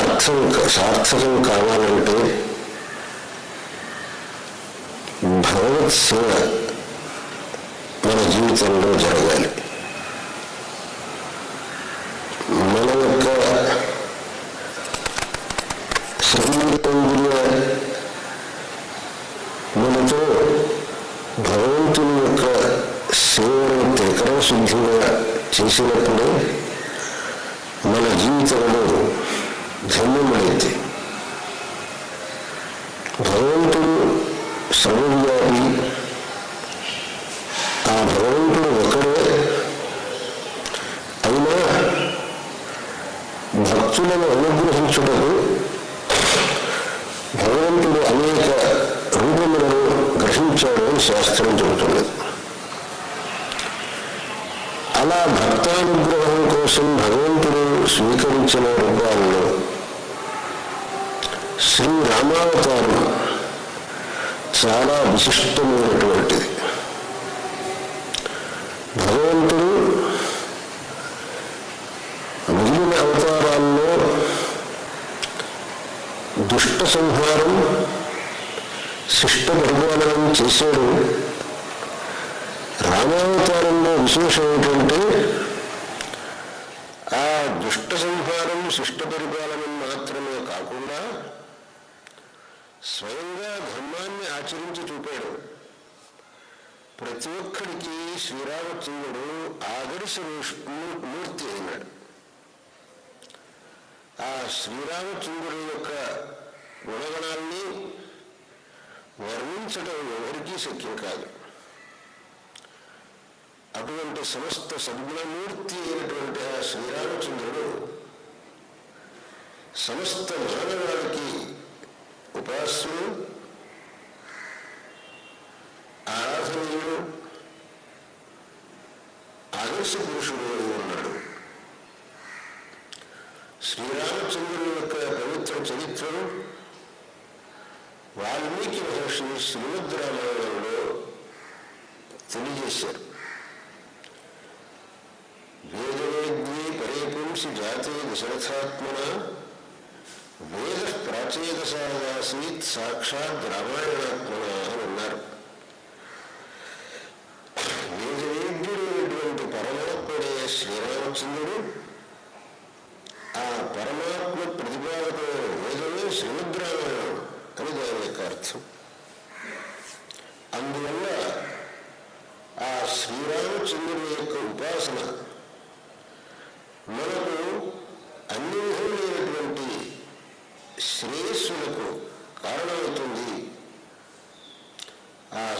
సార్థకం కావాలంటే పరేపుంసి జాతే దశరథాత్మన వేద ప్రాచేదసాసీత్ సాక్షాత్ రామాయణాత్మన అని అన్నారు వేదవేద్యుడైనటువంటి పరమాత్ముడే శ్రీరామచంద్రుడు ఆ పరమాత్మ ప్రతిపాదకమైన వేదమే శ్రీమద్ రామాయణం అని దాని యొక్క అర్థం అందువల్ల ఆ శ్రీరామచంద్రుని యొక్క ఉపాసన మనకు అన్ని విధములైనటువంటి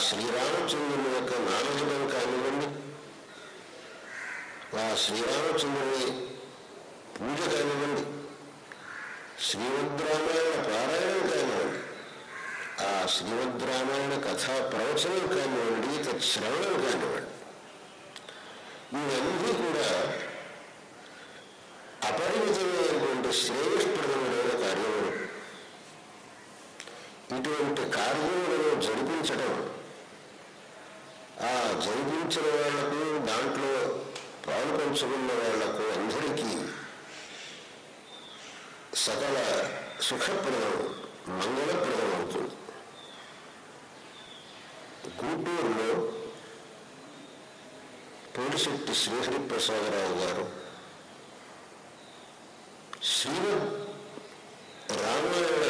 శ్రీరామచంద్రుని యొక్క నామజపం కానివ్వండి ఆ శ్రీరామచంద్రుని పూజ కానివ్వండి శ్రీమద్ రామాయణ పారాయణం కానివ్వండి ఆ శ్రీమద్ రామాయణ కథా ప్రవచనం కానివ్వండి తత్శ్రవణం కానివ్వండి ఇవన్నీ కూడా అపరిమితమైనటువంటి శ్రేయస్ప్రదమైన కార్యములు ఇటువంటి కార్యములను జరిపించడం ఆ జరిపించిన వాళ్ళకు దాంట్లో పాలు పంచుకున్న వాళ్ళకు అందరికీ సకల సుఖప్రదం మంగళప్రదం అవుతుంది గుంటూరులో పోలిశెట్టి శ్రీహరిప్రసాదరావు గారు. శ్రీమద్ రామాయణ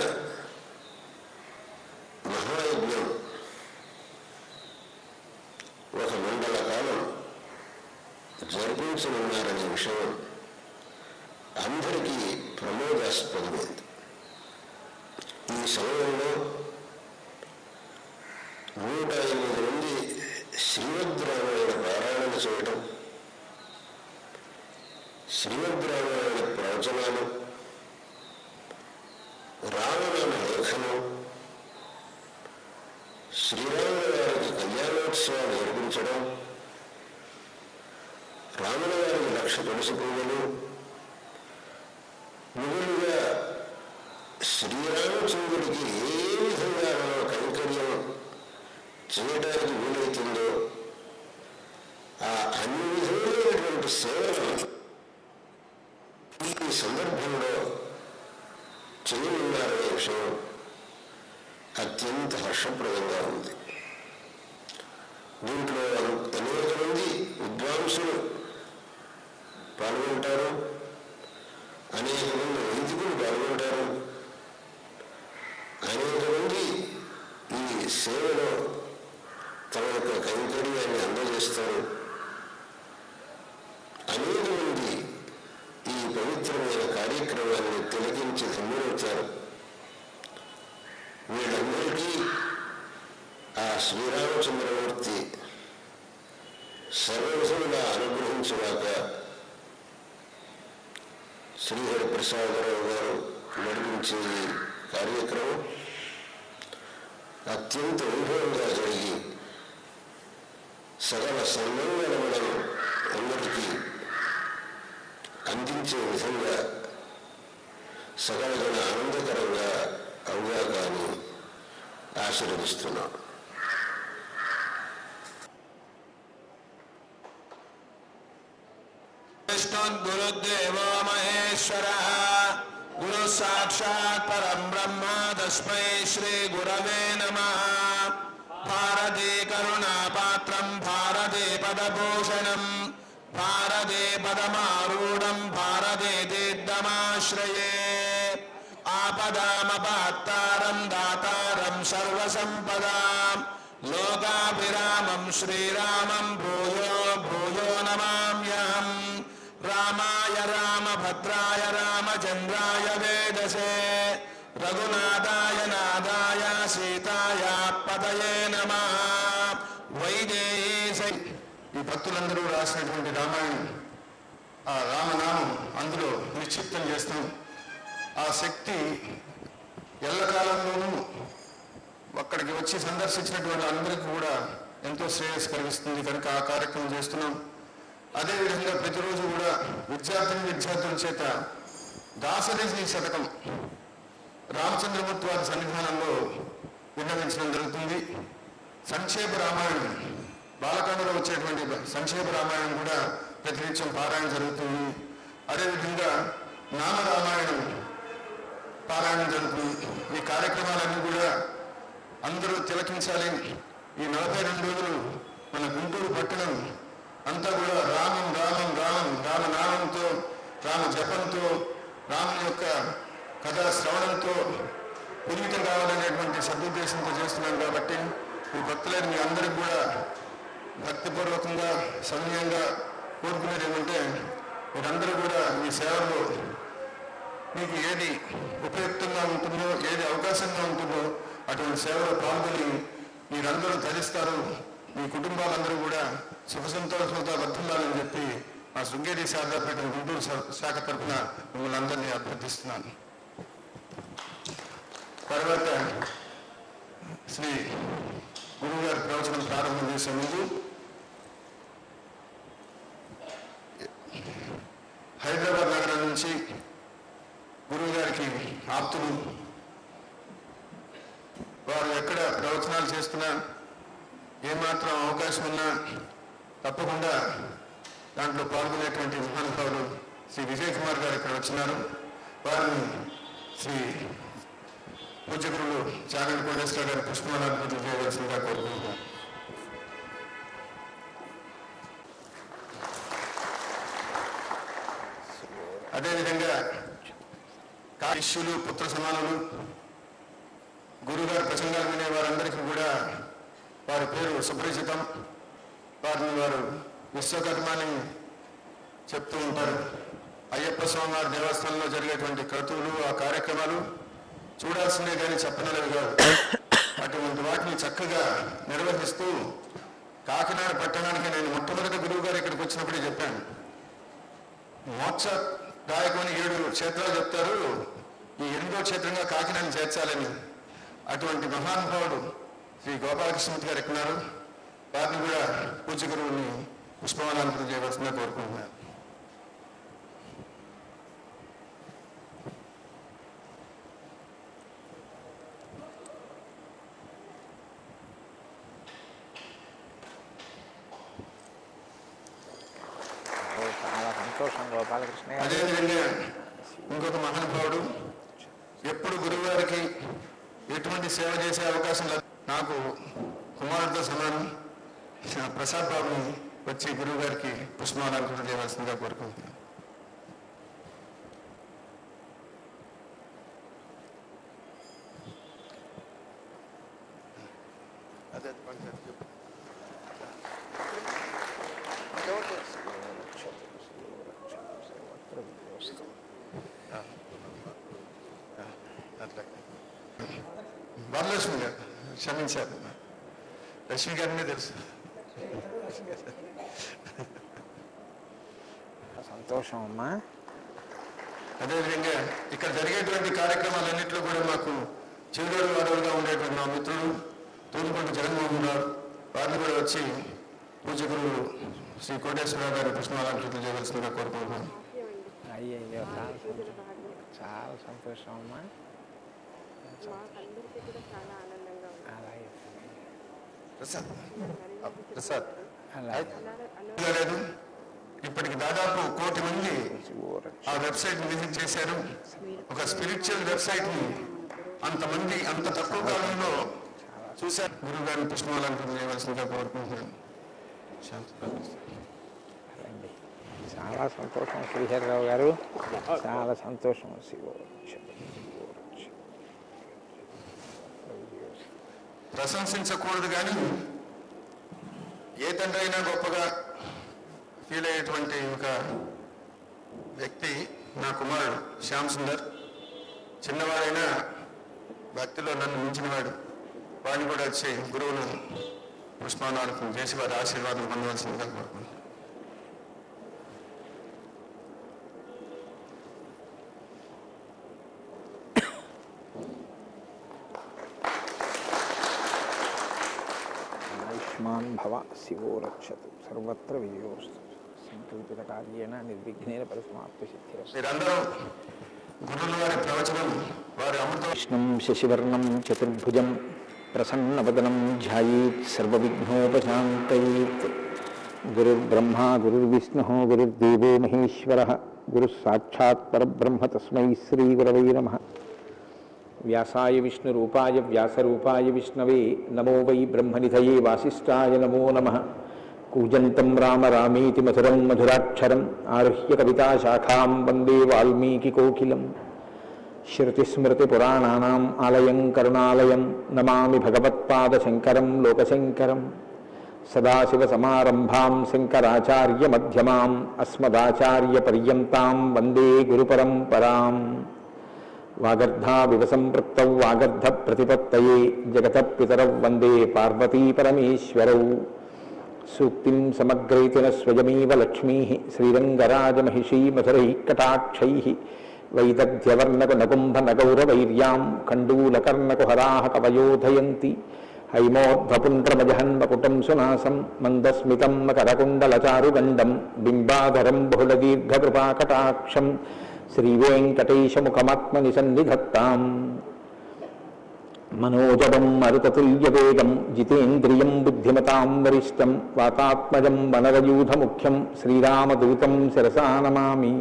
మహాయజ్ఞం ఒక మండల కాలం జరిపించనున్నారనే విషయం అందరికీ ప్రమోదాస్పదమైంది ఈ సమయంలో నూట ఎనిమిది మంది శ్రీమద్ రామాయణ పారాయణ చేయడం శ్రీమద్ రామాయణ ప్రవచనాలు రామనామ లేఖనం శ్రీరాముల వారికి కళ్యాణోత్సవాలు జరిపించడం రాముల వారికి లక్ష మిగులుగా శ్రీరామచంద్రుడికి ఏ విధంగా మనం కైంకర్యం చేయడానికి వీలవుతుందో ఆ అన్ని విధములైనటువంటి సేవలు ఈ సందర్భంలో చేయనున్నారనే విషయం అత్యంత హర్షప్రదంగా ఉంది. అందించే విధంగా సకల జన ఆనందకరంగా అవుగాక అని ఆశీర్వదిస్తున్నాను विष्णुर्गुरुदेवो महेश्वरः गुरुः साक्षात् परं ब्रह्म तस्मै श्रीगुरवे नमः भारते करुणापात्रं भारते पदभूषणं भारते पदमारूढं भारते శ్రీరామచంద్రయే ఆపదామపాత్తారం దాతారం సర్వసంపదాం. లోకాభిరామం శ్రీరామం భూయో భూయో నమామ్యహం రామాయ రామభద్రాయ రామచంద్రాయ వేదసే. రఘునాథాయ నాదాయ సీతాయ పదయే నమ. వైదేశ ఈ భక్తులందరూ రాసినటువంటి రామాయణం ఆ రామనామం అందులో నిక్షిప్తం చేస్తాం. ఆ శక్తి ఎల్లకాలంలోనూ అక్కడికి వచ్చి సందర్శించినటువంటి అందరికీ కూడా ఎంతో శ్రేయస్సు కలిగిస్తుంది కనుక ఆ కార్యక్రమం చేస్తున్నాం. అదేవిధంగా ప్రతిరోజు కూడా విద్యార్థిని విద్యార్థుల చేత దాసరథి శతకం రామచంద్రమూర్తి వారి సన్నిధానంలో విన్నవించడం జరుగుతుంది. సంక్షేప రామాయణం బాలకాండలో వచ్చేటువంటి సంక్షేప రామాయణం కూడా ప్రతినిత్యం పారాయణ జరుగుతుంది. అదేవిధంగా నామరామాయణం పారాయణ పారాయణం జరుగుతుంది. ఈ కార్యక్రమాలన్నీ కూడా అందరూ తిలకించాలి. ఈ నలభై రెండు రోజులు మన గుంటూరు పట్టణం అంతా కూడా రామం రామం రామం రామనామంతో రామ జపంతో రాముని యొక్క కథా శ్రవణంతో పునీతం కావాలనేటువంటి సదుద్దేశంతో చేస్తున్నాం కాబట్టి ఈ భక్తులైన మీ అందరికి కూడా భక్తిపూర్వకంగా సమయంగా కోరుకునేది ఏమంటే మీరందరూ కూడా మీ సేవలో మీకు ఏది ఉపయుక్తంగా ఉంటుందో ఏది అవకాశంగా ఉంటుందో అటువంటి సేవలో పాల్గొని మీరందరూ ధరిస్తారు. మీ కుటుంబాలందరూ కూడా సుఖ సంతోషంతో వర్ధిల్లాలని చెప్పి మా శృంగేరి శారదాపేట గుంటూరు శాఖ తరఫున మిమ్మల్ని అందరినీ అభ్యర్థిస్తున్నాను. తర్వాత శ్రీ గురువు గారి ప్రవచనం ప్రారంభం చేసే ముందు హైదరాబాద్ నగరం నుంచి గురువు గారికి ఆప్తులు వారు ఎక్కడ ప్రవచనాలు చేస్తున్నా ఏమాత్రం అవకాశం ఉన్నా తప్పకుండా దాంట్లో పాల్గొనేటువంటి మహానుభావులు శ్రీ విజయ్ కుమార్ గారు ఇక్కడ వచ్చినారు. వారిని శ్రీ పూజగురులు చాగంటి కోటేశ్వర గారి పుష్పమాలాభివృద్ధి చేయవలసిందిగా కోరుకుంటున్నాను. అదేవిధంగా కాశిష్యులు పుత్ర సమానులు గురుగారు ప్రసంగాలు వినే వారందరికీ కూడా వారి పేరు సుపరిచితం. వారిని వారు విశ్వకర్మని చెప్తూ ఉంటారు. అయ్యప్ప స్వామివారి దేవస్థానంలో జరిగేటువంటి క్రతువులు ఆ కార్యక్రమాలు చూడాల్సిందే కానీ చెప్పనలేవి కాదు అటువంటి వాటిని చక్కగా నిర్వహిస్తూ కాకినాడ పట్టణానికి నేను మొట్టమొదటి గురువు గారు ఇక్కడికి వచ్చినప్పుడే చెప్పాను. మోక్ష రాయకొని ఏడు క్షేత్రాలు చెప్తారు. ఈ ఎనిమిదో క్షేత్రంగా కాకినాడని చేర్చాలని అటువంటి మహానుభావుడు శ్రీ గోపాలకృష్ణమూర్తి గారు ఎక్కున్నారు. వారిని కూడా పూజ గురువుని పుష్పమాలంకరణ చేయవలసిందిగా కోరుకుంటున్నాను ఓ, చాలా సంతోషం గోపాలకృష్ణ గారు అదేవిధంగా ఇంకొక మహానుభావుడు ఎప్పుడు గురువుగారికి ఎటువంటి సేవ చేసే అవకాశం నాకు కుమారుడితో సమానం. ప్రసాద్ బాబుని వచ్చి గురువు గారికి పుష్పమాలంకరణ చేయవలసిందిగా కోరుకుంటున్నాను అదే చెప్పు వరలక్ష్మి గారు క్షమించారు లక్ష్మి గారినే తెలుసు. సంతోషం అమ్మా అదేవిధంగా ఇక్కడ జరిగేటువంటి కార్యక్రమాలన్నింటిలో కూడా మాకు చిరుగడు అడవులుగా ఉండేటువంటి మా మిత్రుడు తూరుకొండ జగన్మోహన్ రావు వారిని కూడా వచ్చి పూజ గురువు శ్రీ కోటేశ్వరరావు గారి పుష్పాలంకృతులు చేయవలసిందిగా కోరుకుంటున్నాను అయ్యయ్యో చాలా సంతోషం. చాలా సంతోషం అమ్మా మాకందరికీ కూడా చాలా ఆనందంగా ఉంది. అలాగే. ప్రసాద్. ప్రసాద్. లేదు. ఇప్పటికి దాదాపు కోటి మంది ఆ వెబ్సైట్ విజిట్ చేశారు. ఒక స్పిరిచువల్ వెబ్సైట్ని అంతమంది అంత తక్కువ కాలంలో చూశారు. గురువు గారిని పుష్పమాలంకరణ చేయవలసిందిగా కోరుకుంటున్నాను. చాలా సంతోషం శ్రీహరిరావు గారు. చాలా సంతోషం శివోరక్ష ప్రశంసించకూడదు కానీ ఏ తండ్రి అయినా గొప్పగా ఫీల్ అయ్యేటువంటి ఒక వ్యక్తి నా కుమారుడు శ్యామ్ సుందర్. చిన్నవాడైనా భక్తిలో నన్ను మించినవాడు. వాడిని కూడా వచ్చి గురువును పుష్పానాలకు చేసి వారి ఆశీర్వాదం పొందవలసిందిగా కోరుకుంటున్నాను. పరిసమాప్తి సిద్ధిరస్తు మీరందరూ గురువుల వారి ప్రవచనం వారి అమృత కృష్ణం శశివర్ణం చతుర్భుజం ప్రసన్నవదనం ధ్యాయేత్ సర్వవిఘ్నోపశాంతయేత్। గురుర్బ్రహ్మా గురుర్విష్ణు గురుర్దేవో మహేశ్వర। గురుः సాక్షాత్ పరబ్రహ్మ తస్మై శ్రీగురవై నమ। व्यासाय विष्णुरूपाय व्यासरूपाय विष्णवे नमो वै ब्रह्मनिधये वासिष्ठाय नमो नमः। कूजन्तं राम रामीति मधुरं मधुराक्षरम् आरुह्य कविताशाखां वंदे वाल्मीकिकोकिलं श्रुतिस्मृतिपुराणानाम् आलयं करुणालयं नमामि भगवत्पादशङ्करं लोकशङ्करं सदाशिवसमारम्भां शङ्कराचार्यमध्यमाम् अस्मदाचार्यपर्यन्तां वंदे गुरुपरम्पराम्। వాగర్ధావివ సంపృక్తౌ వాగర్ధ ప్రతిపత్తయే జగత పితరౌ వందే పార్వతీ పరమేశ్వరౌ సూక్తిం సమగ్రైతిన స్వయమేవ లక్ష్మీ శ్రీరంగరాజమహిషీ మధురైకటాక్షై వైదగ్ధ్యవర్ణకునకుంభనగౌరవైర్యాం కండూలకర్ణకుహరాः కవయోధయంతి. హైమోర్ధ్వపుండ్రమజహన్మకుటం సునాసం మందస్మితం మకరకుండలచారుగండం బింబాధరం బహుళదీర్ఘకృపాకటాక్షం. శ్రీవేంకటేశముఖమాత్మని సన్నిధత్తాం మనోజవం మరుతతుల్యవేగం జితేంద్రియం బుద్ధిమతాం వరిష్టం వాతాత్మజం వనరయూధముఖ్యం శ్రీరామదూతం శిరసా నమామి.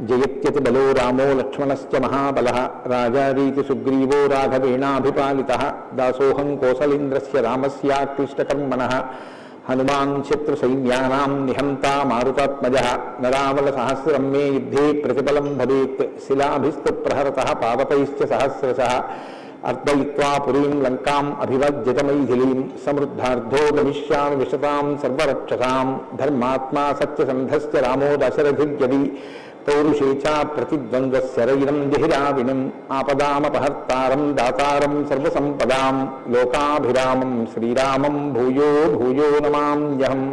జయత్యతి బలో రామో లక్ష్మణశ్చ మహాబల రాజారీతి సుగ్రీవో రాఘవేణాభిపాలిత దాసోహం కోసలేంద్రస్య రామస్యాక్లిష్టకర్మణ हनुमान् शत्रुसैन्यानां निहंता मारुतात्मजः नरामलसहस्रं मे युद्धे प्रतिफलं भवेत्। शिलाभिस्तु प्रहरतः पावत सहस्रशः। अर्पयित्वा पुरीं लंका अभिवज्यतमैथिलीं समृद्धाधो गमिष्यामि विशता सर्वक्षसा धर्मात्मा सत्यसन्धस्य रामो पौरुषे च प्रतिद्वन्द्वस्यरयिनं दिहिराविनम् आपदामपहर्तारं दातारं सर्वसम्पदां लोकाभिरामं श्रीरामं भूयो भूयो नमाम्यहम्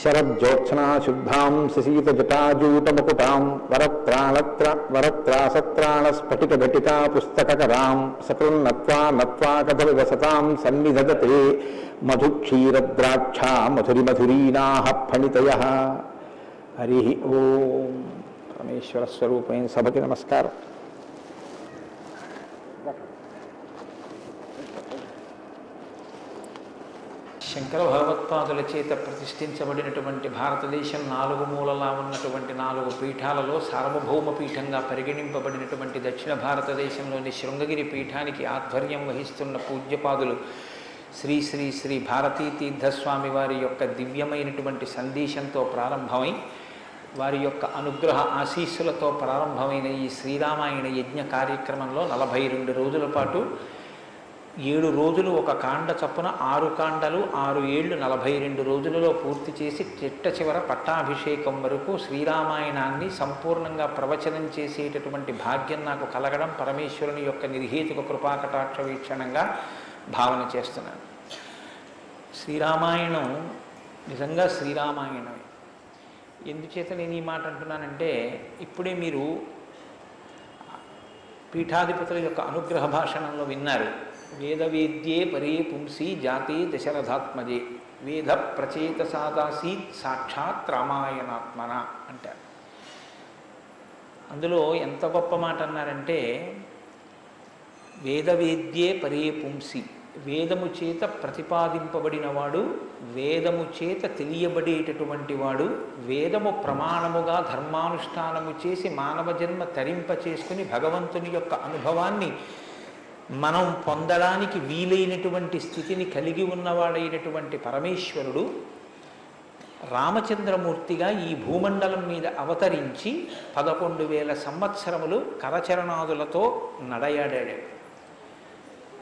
शरज्योत्सनाशुद्धां सशीतजटाजूटमकुटां वरत्रालत्र वरत्रासत्राणस्फटितघटिता पुस्तककरां सकृन्नत्वा नत्वा कथविवसतां सन्निधदते मधुक्षीरद्राक्षा मधुरिमधुरीनाः फणितयः हरिः ओम्। పరమేశ్వర స్వరూపమైన సభకి నమస్కారం. శంకర భగవత్పాదుల చేత ప్రతిష్ఠించబడినటువంటి భారతదేశం నాలుగు మూలలా ఉన్నటువంటి నాలుగు పీఠాలలో సార్వభౌమ పీఠంగా పరిగణింపబడినటువంటి దక్షిణ భారతదేశంలోని శృంగగిరి పీఠానికి ఆధ్వర్యం వహిస్తున్న పూజ్యపాదులు శ్రీ శ్రీ శ్రీ భారతీ తీర్థస్వామి వారి యొక్క దివ్యమైనటువంటి సందేశంతో ప్రారంభమై వారి యొక్క అనుగ్రహ ఆశీస్సులతో ప్రారంభమైన ఈ శ్రీరామాయణ యజ్ఞ కార్యక్రమంలో నలభై రెండు రోజుల పాటు ఏడు రోజులు ఒక కాండ చప్పున ఆరు కాండలు ఆరు ఏళ్ళు నలభై రెండు రోజులలో పూర్తి చేసి చిట్ట చివర పట్టాభిషేకం వరకు శ్రీరామాయణాన్ని సంపూర్ణంగా ప్రవచనం చేసేటటువంటి భాగ్యం నాకు కలగడం పరమేశ్వరుని యొక్క నిర్హేతుక కృపాకటాక్ష వీక్షణంగా భావన చేస్తున్నాను. శ్రీరామాయణం నిజంగా శ్రీరామాయణమే. ఎందుచేత నేను ఈ మాట అంటున్నానంటే ఇప్పుడే మీరు పీఠాధిపతుల యొక్క అనుగ్రహ భాషణంలో విన్నారు. వేదవేద్యే పరే పుంసి జాతే దశరథాత్మజే. వేద ప్రచేత సాదాసీత్ సాక్షాత్ రామాయణాత్మన అంటారు. అందులో ఎంత గొప్ప మాట అన్నారంటే వేదవేద్యే పరే పుంసి. వేదము చేత ప్రతిపాదింపబడినవాడు వేదము చేత తెలియబడేటటువంటి వాడు వేదము ప్రమాణముగా ధర్మానుష్ఠానము చేసి మానవ జన్మ తరింప చేసుకుని భగవంతుని యొక్క అనుభవాన్ని మనం పొందడానికి వీలైనటువంటి స్థితిని కలిగి ఉన్నవాడైనటువంటి పరమేశ్వరుడు రామచంద్రమూర్తిగా ఈ భూమండలం మీద అవతరించి పదకొండు వేల సంవత్సరములు కరచరణాదులతో నడయాడాడు.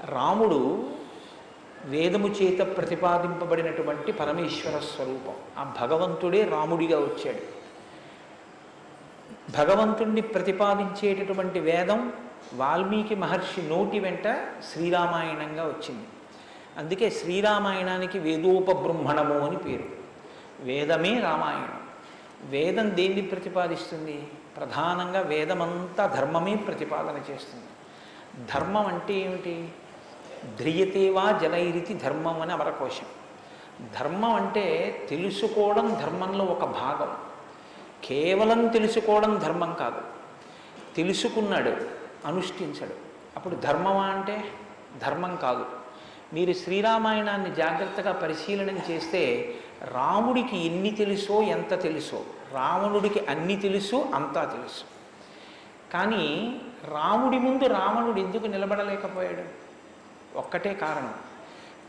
రాముడు వేదము చేత ప్రతిపాదింపబడినటువంటి పరమేశ్వర స్వరూపం. ఆ భగవంతుడే రాముడిగా వచ్చాడు. భగవంతుణ్ణి ప్రతిపాదించేటటువంటి వేదం వాల్మీకి మహర్షి నోటి వెంట శ్రీరామాయణంగా వచ్చింది. అందుకే శ్రీరామాయణానికి వేదోపబ్రహ్మణము అని పేరు. వేదమే రామాయణం. వేదం దేన్ని ప్రతిపాదిస్తుంది? ప్రధానంగా వేదమంతా ధర్మమే ప్రతిపాదన చేస్తుంది. ధర్మం అంటే ఏమిటి? ధ్రియతేవా జనైరితి ధర్మం అని అమరకోశం ధర్మం అంటే తెలుసుకోవడం ధర్మంలో ఒక భాగం. కేవలం తెలుసుకోవడం ధర్మం కాదు. తెలుసుకున్నాడు అనుష్ఠించడు. అప్పుడు ధర్మమా అంటే ధర్మం కాదు. మీరు శ్రీరామాయణాన్ని జాగ్రత్తగా పరిశీలనం చేస్తే రాముడికి ఎన్ని తెలుసో ఎంత తెలుసో. రావణుడికి అన్ని తెలుసు అంతా తెలుసు. కానీ రాముడి ముందు రావణుడు ఎందుకు నిలబడలేకపోయాడు? ఒక్కటే కారణం.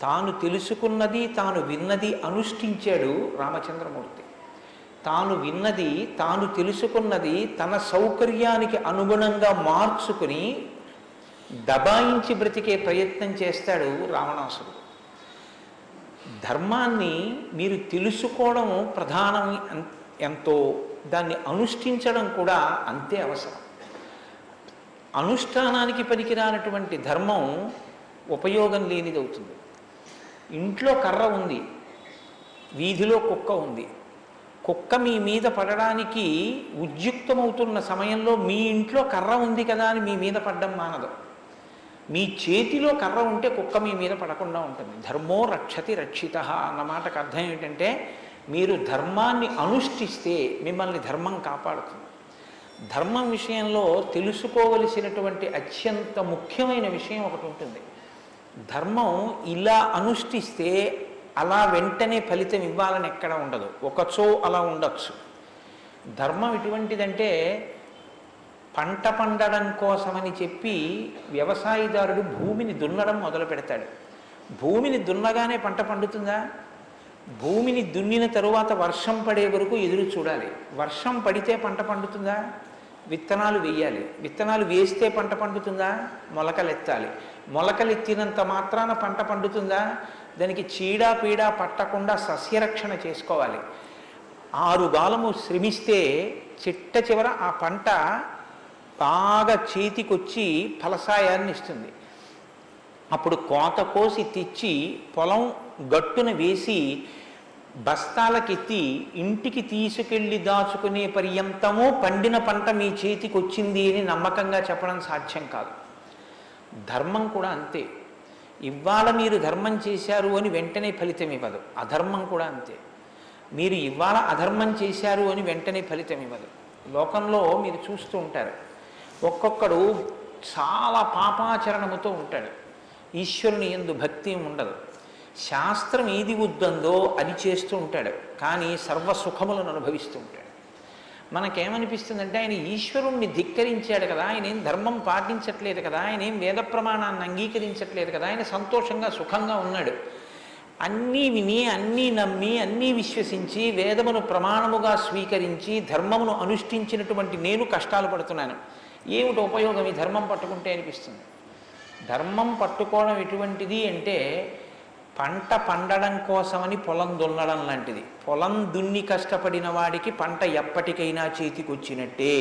తాను తెలుసుకున్నది తాను విన్నది అనుష్ఠించాడు రామచంద్రమూర్తి. తాను విన్నది తాను తెలుసుకున్నది తన సౌకర్యానికి అనుగుణంగా మార్చుకుని దబాయించి బ్రతికే ప్రయత్నం చేస్తాడు రావణాసుడు. ధర్మాన్ని మీరు తెలుసుకోవడం ప్రధానం ఎంతో దాన్ని అనుష్ఠించడం కూడా అంతే అవసరం. అనుష్ఠానానికి పనికిరానటువంటి ధర్మం ఉపయోగం లేనిది అవుతుంది. ఇంట్లో కర్ర ఉంది వీధిలో కుక్క ఉంది. కుక్క మీ మీద పడడానికి ఉద్యుక్తమవుతున్న సమయంలో మీ ఇంట్లో కర్ర ఉంది కదా అని మీ మీద పడ్డం మానదు. మీ చేతిలో కర్ర ఉంటే కుక్క మీ మీద పడకుండా ఉంటుంది. ధర్మో రక్షతి రక్షిత అన్న మాటకు అర్థం ఏంటంటే మీరు ధర్మాన్ని అనుష్ఠిస్తే మిమ్మల్ని ధర్మం కాపాడుతుంది. ధర్మం విషయంలో తెలుసుకోవలసినటువంటి అత్యంత ముఖ్యమైన విషయం ఒకటి ఉంటుంది. ధర్మం ఇలా అనుష్ఠిస్తే అలా వెంటనే ఫలితం ఇవ్వాలని ఎక్కడ ఉండదు. ఒకచో అలా ఉండొచ్చు. ధర్మం ఎటువంటిదంటే పంట పండడం కోసమని చెప్పి వ్యవసాయదారుడు భూమిని దున్నడం మొదలు పెడతాడు. భూమిని దున్నగానే పంట పండుతుందా? భూమిని దున్నిన తరువాత వర్షం పడే వరకు ఎదురు చూడాలి. వర్షం పడితే పంట పండుతుందా? విత్తనాలు వేయాలి. విత్తనాలు వేస్తే పంట పండుతుందా? మొలకలెత్తాలి. మొలకలు ఎత్తినంత మాత్రాన పంట పండుతుందా? దానికి చీడా పీడా పట్టకుండా సస్యరక్షణ చేసుకోవాలి. ఆరు గాలము శ్రమిస్తే చిట్ట చివర ఆ పంట బాగా చేతికొచ్చి ఫలసాయాన్ని ఇస్తుంది. అప్పుడు కోత కోసి తెచ్చి పొలం గట్టున వేసి బస్తాలకెత్తి ఇంటికి తీసుకెళ్ళి దాచుకునే పర్యంతము పండిన పంట మీ చేతికి వచ్చింది అని నమ్మకంగా చెప్పడం సాధ్యం కాదు. ధర్మం కూడా అంతే. ఇవాళ మీరు ధర్మం చేశారు అని వెంటనే ఫలితం ఇవ్వదు. అధర్మం కూడా అంతే. మీరు ఇవాళ అధర్మం చేశారు అని వెంటనే ఫలితం ఇవ్వదు. లోకంలో మీరు చూస్తూ ఉంటారు. ఒక్కొక్కడు చాలా పాపాచరణముతో ఉంటాడు. ఈశ్వరుని ఎందు భక్తి ఉండదు. శాస్త్రం ఏది వద్దందో అది చేస్తూ ఉంటాడు. కానీ సర్వసుఖములను అనుభవిస్తూ ఉంటాడు. మనకేమనిపిస్తుందంటే ఆయన ఈశ్వరుణ్ణి ధిక్కరించాడు కదా ఆయన ఏం ధర్మం పాటించట్లేదు కదా ఆయన ఏం వేద ప్రమాణాన్ని అంగీకరించట్లేదు కదా ఆయన సంతోషంగా సుఖంగా ఉన్నాడు. అన్నీ విని అన్నీ నమ్మి అన్నీ విశ్వసించి వేదమును ప్రమాణముగా స్వీకరించి ధర్మమును అనుష్ఠించినటువంటి నేను కష్టాలు పడుతున్నాను. ఏమిటి ఉపయోగం ఈ ధర్మం పట్టుకుంటే అనిపిస్తుంది? ధర్మం పట్టుకోవడం ఎటువంటిది అంటే పంట పండడం కోసమని పొలం దున్నడం లాంటిది. పొలం దున్ని కష్టపడిన వాడికి పంట ఎప్పటికైనా చేతికొచ్చినట్టే.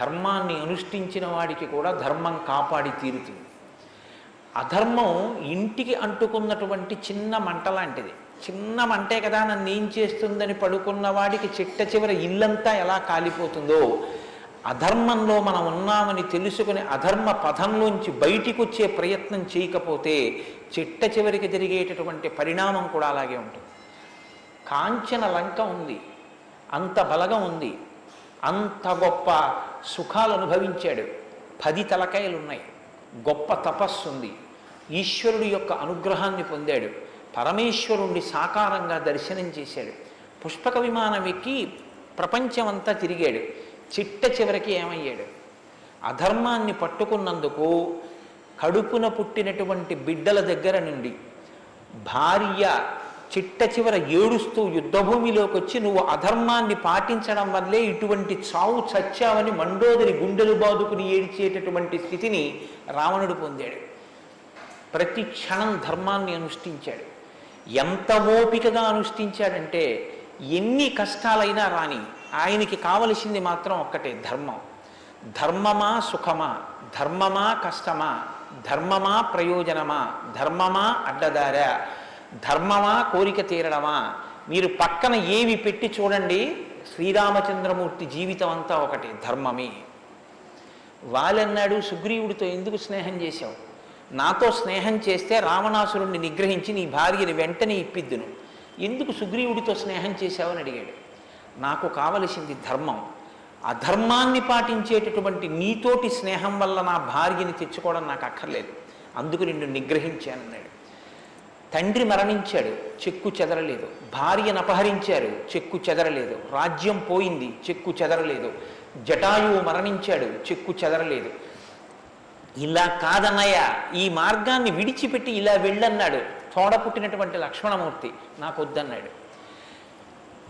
ధర్మాన్ని అనుష్ఠించిన వాడికి కూడా ధర్మం కాపాడి తీరుతుంది. అధర్మం ఇంటికి అంటుకున్నటువంటి చిన్న మంట లాంటిది. చిన్న మంటే కదా నన్ను ఏం చేస్తుందని పడుకున్న వాడికి చిట్ట చివర ఇల్లంతా ఎలా కాలిపోతుందో. అధర్మంలో మనం ఉన్నామని తెలుసుకుని అధర్మ పథంలోంచి బయటికి వచ్చే ప్రయత్నం చేయకపోతే చిట్ట చివరికి జరిగేటటువంటి పరిణామం కూడా అలాగే ఉంటుంది. కాంచన లంక ఉంది అంత బలగం ఉంది అంత గొప్ప సుఖాలు అనుభవించాడు. పది తలకాయలు ఉన్నాయి గొప్ప తపస్సు ఉంది. ఈశ్వరుడి యొక్క అనుగ్రహాన్ని పొందాడు. పరమేశ్వరుణ్ణి సాకారంగా దర్శనం చేశాడు. పుష్పక విమానం ఎక్కి ప్రపంచమంతా తిరిగాడు. చిట్ట చివరికి ఏమయ్యాడు? అధర్మాన్ని పట్టుకున్నందుకు కడుపున పుట్టినటువంటి బిడ్డల దగ్గర నుండి భార్య చిట్ట చివర ఏడుస్తూ యుద్ధభూమిలోకి వచ్చి నువ్వు అధర్మాన్ని పాటించడం వల్లే ఇటువంటి చావు చచ్చావని మండోదరి గుండెలు బాదుకుని ఏడిచేటటువంటి స్థితిని రావణుడు పొందాడు. ప్రతి క్షణం ధర్మాన్ని అనుష్ఠించాడు. ఎంత ఓపికగా అనుష్ఠించాడంటే ఎన్ని కష్టాలైనా రాని ఆయనకి కావలసింది మాత్రం ఒక్కటే ధర్మం. ధర్మమా సుఖమా? ధర్మమా కష్టమా? ధర్మమా ప్రయోజనమా? ధర్మమా అడ్డదారా? ధర్మమా కోరిక తీరడమా? మీరు పక్కన ఏవి పెట్టి చూడండి శ్రీరామచంద్రమూర్తి జీవితం అంతా ఒకటి ధర్మమే. వాళ్ళన్నాడు సుగ్రీవుడితో ఎందుకు స్నేహం చేశావు? నాతో స్నేహం చేస్తే రావణాసురుణ్ణి నిగ్రహించి నీ భార్యని వెంటనే ఇప్పిద్దును. ఎందుకు సుగ్రీవుడితో స్నేహం చేశావని అడిగాడు. నాకు కావలసింది ధర్మం. అధర్మాన్ని పాటించేటటువంటి నీతోటి స్నేహం వల్ల నా భార్యని తెచ్చుకోవడం నాకు అక్కర్లేదు. అందుకు నిన్ను నిగ్రహించానన్నాడు తండ్రి మరణించాడు చెక్కు చెదరలేదు. భార్యను అపహరించారు చెక్కు చెదరలేదు. రాజ్యం పోయింది చెక్కు చెదరలేదు. జటాయువు మరణించాడు చెక్కు చెదరలేదు. ఇలా కాదన్నయ్య ఈ మార్గాన్ని విడిచిపెట్టి ఇలా వెళ్ళన్నాడు. తోడ పుట్టినటువంటి లక్ష్మణమూర్తి నాకు వద్దన్నాడు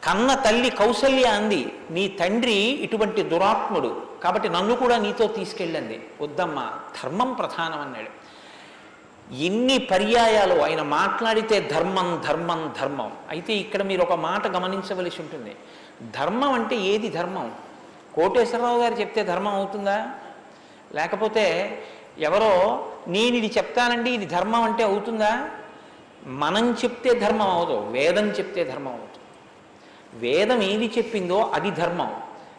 కన్న తల్లి కౌసల్య అంది నీ తండ్రి ఇటువంటి దురాత్ముడు. కాబట్టి నన్ను కూడా నీతో తీసుకెళ్ళండి. వద్దమ్మా ధర్మం ప్రధానం అన్నాడు. ఎన్ని పర్యాయాలు ఆయన మాట్లాడితే ధర్మం ధర్మం ధర్మం. అయితే ఇక్కడ మీరు ఒక మాట గమనించవలసి ఉంటుంది. ధర్మం అంటే ఏది ధర్మం? కోటేశ్వరరావు గారు చెప్తే ధర్మం అవుతుందా? లేకపోతే ఎవరో నేను ఇది చెప్తానండి ఇది ధర్మం అంటే అవుతుందా? మనం చెప్తే ధర్మం అవదు వేదం చెప్తే ధర్మం అవుతుంది వేదం ఏది చెప్పిందో అది ధర్మం.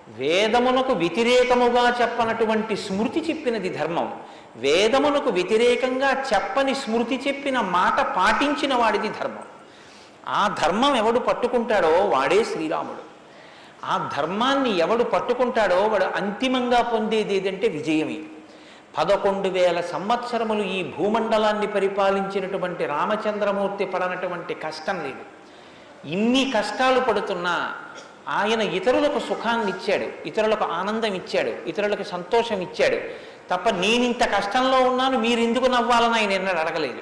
వేదమునకు వ్యతిరేకముగా చెప్పనటువంటి స్మృతి చెప్పినది ధర్మం. వేదమునకు వ్యతిరేకంగా చెప్పని స్మృతి చెప్పిన మాట పాటించిన వాడిది ధర్మం. ఆ ధర్మం ఎవడు పట్టుకుంటాడో వాడే శ్రీరాముడు. ఆ ధర్మాన్ని ఎవడు పట్టుకుంటాడో వాడు అంతిమంగా పొందేది ఏదంటే విజయమే. పదకొండు వేల సంవత్సరములు ఈ భూమండలాన్ని పరిపాలించినటువంటి రామచంద్రమూర్తి పడనటువంటి కష్టం లేదు. ఇన్ని కష్టాలు పడుతున్నా ఆయన ఇతరులకు సుఖాన్ని ఇచ్చాడు ఇతరులకు ఆనందం ఇచ్చాడు ఇతరులకు సంతోషం ఇచ్చాడు తప్ప నేనింత కష్టంలో ఉన్నాను మీరు ఎందుకు నవ్వాలని ఆయన ఎన్నడూ అడగలేదు.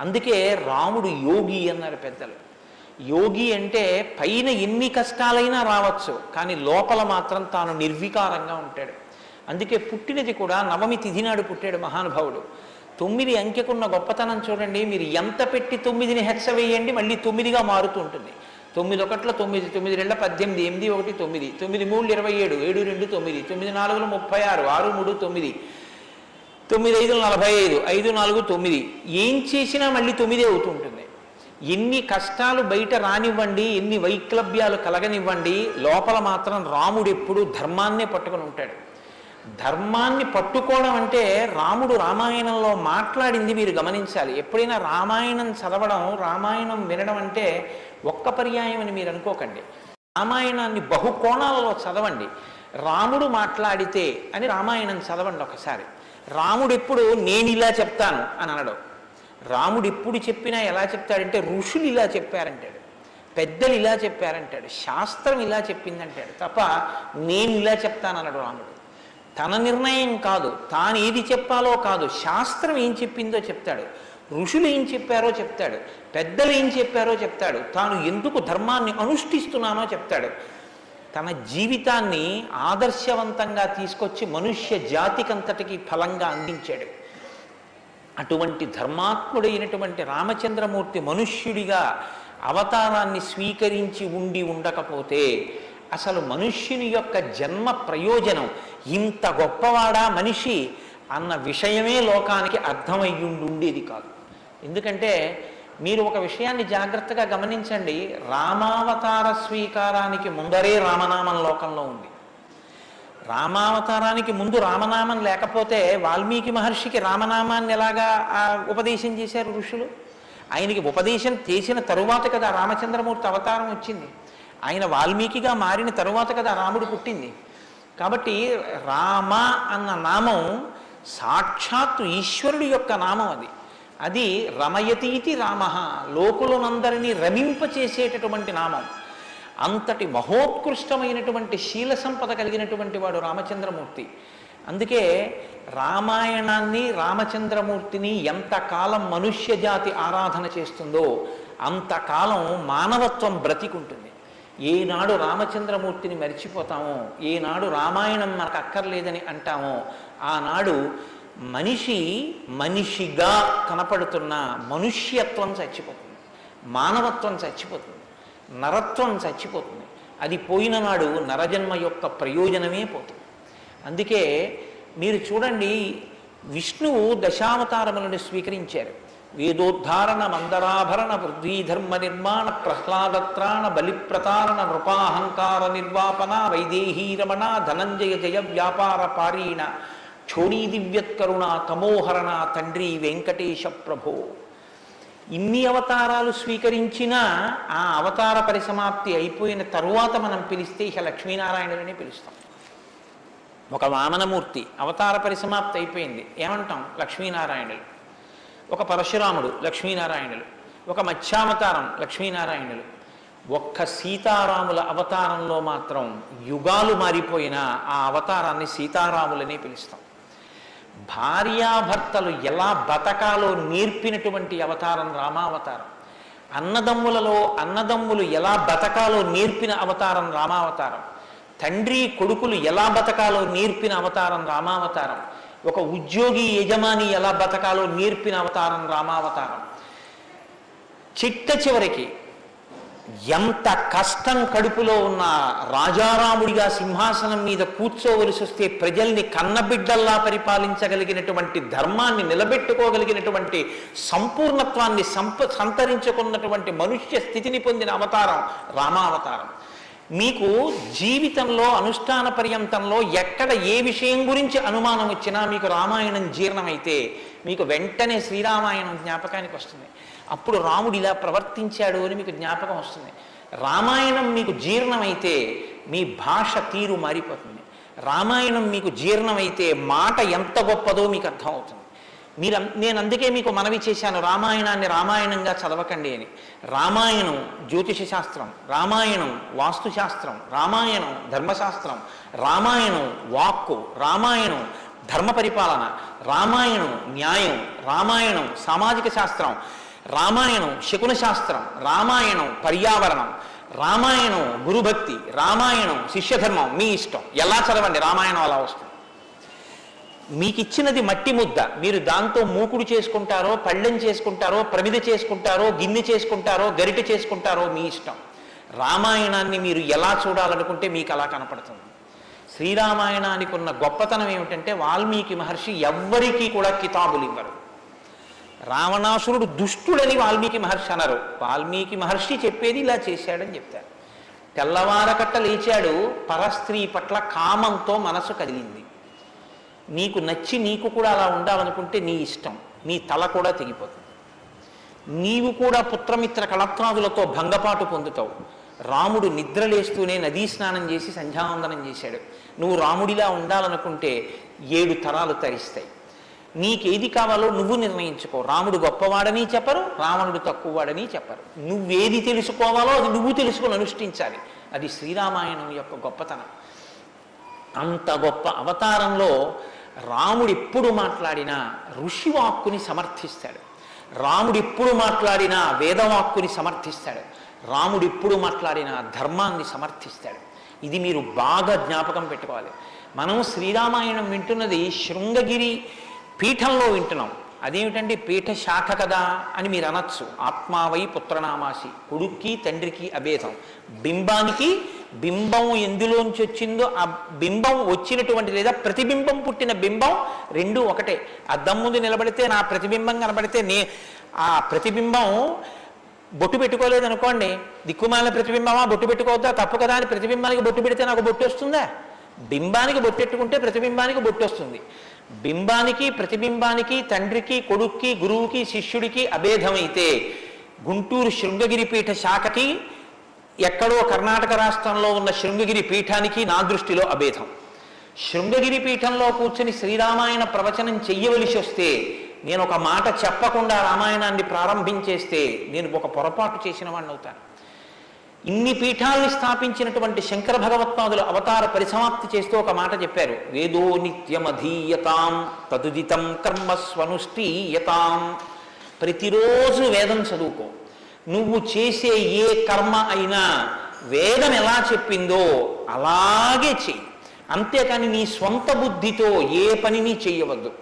అందుకే రాముడు యోగి అన్నారు పెద్దలు. యోగి అంటే పైన ఎన్ని కష్టాలైనా రావచ్చు కానీ లోపల మాత్రం తాను నిర్వికారంగా ఉంటాడు. అందుకే పుట్టినది కూడా నవమి తిథి నాడు పుట్టాడు మహానుభావుడు. తొమ్మిది అంకెకున్న గొప్పతనం చూడండి మీరు ఎంత పెట్టి తొమ్మిదిని హెచ్చవేయండి మళ్ళీ తొమ్మిదిగా మారుతూ ఉంటుంది. తొమ్మిది ఒకట్ల తొమ్మిది తొమ్మిది రెండు పద్దెనిమిది ఎనిమిది ఒకటి తొమ్మిది. తొమ్మిది మూడు ఇరవై ఏడు ఏడు రెండు తొమ్మిది. తొమ్మిది నాలుగులు ముప్పై ఆరు ఆరు మూడు తొమ్మిది. తొమ్మిది ఐదు నలభై ఐదు ఐదు నాలుగు తొమ్మిది. ఏం చేసినా మళ్ళీ తొమ్మిదే అవుతుంటుంది ఎన్ని కష్టాలు బయట రానివ్వండి ఎన్ని వైక్లభ్యాలు కలగనివ్వండి లోపల మాత్రం రాముడు ఎప్పుడు ధర్మాన్నే పట్టుకొని ఉంటాడు. ధర్మాన్ని పట్టుకోవడం అంటే రాముడు రామాయణంలో మాట్లాడింది మీరు గమనించాలి. ఎప్పుడైనా రామాయణం చదవడం రామాయణం వినడం అంటే ఒక్క పర్యాయం అని మీరు అనుకోకండి. రామాయణాన్ని బహుకోణాలలో చదవండి. రాముడు మాట్లాడితే అని రామాయణం చదవండి ఒకసారి. రాముడు ఎప్పుడు నేను ఇలా చెప్తాను అని అనడం. రాముడు ఎప్పుడు చెప్పినా ఎలా చెప్తాడంటే ఋషులు ఇలా చెప్పారంటాడు. పెద్దలు ఇలా చెప్పారంటాడు. శాస్త్రం ఇలా చెప్పిందంటాడు. తప్ప నేను ఇలా చెప్తానన్నాడు రాముడు. తన నిర్ణయం కాదు. తాను ఏది చెప్పాలో కాదు. శాస్త్రం ఏం చెప్పిందో చెప్తాడు. ఋషులు ఏం చెప్పారో చెప్తాడు. పెద్దలు ఏం చెప్పారో చెప్తాడు. తాను ఎందుకు ధర్మాన్ని అనుష్ఠిస్తున్నానో చెప్తాడు. తన జీవితాన్ని ఆదర్శవంతంగా తీసుకొచ్చి మనుష్య జాతికంతటికి ఫలంగా అందించాడు. అటువంటి ధర్మాత్ముడైనటువంటి రామచంద్రమూర్తి మనుష్యుడిగా అవతారాన్ని స్వీకరించి ఉండి ఉండకపోతే అసలు మనుష్యుని యొక్క జన్మ ప్రయోజనం ఇంత గొప్పవాడా మనిషి అన్న విషయమే లోకానికి అర్థమయ్యుండి ఉండేది కాదు. ఎందుకంటే మీరు ఒక విషయాన్ని జాగ్రత్తగా గమనించండి రామావతార స్వీకారానికి ముందరే రామనామం లోకంలో ఉంది. రామావతారానికి ముందు రామనామం లేకపోతే వాల్మీకి మహర్షికి రామనామాన్ని ఎలాగా ఉపదేశం చేశారు ఋషులు? ఆయనకి ఉపదేశం చేసిన తరువాత కదా రామచంద్రమూర్తి అవతారం వచ్చింది. ఆయన వాల్మీకిగా మారిన తరువాత కదా రాముడు పుట్టింది. కాబట్టి రామ అన్న నామం సాక్షాత్తు ఈశ్వరుడి యొక్క నామం అది. అది రమయతీతి రామ లోకులనందరినీ రమింపచేసేటటువంటి నామం. అంతటి మహోత్కృష్టమైనటువంటి శీల సంపద కలిగినటువంటి వాడు రామచంద్రమూర్తి. అందుకే రామాయణాన్ని రామచంద్రమూర్తిని ఎంతకాలం మనుష్య జాతి ఆరాధన చేస్తుందో అంతకాలం మానవత్వం బ్రతికుంటుంది. ఏనాడు రామచంద్రమూర్తిని మర్చిపోతామో ఏనాడు రామాయణం మనకు అక్కర్లేదని అంటామో ఆనాడు మనిషి మనిషిగా కనపడుతున్న మనుష్యత్వం చచ్చిపోతుంది మానవత్వం చచ్చిపోతుంది నరత్వం చచ్చిపోతుంది. అది పోయిన నాడు నరజన్మ యొక్క ప్రయోజనమే పోతుంది. అందుకే మీరు చూడండి విష్ణువు దశావతారములను స్వీకరించారు. వేదోద్ధారణ మందరాభరణ పృథ్వీధర్మ నిర్మాణ ప్రహ్లాదత్రాణ బలిప్రతారణ నృపాహంకార నిర్వాపన వైదేహీరమణ ధనంజయ జయ వ్యాపార పారీణ క్షోణీ దివ్యత్కరుణ తమోహరణ తండ్రి వెంకటేశ ప్రభో ఇన్ని అవతారాలు స్వీకరించినా ఆ అవతార పరిసమాప్తి అయిపోయిన తరువాత మనం పిలిస్తే ఇక లక్ష్మీనారాయణులని పిలుస్తాం. ఒక వామనమూర్తి అవతార పరిసమాప్తి అయిపోయింది. ఏమంటాం? లక్ష్మీనారాయణులు. ఒక పరశురాముడు లక్ష్మీనారాయణులు. ఒక మత్స్యావతారం లక్ష్మీనారాయణులు. ఒక్క సీతారాముల అవతారంలో మాత్రం యుగాలు మారిపోయిన ఆ అవతారాన్ని సీతారాములనే పిలుస్తాం. భార్యాభర్తలు ఎలా బతకాలో నేర్పినటువంటి అవతారం రామావతారం. అన్నదమ్ములలో అన్నదమ్ములు ఎలా బతకాలో నేర్పిన అవతారం రామావతారం. తండ్రి కొడుకులు ఎలా బతకాలో నేర్పిన అవతారం రామావతారం. ఒక ఉద్యోగి యజమాని ఎలా బతకాలో నేర్పిన అవతారం రామావతారం. చిట్ట చివరికి ఎంత కష్టం కడుపులో ఉన్న రాజారాముడిగా సింహాసనం మీద కూర్చోవలసి వస్తే ప్రజల్ని కన్నబిడ్డల్లా పరిపాలించగలిగినటువంటి ధర్మాన్ని నిలబెట్టుకోగలిగినటువంటి సంపూర్ణత్వాన్ని సంప సంతరించుకున్నటువంటి మనుష్య స్థితిని పొందిన అవతారం రామావతారం. మీకు జీవితంలో అనుష్ఠాన పర్యంతంలో ఎక్కడ ఏ విషయం గురించి అనుమానం వచ్చినా మీకు రామాయణం జీర్ణమైతే మీకు వెంటనే శ్రీరామాయణం జ్ఞాపకానికి వస్తుంది. అప్పుడు రాముడు ఇలా ప్రవర్తించాడు అని మీకు జ్ఞాపకం వస్తుంది. రామాయణం మీకు జీర్ణమైతే మీ భాష తీరు మారిపోతుంది. రామాయణం మీకు జీర్ణమైతే మాట ఎంత గొప్పదో మీకు అర్థమవుతుంది. మీరు నేను అందుకే మీకు మనవి చేశాను రామాయణాన్ని రామాయణంగా చదవకండి అని. రామాయణం జ్యోతిష శాస్త్రం రామాయణం వాస్తుశాస్త్రం రామాయణం ధర్మశాస్త్రం రామాయణం వాక్కు రామాయణం ధర్మ పరిపాలన రామాయణం న్యాయం రామాయణం సామాజిక శాస్త్రం రామాయణం శకున శాస్త్రం రామాయణం పర్యావరణం రామాయణం గురుభక్తి రామాయణం శిష్యధర్మం మీ ఇష్టం. ఎలా చదవండి? రామాయణం అలా వస్తుంది. మీకు ఇచ్చినది మట్టి ముద్ద. మీరు దాంతో మూకుడు చేసుకుంటారో పళ్ళెం చేసుకుంటారో ప్రమిద చేసుకుంటారో గిన్నె చేసుకుంటారో గరిట చేసుకుంటారో మీ ఇష్టం. రామాయణాన్ని మీరు ఎలా చూడాలనుకుంటే మీకు అలా కనపడుతుంది. శ్రీరామాయణానికి ఉన్న గొప్పతనం ఏమిటంటే వాల్మీకి మహర్షి ఎవ్వరికీ కూడా కితాబులు ఇవ్వరు. రావణాసురుడు దుష్టుడని వాల్మీకి మహర్షి అనరు. వాల్మీకి మహర్షి చెప్పేది ఇలా చేశాడని చెప్తారు. తెల్లవారకట్ట లేచాడు పరస్త్రీ పట్ల కామంతో మనసు కదిలింది. నీకు నచ్చి నీకు కూడా అలా ఉండాలనుకుంటే నీ ఇష్టం. నీ తల కూడా తెగిపోతుంది. నీవు కూడా పుత్రమిత్ర కళత్రాదులతో భంగపాటు పొందుతావు. రాముడు నిద్రలేస్తూనే నదీ స్నానం చేసి సంధ్యావందనం చేశాడు. నువ్వు రాముడిలా ఉండాలనుకుంటే ఏడు తరాలు తరిస్తాయి. నీకేది కావాలో నువ్వు నిర్ణయించుకో. రాముడు గొప్పవాడని చెప్పరు రావణుడు తక్కువవాడని చెప్పరు. నువ్వేది తెలుసుకోవాలో అది నువ్వు తెలుసుకొని అనుష్ఠించాలి. అది శ్రీరామాయణం యొక్క గొప్పతనం. అంత గొప్ప అవతారంలో రాముడు ఎప్పుడు మాట్లాడినా ఋషివాక్కుని సమర్థిస్తాడు. రాముడు ఎప్పుడు మాట్లాడినా వేదవాక్కుని సమర్థిస్తాడు. రాముడు ఎప్పుడు మాట్లాడినా ధర్మాన్ని సమర్థిస్తాడు. ఇది మీరు బాగా జ్ఞాపకం పెట్టుకోవాలి. మనం శ్రీరామాయణం వింటున్నది శృంగగిరి పీఠంలో వింటున్నాం. అదేమిటండి పీఠ శాఖ కదా అని మీరు అనొచ్చు ఆత్మావై పుత్రనామాసి కొడుక్కి తండ్రికి అభేదం. బింబానికి బింబం ఎందులోంచి వచ్చిందో ఆ బింబం వచ్చినటువంటి లేదా ప్రతిబింబం పుట్టిన బింబం రెండు ఒకటే. అద్దం ముందు నిలబడితే నా ప్రతిబింబం కనబడితే నే ఆ ప్రతిబింబం బొట్టు పెట్టుకోలేదు అనుకోండి దిక్కుమాలిన ప్రతిబింబమా? బొట్టు పెట్టుకోవద్దా? తప్పు కదా అని ప్రతిబింబానికి బొట్టు పెడితే నాకు బొట్టు వస్తుందా? బింబానికి బొట్టెట్టుకుంటే ప్రతిబింబానికి బొట్టు వస్తుంది. బింబానికి ప్రతిబింబానికి తండ్రికి కొడుక్కి గురువుకి శిష్యుడికి అభేదమైతే గుంటూరు శృంగగిరి పీఠ శాఖకి ఎక్కడో కర్ణాటక రాష్ట్రంలో ఉన్న శృంగగిరి పీఠానికి నా దృష్టిలో అభేదం. శృంగగిరి పీఠంలో కూర్చుని శ్రీరామాయణ ప్రవచనం చెయ్యవలసి వస్తే నేను ఒక మాట చెప్పకుండా రామాయణాన్ని ప్రారంభించేస్తే నేను ఒక పొరపాటు చేసిన వాడిని అవుతాను. ఇన్ని పీఠాల్ని స్థాపించినటువంటి శంకర భగవత్పాదులు అవతార పరిసమాప్తి చేస్తూ ఒక మాట చెప్పారు. వేదో నిత్యమధీయతాం తదుదితం కర్మస్వనుష్ఠీయతాం. ప్రతిరోజు వేదం చదువుకో. నువ్వు చేసే ఏ కర్మ అయినా వేదం ఎలా చెప్పిందో అలాగే చెయ్యి. అంతేకాని నీ స్వంత బుద్ధితో ఏ పనిని చెయ్యవద్దు.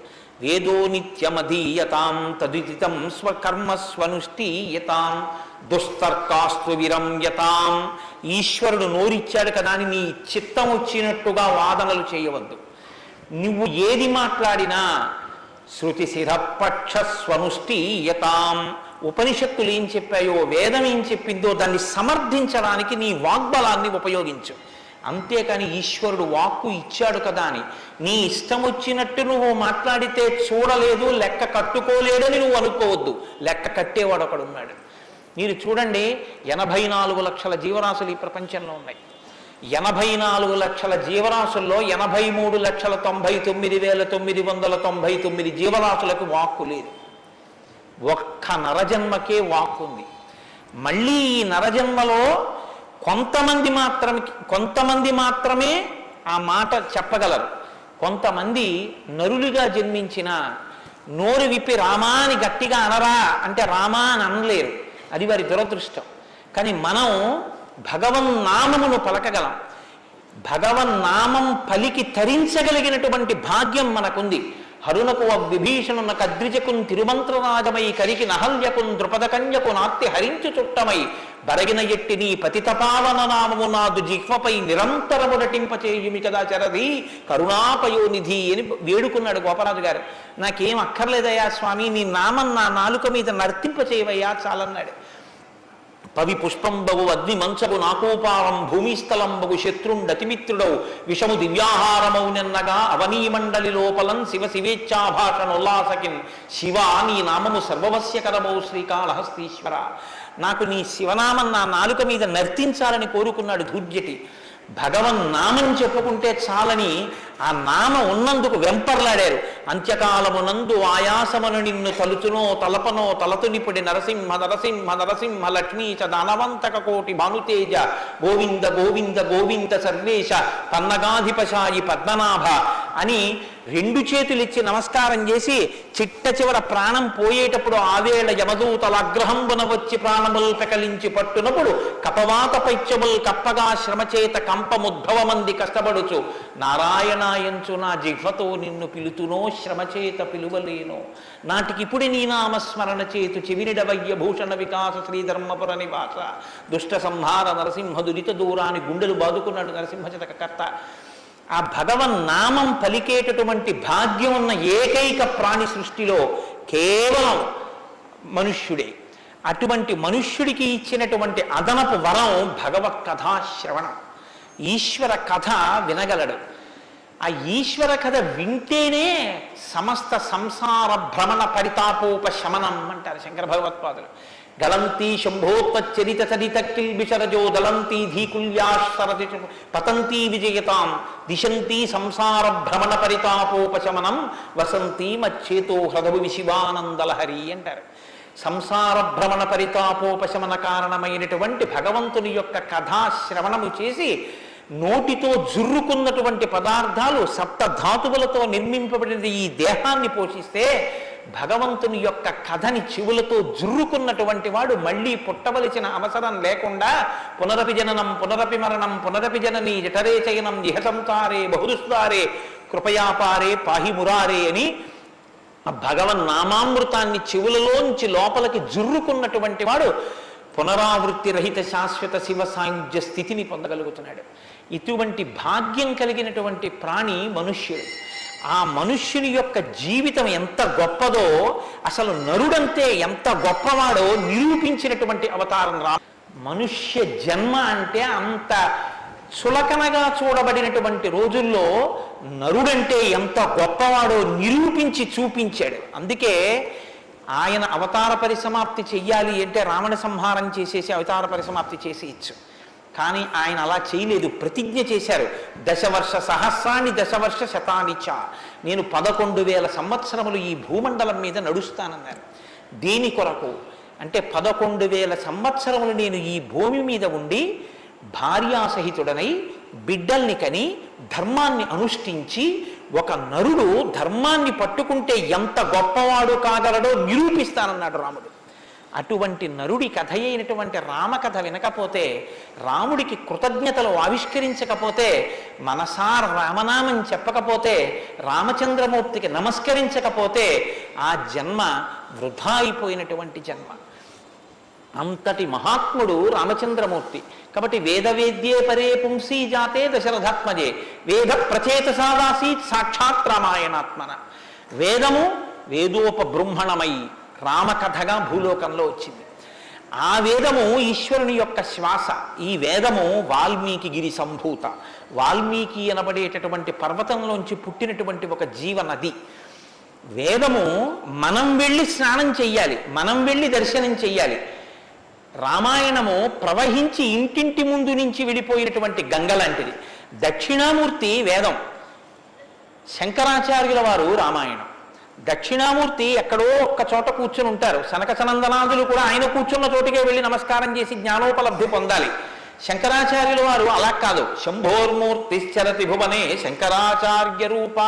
వేదో నిత్యమధీయతాం తదుదితం స్వకర్మ స్వనుష్ఠీయతాం దుస్తర్కాస్తు విరమ్యతాం. ఈశ్వరుడు నోరిచ్చాడు కదా అని నీ చిత్తం వచ్చినట్టుగా వాదనలు చేయవద్దు. నువ్వు ఏది మాట్లాడినా శృతి స్వనుష్టి యతాం ఉపనిషత్తులు ఏం చెప్పాయో వేదం ఏం చెప్పిందో దాన్ని సమర్థించడానికి నీ వాగ్బలాన్ని ఉపయోగించు. అంతేకాని ఈశ్వరుడు వాక్కు ఇచ్చాడు కదా అని. నీ ఇష్టం వచ్చినట్టు నువ్వు మాట్లాడితే చూడలేదు లెక్క కట్టుకోలేడని నువ్వు అనుకోవద్దు. లెక్క కట్టేవాడు ఒకడున్నాడు. మీరు చూడండి ఎనభై నాలుగు లక్షల జీవరాశులు ఈ ప్రపంచంలో ఉన్నాయి. ఎనభై నాలుగు లక్షల జీవరాశుల్లో ఎనభై మూడు లక్షల తొంభై తొమ్మిది వేల తొమ్మిది వందల తొంభై తొమ్మిది జీవరాశులకు వాక్కు లేదు. ఒక్క నరజన్మకే వాక్కు ఉంది. మళ్ళీ ఈ నరజన్మలో కొంతమంది మాత్రమే కొంతమంది మాత్రమే ఆ మాట చెప్పగలరు. కొంతమంది నరులుగా జన్మించిన నోరు విప్పి రామా అని గట్టిగా అనరా అంటే రామా అని అనలేరు. అది వారి దురదృష్టం. కానీ మనం భగవన్ నామమును పలకగలం. భగవన్ నామం పలికి తరించగలిగినటువంటి భాగ్యం మనకుంది. హరునకు విభీషణున కద్రిజకున్ తిరుమంత్రనాదమై కరికి నహల్యకున్ ద్రుపద కన్యకు నార్తి హరించు చుట్టమై బరగిన ఎట్టి నీ పతితపావన నామము నాదు జిహ్వపై నిరంతరము నటింపచేయుమి కదా చరది కరుణాపయోనిధి అని వేడుకున్నాడు గోపరాజు గారు. నాకేం అక్కర్లేదయ్యా స్వామి నీ నామం నా నాలుక మీద నర్తింపచేయవయ్యా చాలన్నాడు. పవి పుష్పంబగు అగ్ని మంచగు నాకోపారం భూమిస్థలంబగు శత్రుండతిమిత్రుడవు. విషము దివ్యాహారమౌ నిన్నగా అవనీమండలి లోపలం శివ శివేచ్ఛాభాషణోల్లాసకిన్ శివ నీ నామము సర్వవస్యకరమౌ శ్రీకాళహస్తీశ్వర. నాకు నీ శివనామం నా నాలుక మీద నర్తించాలని కోరుకున్నాడు ధూర్జటి. భగవన్ నామం చెప్పుకుంటే చాలని ఆ నామ ఉన్నందుకు వెంపర్లాడారు. అంత్యకాలమునందు ఆయాసమును నిన్ను తలుచునో తలపనో తలతునిపుడి నరసింహ నరసింహ నరసింహ లక్ష్మీచ చ దానవంతక కోటి భానుతేజ గోవింద గోవింద గోవింద సర్వేశ పన్నగాధిపశాయి పద్మనాభ అని రెండు చేతులిచ్చి నమస్కారం చేసి చిట్ట చివర ప్రాణం పోయేటప్పుడు ఆవేళ యమదూతల అగ్రహంబున వచ్చి ప్రాణముల్ పెకలించి పట్టునప్పుడు కపవాత పైత్యముల్ కప్పగా శ్రమచేత కంపముద్భవమంది కష్టపడుచు నారాయణాయంచు నా జిహ్వతో నిన్ను పిలుతునో శ్రమచేత పిలువలేను. నాటికిప్పుడు నీ నామస్మరణ చేతు చెవినిడవయ్య భూషణ వికాస శ్రీధర్మపుర నివాస. దుష్ట సంహార నరసింహ దురిత దూరాన్ని గుండెలు బాదుకున్నాడు నరసింహచతక కర్త. ఆ భగవన్ నామం పలికేటటువంటి భాగ్యం ఉన్న ఏకైక ప్రాణి సృష్టిలో కేవలం మనుష్యుడే. అటువంటి మనుష్యుడికి ఇచ్చినటువంటి అదనపు వరం భగవత్ కథా శ్రవణం. ఈశ్వర కథ వినగలడు. ఆ ఈశ్వర కథ వింటేనే సమస్త సంసార భ్రమణ పరితాపోపశమనం అంటారు శంకర భగవత్పాదులు. గలంతి శంభోత్పచ్చరిత చరిత కిల్బిషరజో దళంతి ధీకుల్యాశ్వరతి పతంతి విజయతాం దిశంతి సంసార భ్రమణ పరితాపోపశమనం వసంతి మచ్చేతో హృదవు విశివానందలహరి అంటారు. సంసార భ్రమణ పరితాపోపశమన కారణమైనటువంటి భగవంతుని యొక్క కథా శ్రవణము చేసి నోటితో జుర్రుకున్నటువంటి పదార్థాలు సప్త ధాతువులతో నిర్మింపబడిన ఈ దేహాన్ని పోషిస్తే భగవంతుని యొక్క కథని చెవులతో జుర్రుకున్నటువంటి వాడు మళ్ళీ పుట్టవలసిన అవసరం లేకుండా పునరపి జననం పునరపి మరణం పునరపి జనని జఠరే చయనం ఇహ బహుదుస్తారే కృపయాపారే పాహి మురారే అని ఆ భగవన్ నామామృతాన్ని చెవులలోంచి లోపలికి జుర్రుకున్నటువంటి వాడు పునరావృత్తి రహిత శాశ్వత శివ సాయుధ్య స్థితిని పొందగలుగుతున్నాడు. ఇటువంటి భాగ్యం కలిగినటువంటి ప్రాణి మనుష్యుడు. ఆ మనుష్యుని యొక్క జీవితం ఎంత గొప్పదో అసలు నరుడంతే ఎంత గొప్పవాడో నిరూపించినటువంటి అవతారం రా. మనుష్య జన్మ అంటే అంత చులకనగా చూడబడినటువంటి రోజుల్లో నరుడంటే ఎంత గొప్పవాడో నిరూపించి చూపించాడు. అందుకే ఆయన అవతార పరిసమాప్తి చెయ్యాలి అంటే రావణ సంహారం చేసేసి అవతార పరిసమాప్తి చేసి ఇచ్చు. కానీ ఆయన అలా చేయలేదు. ప్రతిజ్ఞ చేశారు. దశవర్ష సహస్రాన్ని దశవర్ష శతానిచ నేను పదకొండు వేల సంవత్సరములు ఈ భూమండలం మీద నడుస్తానన్నారు. దేని కొరకు? అంటే పదకొండు వేల సంవత్సరములు నేను ఈ భూమి మీద ఉండి భార్యాసహితుడనై బిడ్డల్ని కని ధర్మాన్ని అనుష్ఠించి ఒక నరుడు ధర్మాన్ని పట్టుకుంటే ఎంత గొప్పవాడు కాగలడో నిరూపిస్తానన్నాడు రాముడు. అటువంటి నరుడి కథ అయినటువంటి రామకథ వినకపోతే రాముడికి కృతజ్ఞతలు ఆవిష్కరించకపోతే మనసార రామనామం చెప్పకపోతే రామచంద్రమూర్తికి నమస్కరించకపోతే ఆ జన్మ వృధా అయిపోయినటువంటి జన్మ. అంతటి మహాత్ముడు రామచంద్రమూర్తి. కాబట్టి వేదవేద్యే పరే పుంసీ జాతే దశరథాత్మజే వేద ప్రచేత సాదాసీత్ సాక్షాత్ రామాయణాత్మన. వేదము వేదోపబృంహణమై రామకథగా భూలోకంలో వచ్చింది. ఆ వేదము ఈశ్వరుని యొక్క శ్వాస. ఈ వేదము వాల్మీకి గిరి సంభూత. వాల్మీకి అనబడేటటువంటి పర్వతంలోంచి పుట్టినటువంటి ఒక జీవనది. వేదము మనం వెళ్ళి స్నానం చెయ్యాలి మనం వెళ్ళి దర్శనం చెయ్యాలి. రామాయణము ప్రవహించి ఇంటింటి ముందు నుంచి వెళ్ళిపోయినటువంటి గంగ లాంటిది. దక్షిణామూర్తి వేదం. శంకరాచార్యుల వారు రామాయణం. దక్షిణామూర్తి ఎక్కడో ఒక్క చోట కూర్చుని ఉంటారు. సనక సనందనాదులు కూడా ఆయన కూర్చున్న చోటికే వెళ్ళి నమస్కారం చేసి జ్ఞానోపలబ్ధి పొందాలి. శంకరాచార్యుల వారు అలా కాదు. శంభోర్మూర్తి చరతి భువనే శంకరాచార్య రూప.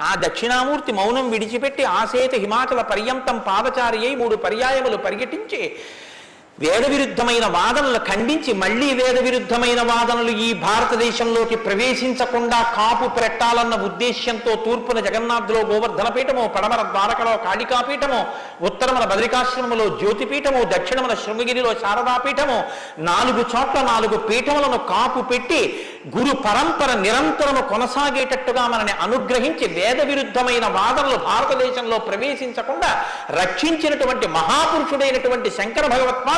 ఆ దక్షిణామూర్తి మౌనం విడిచిపెట్టి ఆసేత హిమాచల పర్యంతం పాదచారి అయి మూడు పర్యాయములు పరిగెటించి వేద విరుద్ధమైన వాదనలు ఖండించి మళ్ళీ వేద విరుద్ధమైన వాదనలు ఈ భారతదేశంలోకి ప్రవేశించకుండా కాపు పెట్టాలన్న ఉద్దేశ్యంతో తూర్పున జగన్నాథ్లో గోవర్ధన పీఠము పడమర ద్వారకలో కాళికాపీఠము ఉత్తరమున బద్రికాశ్రమములో జ్యోతిపీఠము దక్షిణమున శృంగగిరిలో శారదాపీఠము నాలుగు చోట్ల నాలుగు పీఠములను కాపు పెట్టి గురు పరంపర నిరంతరము కొనసాగేటట్టుగా మనని అనుగ్రహించి వేద విరుద్ధమైన వాదనలు భారతదేశంలో ప్రవేశించకుండా రక్షించినటువంటి మహాపురుషుడైనటువంటి శంకర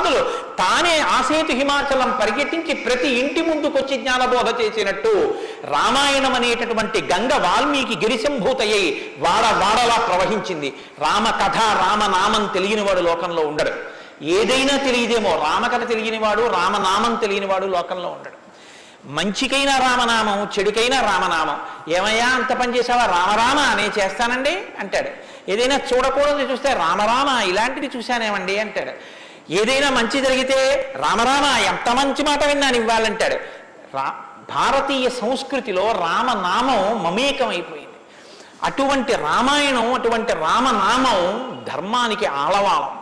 భగవత్పాదులు తానే ఆసేతు హిమాచలం పరిగెట్టించి ప్రతి ఇంటి ముందుకొచ్చి జ్ఞానబోధ చేసినట్టు రామాయణం అనేటటువంటి గంగ వాల్మీకి గిరిశంభూతయ్యి వాడ వాడలా ప్రవహించింది. రామ కథ రామనామం తెలియనివాడు లోకంలో ఉండడు. ఏదైనా తెలియదేమో రామకథ తెలియనివాడు రామనామం తెలియనివాడు లోకంలో ఉండడు. మంచికైనా రామనామం చెడుకైనా రామనామం. ఏమయ్యా అంత పని చేసావా రామరామ నేను చేస్తానండి అంటాడు. ఏదైనా చూడకూడదు చూస్తే రామరామ ఇలాంటిది చూశానేమండి అంటాడు. ఏదైనా మంచి జరిగితే రామరామ ఎంత మంచి మాట విన్నాను ఇవ్వాలంటాడు. రా భారతీయ సంస్కృతిలో రామనామం మమేకమైపోయింది. అటువంటి రామాయణం అటువంటి రామనామం ధర్మానికి ఆలవాలం.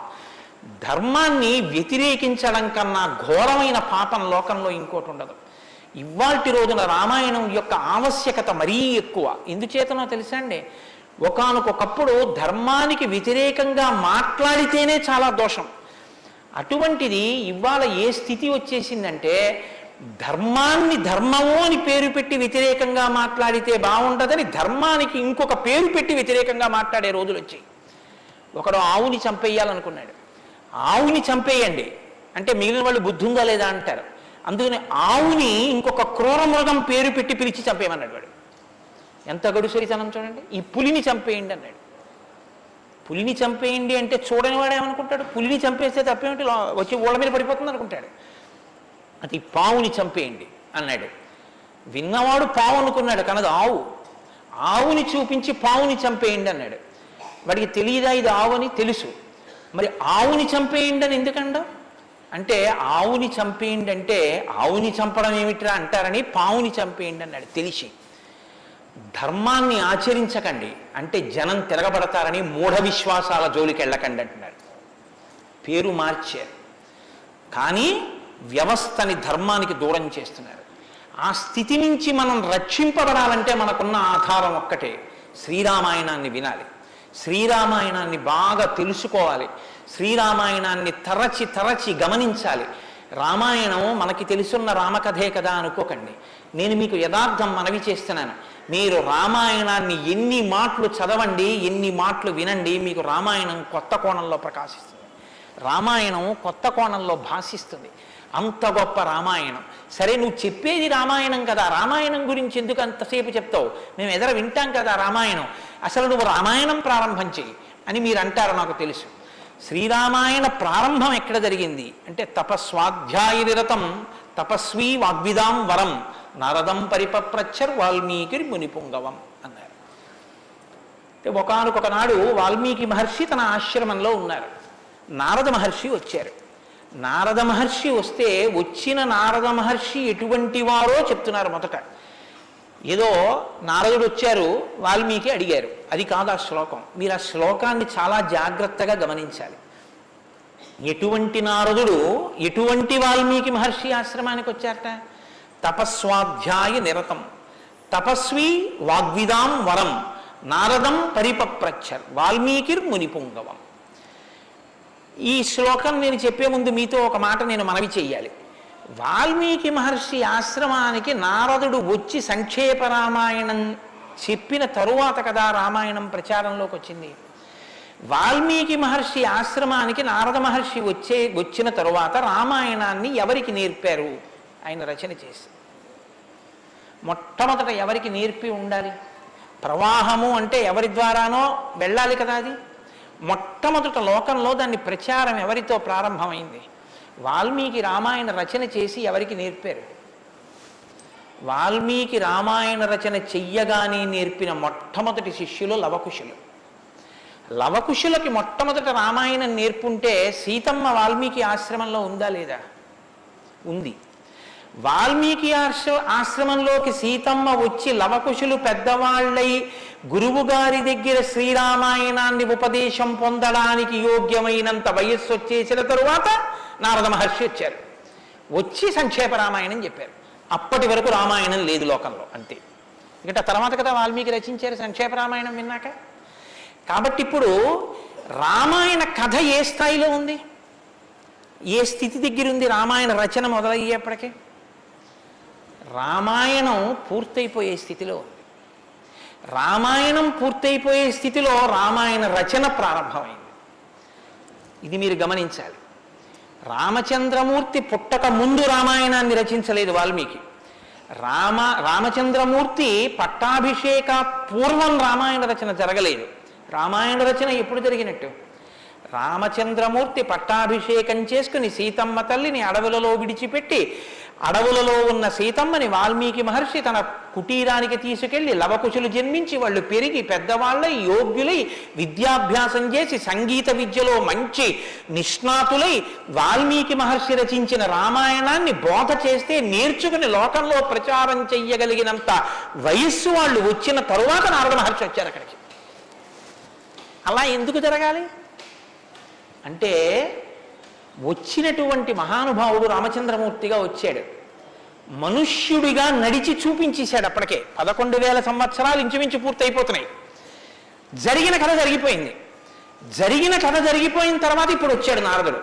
ధర్మాన్ని వ్యతిరేకించడం కన్నా ఘోరమైన పాపం లోకంలో ఇంకోటి ఉండదు. ఇవాల్టి రోజున రామాయణం యొక్క ఆవశ్యకత మరీ ఎక్కువ. ఎందుచేతనో తెలుసా అండి? ఒకనకొకప్పుడు ధర్మానికి వ్యతిరేకంగా మాట్లాడితేనే చాలా దోషం. అటువంటిది ఇవాళ ఏ స్థితి వచ్చేసిందంటే ధర్మాన్ని ధర్మము అని పేరు పెట్టి వ్యతిరేకంగా మాట్లాడితే బాగుండదని ధర్మానికి ఇంకొక పేరు పెట్టి వ్యతిరేకంగా మాట్లాడే రోజులు వచ్చాయి. ఒకడు ఆవుని చంపేయాలనుకున్నాడు. ఆవుని చంపేయండి. అంటే మిగిలిన వాళ్ళు బుద్ధి ఉందా లేదా అంటారు. అందుకని ఆవుని ఇంకొక క్రూర మృగం పేరు పెట్టి పిలిచి చంపేయమన్నాడు వాడు. ఎంత గడుసరితనం చూడండి. ఈ పులిని చంపేయండి అన్నాడు. పులిని చంపేయండి అంటే చూడని వాడు ఏమనుకుంటాడు? పులిని చంపేస్తే తప్పేమిటి? వచ్చి ఊళ్ళ మీద పడిపోతుంది అనుకుంటాడు. అది పావుని చంపేయండి అన్నాడు. విన్నవాడు పావు అనుకున్నాడు కనదు ఆవు. ఆవుని చూపించి పావుని చంపేయండి అన్నాడు. వాడికి తెలియదా ఇది ఆవు అని? తెలుసు. మరి ఆవుని చంపేయండి అని ఎందుకండ? అంటే ఆవుని చంపేయండి అంటే ఆవుని చంపడం ఏమిట్రా అంటారని పావుని చంపేయండి అన్నాడు. తెలిసి. ధర్మాన్ని ఆచరించకండి. అంటే జనం తిరగబడతారని మూఢ విశ్వాసాల జోలికి వెళ్ళకండి అంటున్నాడు పేరు మార్చారు. కానీ వ్యవస్థని ధర్మానికి దూరం చేస్తున్నారు. ఆ స్థితి నుంచి మనం రక్షింపబడాలంటే మనకున్న ఆధారం ఒక్కటే. శ్రీరామాయణాన్ని వినాలి. శ్రీరామాయణాన్ని బాగా తెలుసుకోవాలి. శ్రీరామాయణాన్ని తరచి తరచి గమనించాలి. రామాయణం మనకి తెలుసున్న రామకథే కదా అనుకోకండి. నేను మీకు యథార్థం మనవి చేస్తున్నాను. మీరు రామాయణాన్ని ఎన్ని మాటలు చదవండి ఎన్ని మాటలు వినండి మీకు రామాయణం కొత్త కోణంలో ప్రకాశిస్తుంది. రామాయణం కొత్త కోణంలో భాషిస్తుంది. అంత గొప్ప రామాయణం. సరే నువ్వు చెప్పేది రామాయణం కదా. రామాయణం గురించి ఎందుకు అంతసేపు చెప్తావు? మేము ఎదర వింటాం కదా రామాయణం. అసలు నువ్వు రామాయణం ప్రారంభం చెయ్యి అని మీరు అంటారు నాకు తెలుసు. శ్రీరామాయణ ప్రారంభం ఎక్కడ జరిగింది? అంటే తపస్వాధ్యాయ నిరతం తపస్వీ వాగ్విదాం వరం. నారదం పరిపప్రచ్చర్ వాల్మీకి మునిపుంగవం అన్నారు. అంటే వాల్మీకి మహర్షి తన ఆశ్రమంలో ఉన్నారు. నారద మహర్షి వచ్చారు. నారద మహర్షి వస్తే వచ్చిన నారద మహర్షి ఎటువంటి వారో చెప్తున్నారు మొదట. ఏదో నారదుడు వచ్చారు వాల్మీకి అడిగారు. అది కాదు ఆ శ్లోకం. మీరు ఆ శ్లోకాన్ని చాలా జాగ్రత్తగా గమనించాలి. ఎటువంటి నారదుడు ఎటువంటి వాల్మీకి మహర్షి ఆశ్రమానికి వచ్చారట తపస్వాధ్యాయ నిరతం. తపస్వి వాగ్విదాం వరం. నారదం పరిపప్రచ్చర్ వాల్మీకిర్ మునిపుంగవం. ఈ శ్లోకం నేను చెప్పే ముందు మీతో ఒక మాట నేను మనవి చెయ్యాలి. వాల్మీకి మహర్షి ఆశ్రమానికి నారదుడు వచ్చి సంక్షేప రామాయణం చెప్పిన తరువాత కదా రామాయణం ప్రచారంలోకి వచ్చింది. వాల్మీకి మహర్షి ఆశ్రమానికి నారద మహర్షి వచ్చే వచ్చిన తరువాత రామాయణాన్ని ఎవరికి నేర్పారు? ఆయన రచన చేసి. మొట్టమొదట ఎవరికి నేర్పి ఉండాలి? ప్రవాహము అంటే ఎవరి ద్వారానో వెళ్ళాలి కదా అది? మొట్టమొదట లోకంలో దాన్ని ప్రచారం ఎవరితో ప్రారంభమైంది? వాల్మీకి రామాయణ రచన చేసి ఎవరికి నేర్పారు? వాల్మీకి రామాయణ రచన చెయ్యగానే నేర్పిన మొట్టమొదటి శిష్యులు లవకుశులు. లవకుశులకి మొట్టమొదట రామాయణం నేర్పుంటే సీతమ్మ వాల్మీకి ఆశ్రమంలో ఉందా లేదా? ఉంది. వాల్మీకి ఆశ్ర ఆశ్రమంలోకి సీతమ్మ వచ్చి లవకుశులు పెద్దవాళ్ళై గురువు గారి దగ్గర శ్రీరామాయణాన్ని ఉపదేశం పొందడానికి యోగ్యమైనంత వయస్సు వచ్చేసిన తరువాత నారద మహర్షి వచ్చారు. వచ్చి సంక్షేప రామాయణం చెప్పారు. అప్పటి వరకు రామాయణం లేదు లోకంలో అంతే. ఎందుకంటే తర్వాత కదా వాల్మీకి రచించారు సంక్షేప రామాయణం విన్నాక. కాబట్టి ఇప్పుడు రామాయణ కథ ఏ స్థాయిలో ఉంది? ఏ స్థితి దగ్గర ఉంది రామాయణ రచన మొదలయ్యేప్పటికీ? రామాయణం పూర్తయిపోయే స్థితిలో ఉంది. రామాయణం పూర్తయిపోయే స్థితిలో రామాయణ రచన ప్రారంభమైంది. ఇది మీరు గమనించాలి. రామచంద్రమూర్తి పుట్టక ముందు రామాయణాన్ని రచించలేదు వాల్మీకి. రామ రామచంద్రమూర్తి పట్టాభిషేక పూర్వం రామాయణ రచన జరగలేదు. రామాయణ రచన ఎప్పుడు జరిగినట్టు? రామచంద్రమూర్తి పట్టాభిషేకం చేసుకుని సీతమ్మ తల్లిని అడవులలో విడిచిపెట్టి అడవులలో ఉన్న సీతమ్మని వాల్మీకి మహర్షి తన కుటీరానికి తీసుకెళ్ళి లవకుశులు జన్మించి వాళ్ళు పెరిగి పెద్దవాళ్ళై యోగ్యులై విద్యాభ్యాసం చేసి సంగీత విద్యలో మంచి నిష్ణాతులై వాల్మీకి మహర్షి రచించిన రామాయణాన్ని బోధ చేస్తే నేర్చుకుని లోకంలో ప్రచారం చెయ్యగలిగినంత వయస్సు వాళ్ళు వచ్చిన తరువాత నారద మహర్షి వచ్చారు అక్కడికి. అలా ఎందుకు జరగాలి? అంటే వచ్చినటువంటి మహానుభావుడు రామచంద్రమూర్తిగా వచ్చాడు. మనుష్యుడిగా నడిచి చూపించేశాడు అప్పటికే. పదకొండు వేల సంవత్సరాలు ఇంచుమించు పూర్తయిపోతున్నాయి. జరిగిన కథ జరిగిపోయింది. జరిగిన కథ జరిగిపోయిన తర్వాత ఇప్పుడు వచ్చాడు నారదుడు.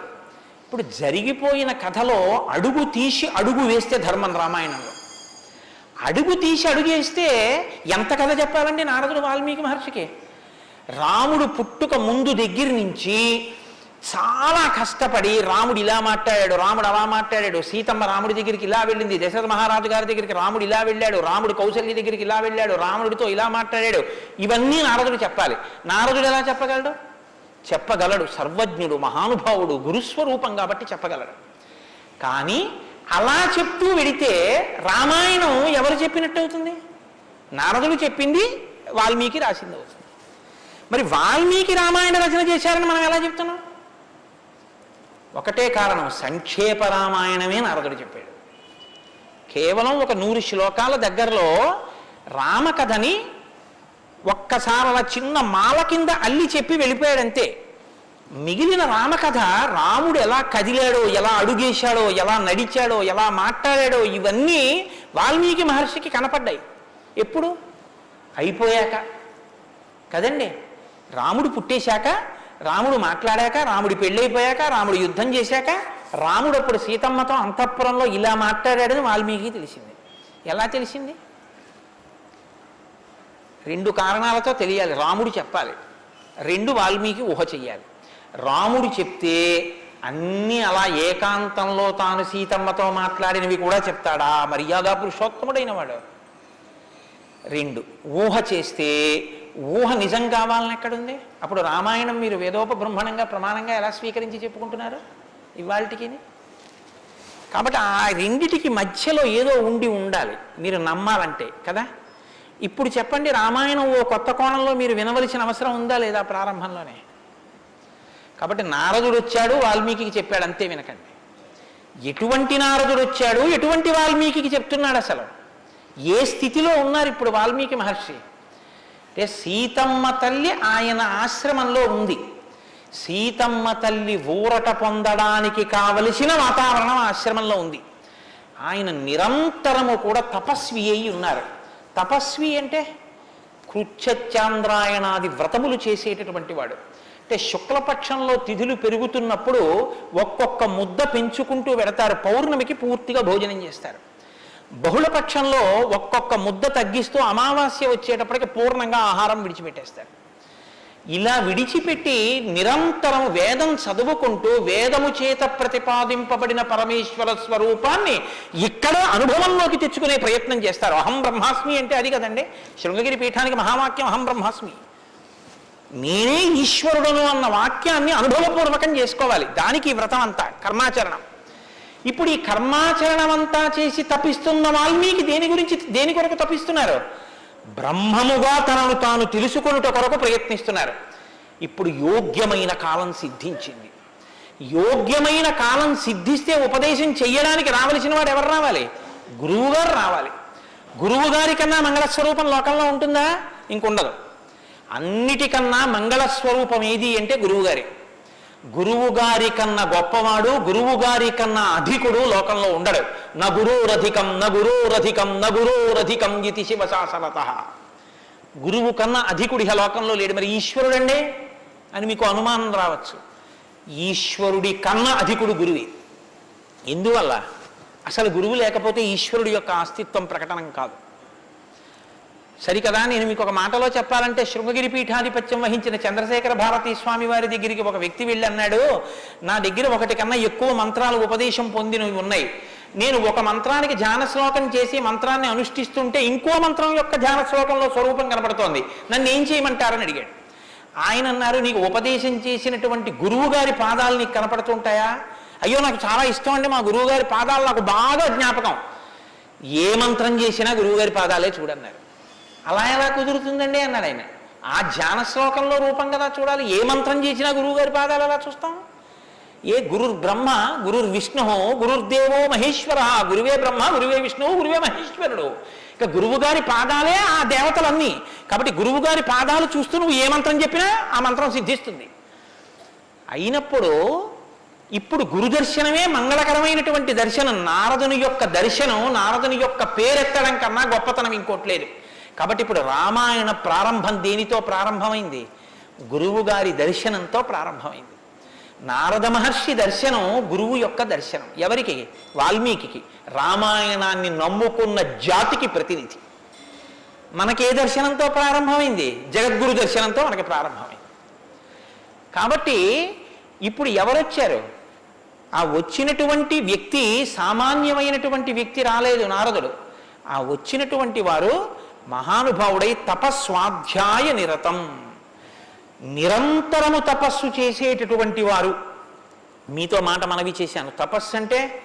ఇప్పుడు జరిగిపోయిన కథలో అడుగు తీసి అడుగు వేస్తే ధర్మం రామాయణంలో. అడుగు తీసి అడుగు వేస్తే ఎంత కథ చెప్పాలండి నారదుడు వాల్మీకి మహర్షికి? రాముడు పుట్టుక ముందు దగ్గర నుంచి చాలా కష్టపడి రాముడు ఇలా మాట్లాడాడు రాముడు అలా మాట్లాడాడు సీతమ్మ రాముడి దగ్గరికి ఇలా వెళ్ళింది దశరథ మహారాజు గారి దగ్గరికి రాముడు ఇలా వెళ్ళాడు రాముడు కౌశల్య దగ్గరికి ఇలా వెళ్ళాడు రాముడితో ఇలా మాట్లాడాడు. ఇవన్నీ నారదుడు చెప్పాలి. నారదుడు ఎలా చెప్పగలడు? చెప్పగలడు. సర్వజ్ఞుడు మహానుభావుడు గురుస్వరూపం కాబట్టి చెప్పగలడు. కానీ అలా చెప్తూ వెడితే రామాయణం ఎవరు చెప్పినట్టు అవుతుంది? నారదుడు చెప్పింది వాల్మీకి రాసింది అవుతుంది. మరి వాల్మీకి రామాయణ రచన చేశారని మనం ఎలా చెప్తున్నాం? ఒకటే కారణం సంక్షేప రామాయణమే నారదుడు చెప్పాడు. కేవలం ఒక నూరు శ్లోకాల దగ్గరలో రామకథని ఒక్కసారి అలా చిన్న మాల కింద అల్లి చెప్పి వెళ్ళిపోయాడంతే. మిగిలిన రామకథ రాముడు ఎలా కదిలాడో ఎలా అడుగేశాడో ఎలా నడిచాడో ఎలా మాట్లాడాడో ఇవన్నీ వాల్మీకి మహర్షికి కనపడ్డాయి. ఎప్పుడు? అయిపోయాక. కదండి? రాముడు పుట్టేశాక రాముడు మాట్లాడాక రాముడి పెళ్ళైపోయాక రాముడు యుద్ధం చేశాక రాముడు అప్పుడు సీతమ్మతో అంతఃపురంలో ఇలా మాట్లాడాడని వాల్మీకి తెలిసింది. ఎలా తెలిసింది? రెండు కారణాలతో తెలియాలి రాముడు చెప్పాలి. రెండు వాల్మీకి ఊహ చెయ్యాలి. రాముడు చెప్తే అన్నీ అలా ఏకాంతంలో తాను సీతమ్మతో మాట్లాడినవి కూడా చెప్తాడా? మర్యాద పురుషోత్తముడైన వాడు రెండు ఊహ చేస్తే ఊహ నిజం కావాలని ఎక్కడుంది? అప్పుడు రామాయణం మీరు వేదోపబ్రహ్మణంగా ప్రమాణంగా ఎలా స్వీకరించి చెప్పుకుంటున్నారు ఇవాళకి కాబట్టి ఆ రెండిటికి మధ్యలో ఏదో ఉండి ఉండాలి మీరు నమ్మాలంటే కదా? ఇప్పుడు చెప్పండి రామాయణం ఓ కొత్త కోణంలో మీరు వినవలసిన అవసరం ఉందా లేదా ప్రారంభంలోనే? కాబట్టి నారదుడు వచ్చాడు వాల్మీకి చెప్పాడు అంతే వినకండి. ఎటువంటి నారదుడు వచ్చాడు ఎటువంటి వాల్మీకి చెప్తున్నాడు అసలు? ఏ స్థితిలో ఉన్నారు ఇప్పుడు వాల్మీకి మహర్షి? అంటే సీతమ్మ తల్లి ఆయన ఆశ్రమంలో ఉంది. సీతమ్మ తల్లి ఊరట పొందడానికి కావలసిన వాతావరణం ఆశ్రమంలో ఉంది. ఆయన నిరంతరము కూడా తపస్వి అయి ఉన్నారు. తపస్వి అంటే కృచ్ఛత్యాంద్రాయణాది వ్రతములు చేసేటటువంటి వాడు. అంటే శుక్లపక్షంలో తిథులు పెరుగుతున్నప్పుడు ఒక్కొక్క ముద్ద పెంచుకుంటూ వెడతారు పౌర్ణమికి పూర్తిగా భోజనం చేస్తారు. బహుళపక్షంలో ఒక్కొక్క ముద్ద తగ్గిస్తూ అమావాస్య వచ్చేటప్పటికి పూర్ణంగా ఆహారం విడిచిపెట్టేస్తారు. ఇలా విడిచిపెట్టి నిరంతరం వేదం చదువుకుంటూ వేదము చేత ప్రతిపాదింపబడిన పరమేశ్వర స్వరూపాన్ని ఇక్కడ అనుభవంలోకి తెచ్చుకునే ప్రయత్నం చేస్తారు. అహం బ్రహ్మాస్మి అంటే అది కదండి? శృంగగిరి పీఠానికి మహావాక్యం అహం బ్రహ్మాస్మి. నేనే ఈశ్వరుడను అన్న వాక్యాన్ని అనుభవపూర్వకం చేసుకోవాలి. దానికి వ్రతం అంతా కర్మాచరణం. ఇప్పుడు ఈ కర్మాచరణమంతా చేసి తపిస్తున్న వాల్మీకి దేని గురించి దేని కొరకు తపిస్తున్నారు బ్రహ్మముగా తనను తాను తెలుసుకొనుట కొరకు ప్రయత్నిస్తున్నారు. ఇప్పుడు యోగ్యమైన కాలం సిద్ధించింది. యోగ్యమైన కాలం సిద్ధిస్తే ఉపదేశం చేయడానికి రావలసిన వాడు ఎవరు రావాలి? గురువుగారు రావాలి. గురువు గారి కన్నా మంగళస్వరూపం లోకంలో ఉంటుందా? ఇంకుండదు. అన్నిటికన్నా మంగళస్వరూపం ఏది అంటే గురువుగారే. గురువు గారి కన్నా గొప్పవాడు గురువు గారి కన్నా అధికుడు లోకంలో ఉండడు. న గురురధికం న గురురధికం న గురురధికం ఇది శివశాసనత. గురువు కన్నా అధికుడి ఇహ లోకంలో లేడు. మరి ఈశ్వరుడండి అని మీకు అనుమానం రావచ్చు. ఈశ్వరుడి కన్నా అధికుడు గురువే. ఎందువల్ల? అసలు గురువు లేకపోతే ఈశ్వరుడి యొక్క అస్తిత్వం ప్రకటనం కాదు. సరికదా నేను మీకు ఒక మాటలో చెప్పాలంటే శృంగగిరి పీఠాధిపత్యం వహించిన చంద్రశేఖర భారతీ స్వామి వారి దగ్గరికి ఒక వ్యక్తి వెళ్ళి అన్నాడు నా దగ్గర ఒకటి కన్నా ఎక్కువ మంత్రాలు ఉపదేశం పొందినవి ఉన్నాయి. నేను ఒక మంత్రానికి ధ్యాన శ్లోకం చేసి మంత్రాన్ని అనుష్ఠిస్తుంటే ఇంకో మంత్రం యొక్క ధ్యాన శ్లోకంలో స్వరూపం కనబడుతోంది నన్ను ఏం చేయమంటారని అడిగాడు. ఆయన అన్నారు నీకు ఉపదేశం చేసినటువంటి గురువు గారి పాదాలు నీకు కనపడుతుంటాయా? అయ్యో నాకు చాలా ఇష్టం అండి మా గురువు గారి పాదాలు నాకు బాగా జ్ఞాపకం. ఏ మంత్రం చేసినా గురువుగారి పాదాలే చూడన్నారు. అలా ఎలా కుదురుతుందండి అన్నాడు ఆయన. ఆ ధ్యాన శ్లోకంలో రూపం కదా చూడాలి. ఏ మంత్రం చేసినా గురువుగారి పాదాలు ఎలా చూస్తాం? ఏ గురుర్ బ్రహ్మ గురుర్ విష్ణు గురుర్దేవో మహేశ్వర గురువే బ్రహ్మ గురువే విష్ణువు గురువే మహేశ్వరుడు. ఇక గురువు గారి పాదాలే ఆ దేవతలన్నీ. కాబట్టి గురువు గారి పాదాలు చూస్తూ నువ్వు ఏ మంత్రం చెప్పినా ఆ మంత్రం సిద్ధిస్తుంది. అయినప్పుడు ఇప్పుడు గురు దర్శనమే మంగళకరమైనటువంటి దర్శనం. నారదుని యొక్క దర్శనం నారదుని యొక్క పేరెత్తడం కన్నా గొప్పతనం ఇంకోట్లేదు కాబట్టి ఇప్పుడు రామాయణ ప్రారంభం దేనితో ప్రారంభమైంది? గురువు గారి దర్శనంతో ప్రారంభమైంది. నారద మహర్షి దర్శనం గురువు యొక్క దర్శనం ఎవరికి? వాల్మీకి రామాయణాన్ని నమ్ముకున్న జాతికి ప్రతినిధి. మనకే దర్శనంతో ప్రారంభమైంది? జగద్గురు దర్శనంతో మనకి ప్రారంభమైంది. కాబట్టి ఇప్పుడు ఎవరొచ్చారు? ఆ వచ్చినటువంటి వ్యక్తి సామాన్యమైనటువంటి వ్యక్తి రాలేదు నారదుడు. ఆ వచ్చినటువంటి వారు మహానుభావుడై తపస్వాధ్యాయ నిరతం. నిరంతరము తపస్సు చేసేటటువంటి వారు. మీతో మాట మనవి చేశాను. తపస్సు అంటే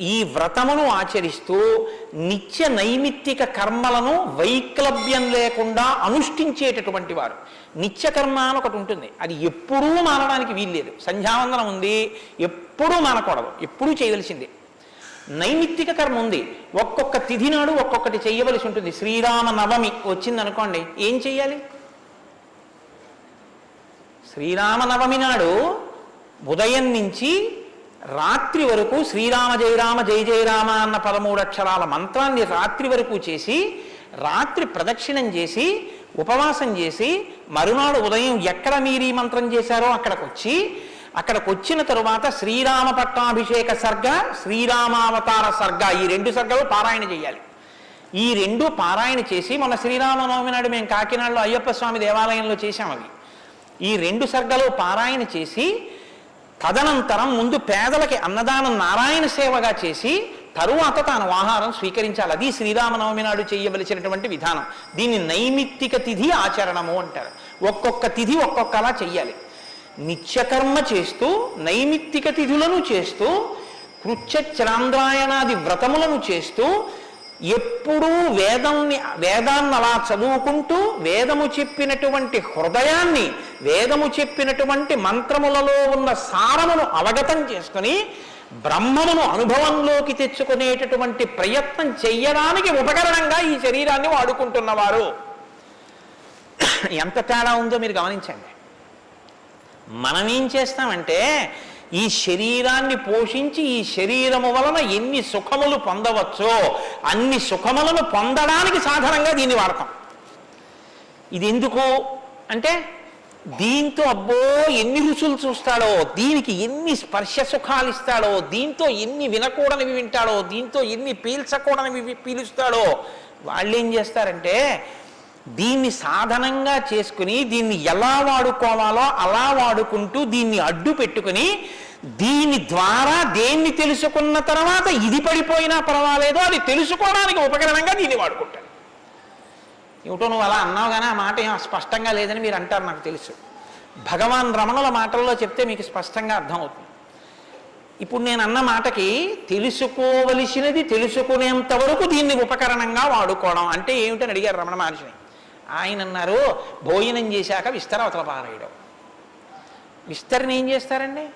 ఈ వ్రతమును ఆచరిస్తూ నిత్య నైమిత్తిక కర్మలను వైక్లభ్యం లేకుండా అనుష్ఠించేటటువంటి వారు. నిత్యకర్మ అని ఒకటి ఉంటుంది. అది ఎప్పుడూ మానడానికి వీల్లేదు. సంధ్యావందనం ఉంది. ఎప్పుడూ మానకూడదు. ఎప్పుడూ చేయవలసిందే. నైమిత్తిక కర్మ ఉంది. ఒక్కొక్క తిథి నాడు ఒక్కొక్కటి చేయవలసి ఉంటుంది. శ్రీరామ నవమి వచ్చిందనుకోండి ఏం చెయ్యాలి? శ్రీరామనవమి నాడు ఉదయం నుంచి రాత్రి వరకు శ్రీరామ జయరామ జయ జయరామ అన్న పదమూడు అక్షరాల మంత్రాన్ని రాత్రి వరకు చేసి రాత్రి ప్రదక్షిణం చేసి ఉపవాసం చేసి మరునాడు ఉదయం ఎక్కడ మీరు ఈ మంత్రం చేశారో అక్కడికి వచ్చి అక్కడికి వచ్చిన తరువాత శ్రీరామ పట్టాభిషేక సర్గ శ్రీరామావతార సర్గ ఈ రెండు సర్గలు పారాయణ చేయాలి. ఈ రెండు పారాయణ చేసి మొన్న శ్రీరామనవమి నాడు మేము కాకినాడలో అయ్యప్ప స్వామి దేవాలయంలో చేశాం అవి. ఈ రెండు సర్గలు పారాయణ చేసి తదనంతరం ముందు పేదలకి అన్నదానం నారాయణ సేవగా చేసి తరువాత తాను ఆహారం స్వీకరించాలి. అది శ్రీరామనవమి నాడు చేయవలసినటువంటి విధానం. దీన్ని నైమిత్తిక తిథి ఆచరణము అంటారు. ఒక్కొక్క తిథి ఒక్కొక్కలా చెయ్యాలి. నిత్యకర్మ చేస్తూ నైమిత్తిక తిథులను చేస్తూ కృత్యచరాంద్రాయణాది వ్రతములను చేస్తూ ఎప్పుడూ వేదంని వేదాన్ని అలా చదువుకుంటూ వేదము చెప్పినటువంటి హృదయాన్ని వేదము చెప్పినటువంటి మంత్రములలో ఉన్న సారమును అవగతం చేసుకుని బ్రహ్మమును అనుభవంలోకి తెచ్చుకునేటటువంటి ప్రయత్నం చెయ్యడానికి ఉపకరణంగా ఈ శరీరాన్ని వాడుకుంటున్నవారు. ఎంత తేడా ఉందో మీరు గమనించండి. మనం ఏం చేస్తామంటే ఈ శరీరాన్ని పోషించి ఈ శరీరము వలన ఎన్ని సుఖములు పొందవచ్చో అన్ని సుఖములను పొందడానికి సాధారణంగా దీన్ని వాడతాం. ఇది ఎందుకు అంటే దీంతో అబ్బో ఎన్ని రుచులు చూస్తాడో దీనికి ఎన్ని స్పర్శ సుఖాలు ఇస్తాడో దీంతో ఎన్ని వినకూడనివి వింటాడో దీంతో ఎన్ని పీల్చకూడనివి పీలుస్తాడో వాళ్ళు ఏం చేస్తారంటే దీన్ని సాధనంగా చేసుకుని దీన్ని ఎలా వాడుకోవాలో అలా వాడుకుంటూ దీన్ని అడ్డు పెట్టుకుని దీని ద్వారా దేన్ని తెలుసుకున్న తర్వాత ఇది పడిపోయినా పర్వాలేదు అది తెలుసుకోవడానికి ఉపకరణంగా దీన్ని వాడుకుంటాను ఏమిటో నువ్వు అలా అన్నావు కానీ ఆ మాట ఏం స్పష్టంగా లేదని మీరు అంటారు నాకు తెలుసు. భగవాన్ రమణుల మాటల్లో చెప్తే మీకు స్పష్టంగా అర్థమవుతుంది. ఇప్పుడు నేను అన్న మాటకి తెలుసుకోవలసినది తెలుసుకునేంత వరకు దీన్ని ఉపకరణంగా వాడుకోవడం అంటే ఏమిటని అడిగారు రమణ మహర్షిని. ఆయన అన్నారు భోజనం చేశాక విస్తరవతల పారేయడం. విస్తరణ ఏం చేస్తారండి?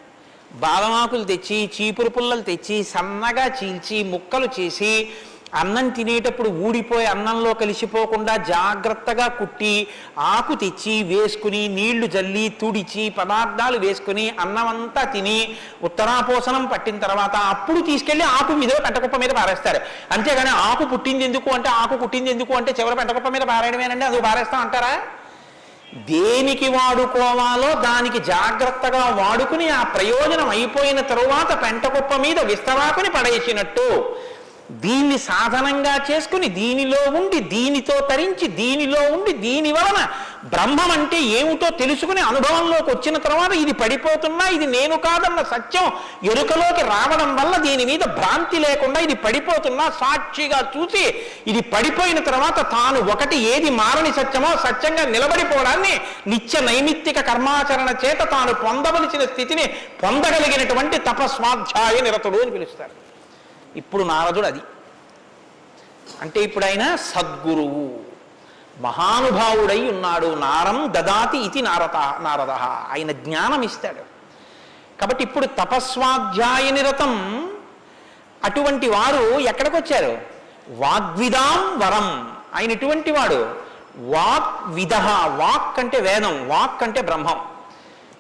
బాదమాకులు తెచ్చి చీపురు పుల్లలు తెచ్చి సన్నగా చీల్చి ముక్కలు చేసి అన్నం తినేటప్పుడు ఊడిపోయి అన్నంలో కలిసిపోకుండా జాగ్రత్తగా కుట్టి ఆకు తెచ్చి వేసుకుని నీళ్ళు జల్లి తుడిచి పదార్థాలు వేసుకుని అన్నం అంతా తిని ఉత్తరాపోసనం పట్టిన తర్వాత అప్పుడు తీసుకెళ్ళి ఆకు మీద పెంటకుప్ప మీద పారేస్తారు. అంతేగాని ఆకు పుట్టింది ఎందుకు అంటే ఆకు పుట్టింది ఎందుకు అంటే చివరి పెంటకుప్ప మీద పారేయడమేనండి? అది పారేస్తాం అంటారా? దేనికి వాడుకోవాలో దానికి జాగ్రత్తగా వాడుకుని ఆ ప్రయోజనం అయిపోయిన తరువాత పెంటకుప్ప మీద విస్తరాకుని పడేసినట్టు దీన్ని సాధనంగా చేసుకుని దీనిలో ఉండి దీనితో తరించి దీనిలో ఉండి దీని వలన బ్రహ్మం అంటే ఏమిటో తెలుసుకుని అనుభవంలోకి వచ్చిన తర్వాత ఇది పడిపోతున్నా ఇది నేను కాదన్న సత్యం ఎరుకలోకి రావడం వల్ల దీని మీద భ్రాంతి లేకుండా ఇది పడిపోతున్నా సాక్షిగా చూసి ఇది పడిపోయిన తర్వాత తాను ఒకటి ఏది మారని సత్యమో సత్యంగా నిలబడిపోవడాన్ని నిత్య నైమిత్తిక కర్మాచరణ చేత తాను పొందవలసిన స్థితిని పొందగలిగినటువంటి తపస్వాధ్యాయ నిరతుడు అని పిలుస్తారు. ఇప్పుడు నారదుడు అది. అంటే ఇప్పుడు ఆయన సద్గురువు మహానుభావుడై ఉన్నాడు నారం దదాతి ఇది నారద నారద ఆయన జ్ఞానం ఇస్తాడు. కాబట్టి ఇప్పుడు తపస్వాధ్యాయ నిరతం అటువంటి వారు ఎక్కడికి వచ్చారు వాగ్విదాం వరం. ఆయన ఇటువంటి వాడు? వాక్ విధ వాక్ అంటే వేదం వాక్ అంటే బ్రహ్మం.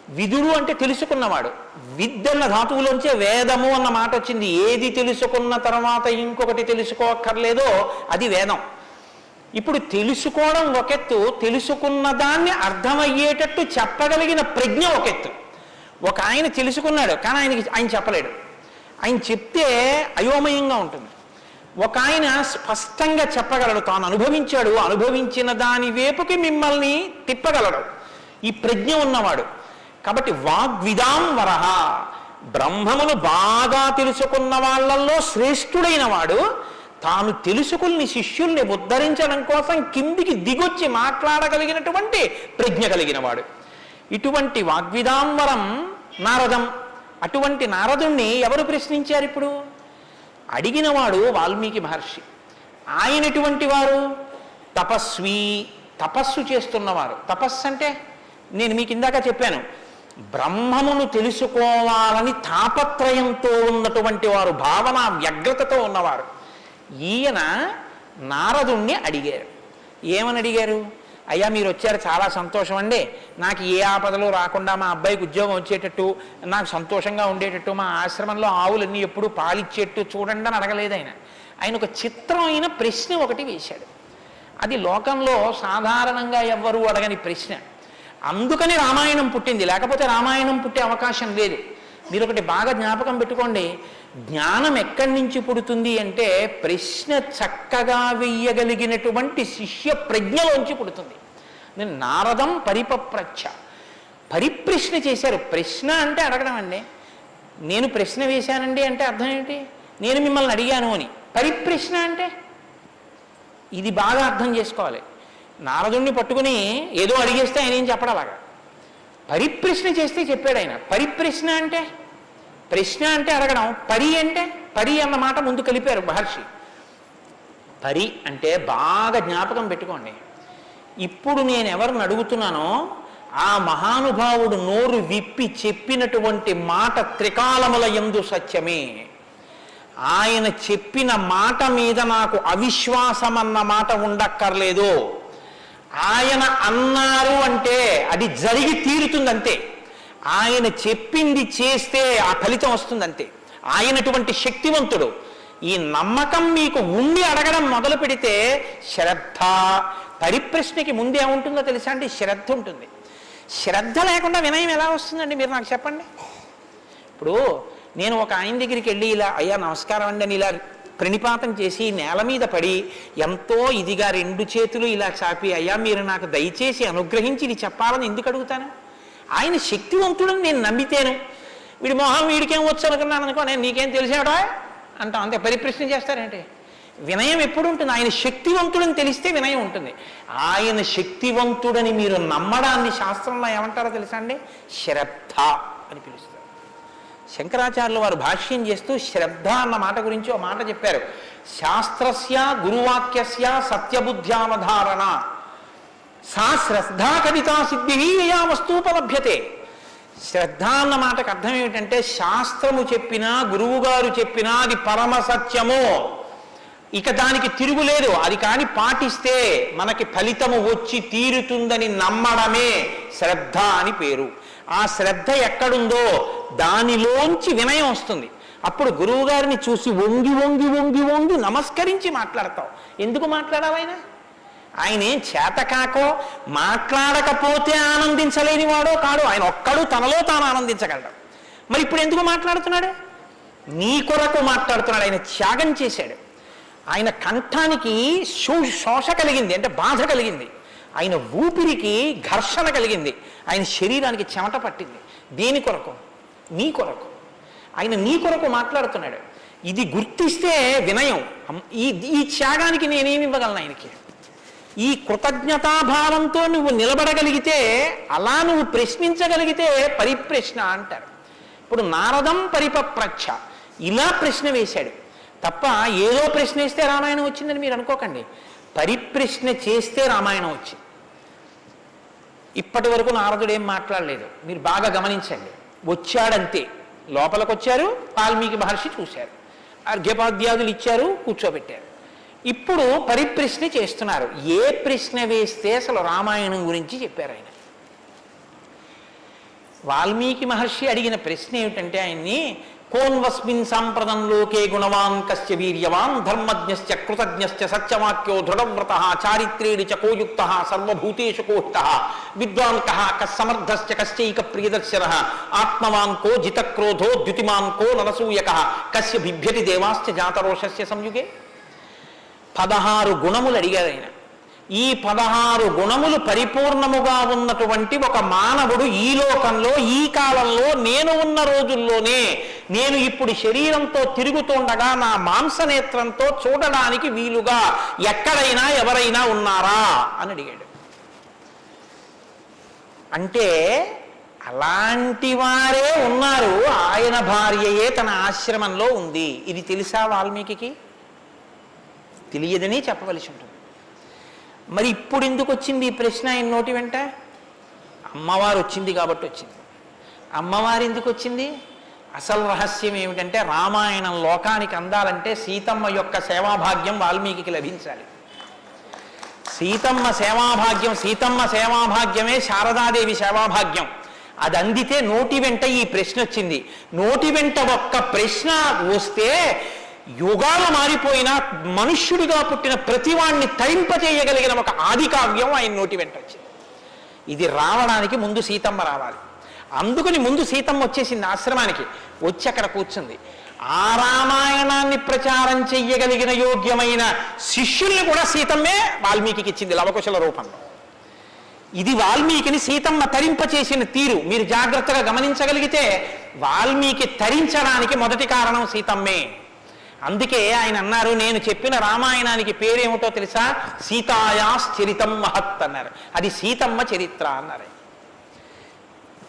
విదుడు అంటే తెలుసుకున్నవాడు. విద్ అన్న ధాతువులోంచే వేదము అన్న మాట వచ్చింది. ఏది తెలుసుకున్న తర్వాత ఇంకొకటి తెలుసుకోక్కర్లేదో అది వేదం. ఇప్పుడు తెలుసుకోవడం ఒకెత్తు తెలుసుకున్న దాన్ని అర్థమయ్యేటట్టు చెప్పగలిగిన ప్రజ్ఞ ఒకెత్తు ఒక ఆయన తెలుసుకున్నాడు కానీ ఆయనకి ఆయన చెప్పలేడు. ఆయన చెప్తే అయోమయంగా ఉంటుంది. ఒక ఆయన స్పష్టంగా చెప్పగలడు తాను అనుభవించాడు అనుభవించిన దాని వైపుకి మిమ్మల్ని తిప్పగలడు. ఈ ప్రజ్ఞ ఉన్నవాడు. కాబట్టి వాగ్విదాం వరహ బ్రహ్మమును బాగా తెలుసుకున్న వాళ్ళల్లో శ్రేష్ఠుడైన వాడు తాను తెలుసుకుని శిష్యుల్ని ఉద్ధరించడం కోసం కిందికి దిగొచ్చి మాట్లాడగలిగినటువంటి ప్రజ్ఞ కలిగిన వాడు. ఇటువంటి వాగ్విదాంబరం నారదం. అటువంటి నారదుణ్ణి ఎవరు ప్రశ్నించారు ఇప్పుడు? అడిగినవాడు వాల్మీకి మహర్షి. ఆయన ఎటువంటి వారు తపస్వి తపస్సు చేస్తున్నవారు. తపస్సు అంటే నేను మీకు ఇందాక చెప్పాను బ్రహ్మమును తెలుసుకోవాలని తాపత్రయంతో ఉన్నటువంటి వారు భావన వ్యగ్రతతో ఉన్నవారు. ఈయన నారదుణ్ణి అడిగారు. ఏమని అడిగారు? అయ్యా మీరు వచ్చారు చాలా సంతోషం అండి. నాకు ఏ ఆపదలు రాకుండా మా అబ్బాయికి ఉద్యోగం వచ్చేటట్టు నాకు సంతోషంగా ఉండేటట్టు మా ఆశ్రమంలో ఆవులన్నీ ఎప్పుడు పాలిచ్చేట్టు చూడండి అని అడగలేదు ఆయన. ఆయన ఒక చిత్రమైన ప్రశ్న ఒకటి వేశాడు. అది లోకంలో సాధారణంగా ఎవ్వరూ అడగని ప్రశ్న. అందుకని రామాయణం పుట్టింది. లేకపోతే రామాయణం పుట్టే అవకాశం లేదు. మీరు ఒకటి బాగా జ్ఞాపకం పెట్టుకోండి. జ్ఞానం ఎక్కడి నుంచి పుడుతుంది అంటే ప్రశ్న చక్కగా వెయ్యగలిగినటువంటి శిష్య ప్రజ్ఞలోంచి పుడుతుంది. నేను నారదం పరిపప్రచ్ఛ పరిప్రశ్న చేశారు. ప్రశ్న అంటే అడగడం అండి. నేను ప్రశ్న వేశానండి అంటే అర్థం ఏంటి? నేను మిమ్మల్ని అడిగాను అని. పరిప్రశ్న అంటే ఇది బాగా అర్థం చేసుకోవాలి. నారదుణ్ణి పట్టుకుని ఏదో అడిగేస్తే ఆయన ఏం చెప్పడం అలాగా? పరిప్రశ్న చేస్తే చెప్పాడు ఆయన. పరిప్రశ్న అంటే? ప్రశ్న అంటే అడగడం. పరి అంటే? పరి అన్న మాట ముందు కలిపారు మహర్షి. పరి అంటే బాగా జ్ఞాపకం పెట్టుకోండి. ఇప్పుడు నేను ఎవరిని అడుగుతున్నానో ఆ మహానుభావుడు నోరు విప్పి చెప్పినటువంటి మాట త్రికాలముల ఎందు సత్యమే. ఆయన చెప్పిన మాట మీద నాకు అవిశ్వాసం అన్న మాట ఉండక్కర్లేదు. ఆయన అన్నారు అంటే అది జరిగి తీరుతుందంతే. ఆయన చెప్పింది చేస్తే ఆ ఫలితం వస్తుందంతే. ఆయనటువంటి శక్తివంతుడు. ఈ నమ్మకం మీకు ఉండి అడగడం మొదలు పెడితే శ్రద్ధ పరిప్రశ్నకి ముందే ఉంటుందో తెలుసా అండి? శ్రద్ధ ఉంటుంది. శ్రద్ధ లేకుండా వినయం ఎలా వస్తుందండి? మీరు నాకు చెప్పండి. ఇప్పుడు నేను ఒక ఆయన దగ్గరికి వెళ్ళి ఇలా అయ్యా నమస్కారం అండి అని ఇలా ప్రణిపాతం చేసి నేల మీద పడి ఎంతో ఇదిగా రెండు చేతులు ఇలా చాపి అయ్యా మీరు నాకు దయచేసి అనుగ్రహించి ఇది చెప్పాలని ఎందుకు అడుగుతాను? ఆయన శక్తివంతుడని నేను నమ్మితేను. వీడి మొహం వీడికేం వచ్చు అనుకున్నాను అనుకో నేను నీకేం తెలిసాడా అంటాం. అంతే పరిప్రశ్న చేస్తారంటే? వినయం ఎప్పుడు ఉంటుంది ఆయన శక్తివంతుడని తెలిస్తే వినయం ఉంటుంది. ఆయన శక్తివంతుడని మీరు నమ్మడాన్ని శాస్త్రంలో ఏమంటారో తెలుసా అండి? శ్రద్ధ. శంకరాచార్యుల వారు భాష్యం చేస్తూ శ్రద్ధ అన్న మాట గురించి ఒక మాట చెప్పారు. శాస్త్రస్య గురువాక్యస్య సత్యబుద్ధ్యావధారణ. సా శ్రద్ధా కవితా సిద్ధి యా వస్తుపలభ్యతే శ్రద్ధ అన్న మాటకు అర్థం ఏమిటంటే శాస్త్రము చెప్పినా గురువుగారు చెప్పినా అది పరమ సత్యము. ఇక దానికి తిరుగులేదు అది కాని పాటిస్తే మనకి ఫలితము వచ్చి తీరుతుందని నమ్మడమే శ్రద్ధ అని పేరు. ఆ శ్రద్ధ ఎక్కడుందో దానిలోంచి వినయం వస్తుంది. అప్పుడు గురువు గారిని చూసి వంగి వంగి వంగి వంగి నమస్కరించి మాట్లాడతావు. ఎందుకు మాట్లాడావు ఆయన? ఆయన ఏం చేతకాకో మాట్లాడకపోతే ఆనందించలేని వాడో కాడు ఆయన ఒక్కడు తనలో తాను ఆనందించగలడు. మరి ఇప్పుడు ఎందుకు మాట్లాడుతున్నాడు? నీ కొరకు మాట్లాడుతున్నాడు. ఆయన త్యాగం చేశాడు. ఆయన కంఠానికి శో శోష కలిగింది అంటే బాధ కలిగింది. ఆయన ఊపిరికి ఘర్షణ కలిగింది. ఆయన శరీరానికి చెమట పట్టింది. దేని కొరకు నీ కొరకు. ఆయన నీ కొరకు మాట్లాడుతున్నాడు. ఇది గుర్తిస్తే వినయం. ఈ ఈ త్యాగానికి నేనేమి ఇవ్వగలను ఆయనకి? ఈ కృతజ్ఞతాభావంతో నువ్వు నిలబడగలిగితే అలా నువ్వు ప్రశ్నించగలిగితే పరిప్రశ్న అంటారు. ఇప్పుడు నారదం పరిపప్రచ్ఛ. ఇలా ప్రశ్న వేశాడు. తప్ప ఏదో ప్రశ్న వేస్తే రామాయణం వచ్చిందని మీరు అనుకోకండి. పరిప్రశ్న చేస్తే రామాయణం వచ్చింది. ఇప్పటి వరకు నారదుడు ఏం మాట్లాడలేదు. మీరు బాగా గమనించండి. వచ్చాడంతే. లోపలికి వచ్చారు వాల్మీకి మహర్షి చూశారు. అర్ఘ్యపాద్యాదులు ఇచ్చారు కూర్చోబెట్టారు. ఇప్పుడు పరిప్రశ్న చేస్తున్నారు. ఏ ప్రశ్న వేస్తే అసలు రామాయణం గురించి చెప్పారు ఆయన. వాల్మీకి మహర్షి అడిగిన ప్రశ్న ఏమిటంటే ఆయన్ని కోన్వస్మిన్ సాంప్రదం లోకే గుణవాన్ కస్య వీర్యవాన్ ధర్మజ్ఞశ్చ కృతజ్ఞశ్చ సత్యవాక్యో దృఢవ్రత చారిత్రేణి చ కోయుక్త సర్వభూతేషు కోహిత విద్వాన్ కః కస్సమర్థశ్చ కశ్చైక ప్రియదర్శన ఆత్మవాన్ కో జితక్రోధో ద్యుతిమాన్ కో ననసూయక కస్య బిభ్యతి దేవాశ్చ జాతరోషస్య సంయుగే పదహారు గుణములు అడిగారు ఆయన ఈ పదహారు గుణములు పరిపూర్ణముగా ఉన్నటువంటి ఒక మానవుడు ఈ లోకంలో ఈ కాలంలో నేను ఉన్న రోజుల్లోనే నేను ఇప్పుడు శరీరంతో తిరుగుతుండగా నా మాంసనేత్రంతో చూడడానికి వీలుగా ఎక్కడైనా ఎవరైనా ఉన్నారా అని అడిగాడు. అంటే అలాంటి వారే ఉన్నారు. ఆయన భార్యయే తన ఆశ్రమంలో ఉంది. ఇది తెలుసా వాల్మీకి తెలియదని చెప్పవలసి ఉంటుంది. మరి ఇప్పుడు ఎందుకు వచ్చింది ఈ ప్రశ్న? ఆయన నోటి వెంట? అమ్మవారు వచ్చింది కాబట్టి వచ్చింది అమ్మవారు ఎందుకు వచ్చింది అసలు రహస్యం ఏమిటంటే రామాయణం లోకానికి అందాలంటే సీతమ్మ యొక్క సేవాభాగ్యం వాల్మీకి లభించాలి. సీతమ్మ సేవాభాగ్యం సీతమ్మ సేవాభాగ్యమే శారదాదేవి సేవాభాగ్యం. అది అందితే నోటి వెంట ఈ ప్రశ్న వచ్చింది నోటి వెంట ఒక్క ప్రశ్న వస్తే యుగాలు మారిపోయిన మనుష్యుడిగా పుట్టిన ప్రతివాణ్ణి తరింపచేయగలిగిన ఒక ఆది కావ్యం ఆయన నోటి వెంట వచ్చింది. ఇది రావడానికి ముందు సీతమ్మ రావాలి. అందుకని ముందు సీతమ్మ వచ్చేసింది ఆశ్రమానికి. వచ్చి అక్కడ కూర్చుంది. ఆ రామాయణాన్ని ప్రచారం చెయ్యగలిగిన యోగ్యమైన శిష్యుల్ని కూడా సీతమ్మే వాల్మీకి ఇచ్చింది లవకుశల రూపంలో. ఇది వాల్మీకిని సీతమ్మ తరింపచేసిన తీరు. మీరు జాగ్రత్తగా గమనించగలిగితే వాల్మీకి తరించడానికి మొదటి కారణం సీతమ్మే. అందుకే ఆయన అన్నారు నేను చెప్పిన రామాయణానికి పేరేమిటో తెలుసా? సీతాయాస్ చరితం మహత్ అన్నారు. అది సీతమ్మ చరిత్ర అన్నారు.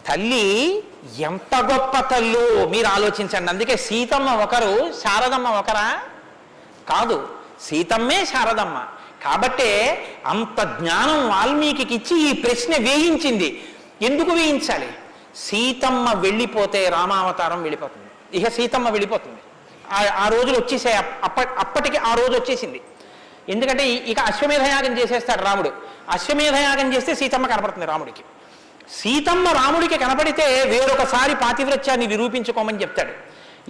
తల్లి ఎంత గొప్ప తల్లు? మీరు ఆలోచించండి. అందుకే సీతమ్మ ఒకరు శారదమ్మ ఒకరా? కాదు సీతమ్మే శారదమ్మ. కాబట్టే అంత జ్ఞానం వాల్మీకి ఇచ్చి ఈ ప్రశ్న వేయించింది. ఎందుకు వేయించాలి? సీతమ్మ వెళ్ళిపోతే రామావతారం వెళ్ళిపోతుంది. ఇక సీతమ్మ వెళ్ళిపోతుంది. ఆ- రోజులు వచ్చేసాయి. అప్ప అప్పటికి ఆ రోజు వచ్చేసింది. ఎందుకంటే ఇక అశ్వమేధయాగం చేసేస్తాడు రాముడు. అశ్వమేధయాగం చేస్తే సీతమ్మ కనపడుతుంది రాముడికి. సీతమ్మ రాముడికి కనపడితే వేరొకసారి పాతివ్రత్యాన్ని నిరూపించుకోమని చెప్తాడు.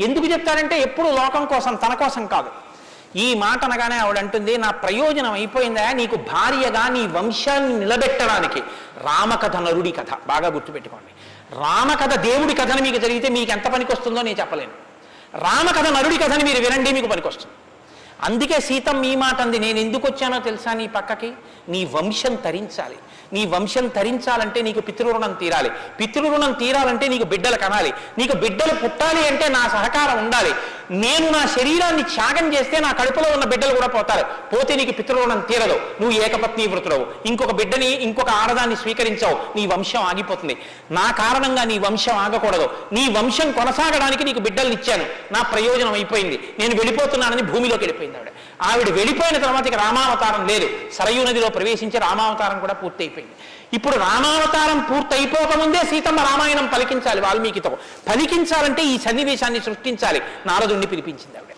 ఎందుకు చెప్తాడంటే ఎప్పుడు లోకం కోసం తన కోసం కాదు. ఈ మాట అనగానే ఆవిడ అంటుంది నా ప్రయోజనం అయిపోయిందా? నీకు భార్యగా నీ వంశాన్ని నిలబెట్టడానికి. రామకథ నరుడి కథ. బాగా గుర్తుపెట్టుకోండి. రామకథ దేవుడి కథని మీకు జరిగితే మీకు ఎంత పనికొస్తుందో నేను చెప్పలేను. రామకథ నరుడి కథని మీరు వినండి మీకు పనికొస్తుంది. అందుకే సీతం ఈ మాట అంది నేను ఎందుకు వచ్చానో తెలుసా నీ పక్కకి? నీ వంశం తరించాలి. నీ వంశం తరించాలంటే నీకు పితృరుణం తీరాలి. పితృరుణం తీరాలంటే నీకు బిడ్డలు కనాలి. నీకు బిడ్డలు పుట్టాలి అంటే నా సహకారం ఉండాలి. నేను నా శరీరాన్ని త్యాగం చేస్తే నా కడుపులో ఉన్న బిడ్డలు కూడా పోతారు. పోతే నీకు పితృణం తీరదు. నువ్వు ఏకపత్ని వృతుడవు. ఇంకొక బిడ్డని ఇంకొక ఆడదాన్ని స్వీకరించావు. నీ వంశం ఆగిపోతుంది. నా కారణంగా నీ వంశం ఆగకూడదు. నీ వంశం కొనసాగడానికి నీకు బిడ్డల్ని ఇచ్చాను. నా ప్రయోజనం అయిపోయింది. నేను వెళ్ళిపోతున్నానని భూమిలోకి వెళ్ళిపోయింది ఆవిడ. ఆవిడ వెళ్ళిపోయిన తర్వాత ఇక రామావతారం లేదు. సరయూ నదిలో ప్రవేశించి రామావతారం కూడా పూర్తి అయిపోయింది ఇప్పుడు రామావతారం పూర్తయిపోకముందే సీతమ్మ రామాయణం పలికించాలి వాల్మీకితో. పలికించాలంటే ఈ సన్నివేశాన్ని సృష్టించాలి. నారదుణ్ణి పిలిపించింది ఆవిడ.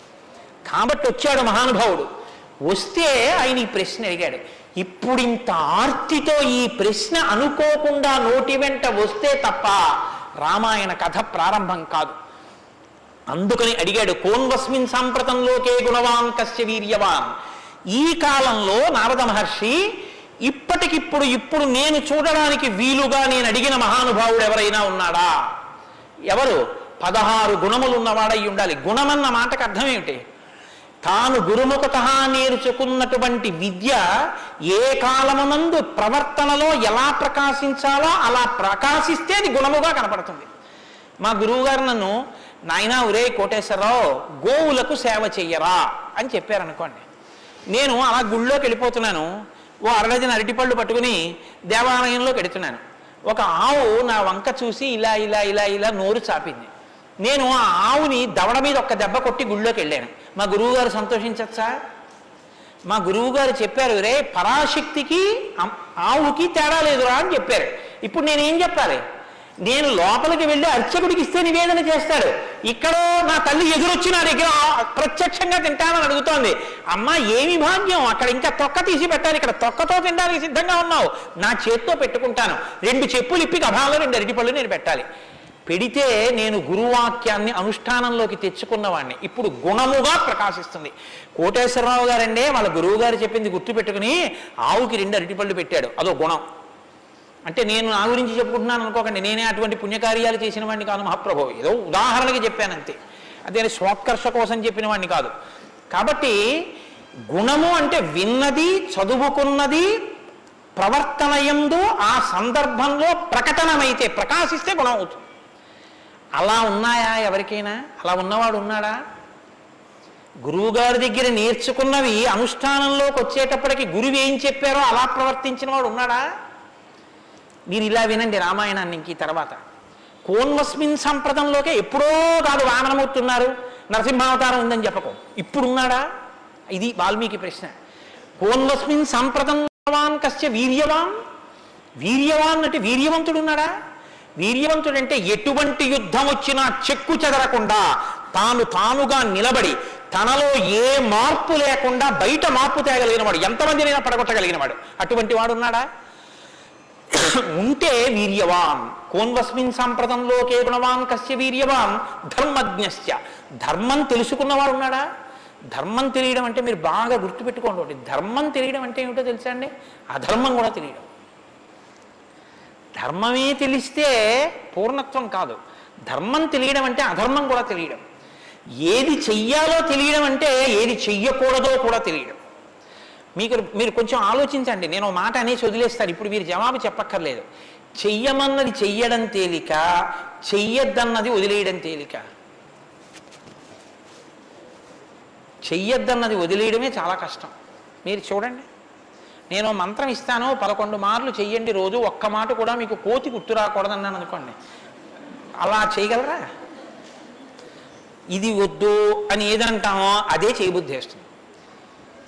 కాబట్టి వచ్చాడు మహానుభావుడు. వస్తే ఆయన ఈ ప్రశ్న అడిగాడు. ఇప్పుడు ఇంత ఆర్తితో ఈ ప్రశ్న అనుకోకుండా నోటి వెంట వస్తే తప్ప రామాయణ కథ ప్రారంభం కాదు. అందుకని అడిగాడు కోన్వస్మిన్ సాంప్రతంలోకే గుణవాన్ కశ్య వీర్యవాన్ ఈ కాలంలో నారద మహర్షి ఇప్పటికిప్పుడు ఇప్పుడు నేను చూడడానికి వీలుగా నేను అడిగిన మహానుభావుడు ఎవరైనా ఉన్నాడా? ఎవరు? పదహారు గుణములు ఉన్నవాడై ఉండాలి. గుణమన్న మాటకు అర్థం ఏమిటి? తాను గురుముఖత నేర్చుకున్నటువంటి విద్య ఏ కాలమునందు ప్రవర్తనలో ఎలా ప్రకాశించాలో అలా ప్రకాశిస్తే అది గుణముగా కనపడుతుంది. మా గురువు గారు నన్ను నాయనా ఒరే కోటేశ్వరరావు గోవులకు సేవ చెయ్యరా? అని చెప్పారనుకోండి. నేను అలా గుళ్ళోకి వెళ్ళిపోతున్నాను. ఓ అరడజన అరటిపళ్ళు పట్టుకుని దేవాలయంలోకి వెడుతున్నాను ఒక ఆవు నా వంక చూసి ఇలా ఇలా ఇలా ఇలా నోరు చాపింది. నేను ఆ ఆవుని దవడ మీద ఒక్క దెబ్బ కొట్టి గుళ్ళోకి వెళ్ళాను. మా గురువుగారు సంతోషించచ్చా? మా గురువుగారు చెప్పారు రే పరాశక్తికి ఆవుకి తేడా లేదురా అని చెప్పారు. ఇప్పుడు నేనేం చెప్పాలి? నేను లోపలికి వెళ్ళి అర్చకుడికి ఇస్తే నివేదన చేస్తాడు. ఇక్కడ నా తల్లి ఎదురొచ్చి నా దగ్గర ప్రత్యక్షంగా తింటానని అడుగుతోంది. అమ్మ ఏమి భాగ్యం? అక్కడ ఇంకా తొక్క తీసి పెట్టాలి. ఇక్కడ తొక్కతో తినడానికి సిద్ధంగా ఉన్నావు. నా చేత్తో పెట్టుకుంటాను. రెండు చెప్పులు ఇప్పి గభాలో రెండు అరటిపళ్ళు నేను పెట్టాలి. పెడితే నేను గురువాక్యాన్ని అనుష్ఠానంలోకి తెచ్చుకున్నవాడిని ఇప్పుడు గుణముగా ప్రకాశిస్తుంది. కోటేశ్వరరావు గారండే వాళ్ళ గురువు గారు చెప్పింది గుర్తుపెట్టుకుని ఆవుకి రెండు అరటిపళ్ళు పెట్టాడు. అదో గుణం. అంటే నేను నా గురించి చెప్పుకుంటున్నాను అనుకోకండి నేనే అటువంటి పుణ్యకార్యాలు చేసిన వాడిని కాదు మహాప్రభు. ఏదో ఉదాహరణకి చెప్పాను అంతే. అదే స్వాకర్ష కోసం చెప్పిన వాడిని కాదు. కాబట్టి గుణము అంటే విన్నది చదువుకున్నది ప్రవర్తనయందు ఆ సందర్భంలో ప్రకటనమైతే ప్రకాశిస్తే గుణం అవుతుంది. అలా ఉన్నాయా ఎవరికైనా? అలా ఉన్నవాడు ఉన్నాడా? గురువుగారి దగ్గర నేర్చుకున్నవి అనుష్ఠానంలోకి వచ్చేటప్పటికి గురువు ఏం చెప్పారో అలా ప్రవర్తించిన వాడు ఉన్నాడా? మీరు ఇలా వినండి రామాయణానికి తర్వాత. కోన్వస్మిన్ సంప్రదంలోకే ఎప్పుడో కాదు వామనమూర్తి ఉన్నారు. నరసింహావతారం ఉందని చెప్పకు. ఇప్పుడున్నాడా? ఇది వాల్మీకి ప్రశ్న. కోన్వస్మిన్ సంప్రదంవాన్ కశ్య వీర్యవాన్? వీర్యవాన్ అంటే వీర్యవంతుడు ఉన్నాడా వీర్యవంతుడు అంటే ఎటువంటి యుద్ధం వచ్చినా చెక్కు చెదరకుండా తాను తానుగా నిలబడి తనలో ఏ మార్పు లేకుండా బయట మార్పు తేగలిగినవాడు. ఎంతమందినైనా పడగొట్టగలిగినవాడు. అటువంటి వాడు ఉన్నాడా ఉంటే వీర్యవాన్. కోన్వస్మిన్ సంప్రదంలోకే గుణవాన్ కస్య వీర్యవాన్. ధర్మజ్ఞశ్చ. ధర్మం తెలుసుకున్నవాడు ఉన్నాడా? ధర్మం తెలియడం అంటే మీరు బాగా గుర్తుపెట్టుకోండి. ఒకటి ధర్మం తెలియడం అంటే ఏమిటో తెలుసా అండి? అధర్మం కూడా తెలియడం. ధర్మమే తెలిస్తే పూర్ణత్వం కాదు. ధర్మం తెలియడం అంటే అధర్మం కూడా తెలియడం. ఏది చెయ్యాలో తెలియడం అంటే ఏది చెయ్యకూడదో కూడా తెలియడం. మీకు మీరు కొంచెం ఆలోచించండి. నేను మాట అనేసి వదిలేస్తాను. ఇప్పుడు మీరు జవాబు చెప్పక్కర్లేదు. చెయ్యమన్నది చెయ్యడం తేలిక చెయ్యొద్దన్నది వదిలేయడం తేలిక. చెయ్యొద్దన్నది వదిలేయడమే చాలా కష్టం. మీరు చూడండి. నేను మంత్రం ఇస్తాను పదకొండు మార్లు చెయ్యండి రోజు ఒక్క మాట కూడా మీకు కోతి గుర్తు రాకూడదన్నాను అనుకోండి. అలా చేయగలరా? ఇది వద్దు అని ఏదంటామో అదే చేయబుద్ధి వేస్తుంది.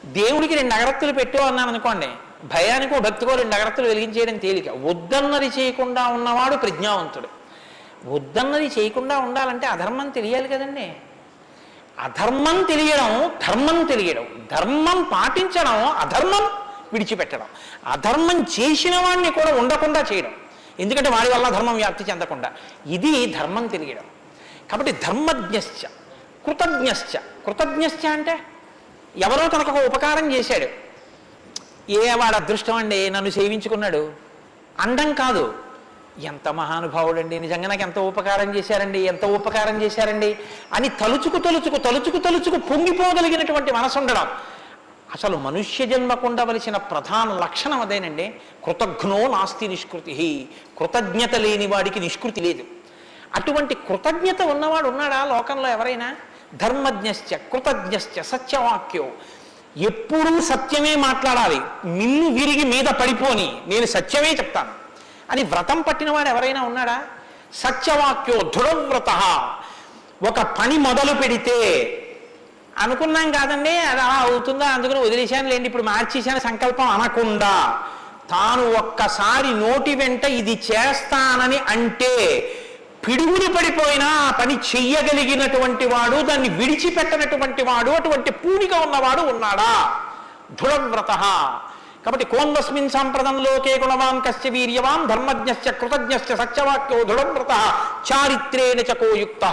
దేవుడికి రెండు అగరత్తులు పెట్టు అన్నాను అనుకోండి భయానికో భక్తికో రెండు అగరత్తులు వెలిగించేయడం తేలిక. వద్దన్నది చేయకుండా ఉన్నవాడు ప్రజ్ఞావంతుడు. వద్దన్నది చేయకుండా ఉండాలంటే అధర్మం తెలియాలి కదండి. అధర్మం తెలియడం ధర్మం తెలియడం ధర్మం పాటించడం అధర్మం విడిచిపెట్టడం అధర్మం చేసిన వాడిని కూడా ఉండకుండా చేయడం. ఎందుకంటే వాడి వల్ల ధర్మం వ్యాప్తి చెందకుండా. ఇది ధర్మం తెలియడం. కాబట్టి ధర్మజ్ఞశ్చ కృతజ్ఞశ్చ. కృతజ్ఞశ్చ అంటే? ఎవరో తనకు ఒక ఉపకారం చేశాడు. ఏ వాడు అదృష్టం అండి? నన్ను సేవించుకున్నాడు. అండం కాదు. ఎంత మహానుభావుడండి? నిజంగా నాకు ఎంత ఉపకారం చేశారండి? ఎంత ఉపకారం చేశారండి? అని తలుచుకు తలుచుకు తలుచుకు తలుచుకు పొంగిపోగలిగినటువంటి మనసు ఉండడం అసలు మనుష్య జన్మకు ఉండవలసిన ప్రధాన లక్షణం అదేనండి. కృతజ్ఞో నాస్తి నిష్కృతి. కృతజ్ఞత లేని వాడికి నిష్కృతి లేదు. అటువంటి కృతజ్ఞత ఉన్నవాడు ఉన్నాడా లోకంలో ఎవరైనా? ధర్మజ్ఞశ్చ కృతజ్ఞశ్చ సత్యవాక్యో. ఎప్పుడూ సత్యమే మాట్లాడాలి. నిన్ను విరిగి మీద పడిపోని. నేను సత్యమే చెప్తాను. అని వ్రతం పట్టినవాడు ఎవరైనా ఉన్నాడా? సత్యవాక్యో దృఢవ్రత ఒక పని మొదలు పెడితే అనుకున్నాం కాదండి అది అలా అవుతుందా అందుకని వదిలేశాను లేండి ఇప్పుడు మార్చేశాను సంకల్పం అనకుండా. తాను ఒక్కసారి నోటి వెంట ఇది చేస్తానని అంటే పిడుగులు పడిపోయినా ఆ పని చెయ్యగలిగినటువంటి వాడు దాన్ని విడిచిపెట్టనటువంటి వాడు అటువంటి పూనిక ఉన్నవాడు ఉన్నాడా? దృఢవ్రత కాబట్టి కోన్వస్మిన్ సాంప్రదం లోకే గుణవాన్ కశ్చ వీర్యవాన్ ధర్మజ్ఞశ్చ కృతజ్ఞశ్చ సత్యవాక్యో దృఢవ్రత చారిత్రేణ చకోయుక్త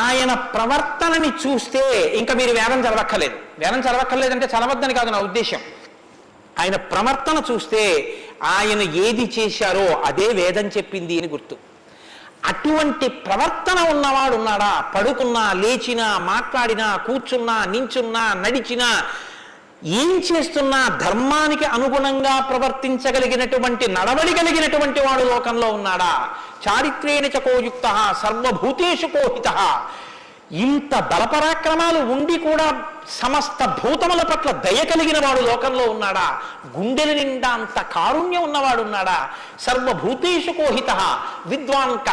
ఆయన ప్రవర్తనని చూస్తే ఇంకా మీరు వేదం చదవక్కర్లేదు. వేదం చదవక్కర్లేదంటే చదవద్దని కాదు నా ఉద్దేశం ఆయన ప్రవర్తన చూస్తే ఆయన ఏది చేశారో అదే వేదం చెప్పింది అని గుర్తు. అటువంటి ప్రవర్తన ఉన్నవాడు ఉన్నాడా? పడుకున్నా లేచినా మాట్లాడినా కూర్చున్నా నించున్నా నడిచినా ఏం చేస్తున్నా ధర్మానికి అనుగుణంగా ప్రవర్తించగలిగినటువంటి నడవడి కలిగినటువంటి వాడు లోకంలో ఉన్నాడా? చారిత్రేణ చకోయుక్త సర్వభూతేషు కోహిత. ఇంత బలపరాక్రమాలు ఉండి కూడా సమస్త భూతముల పట్ల దయ కలిగిన వాడు లోకంలో ఉన్నాడా? గుండెల నిండా అంత కారుణ్యం ఉన్నవాడున్నాడా సర్వభూతేషు కోహిత విద్వాంక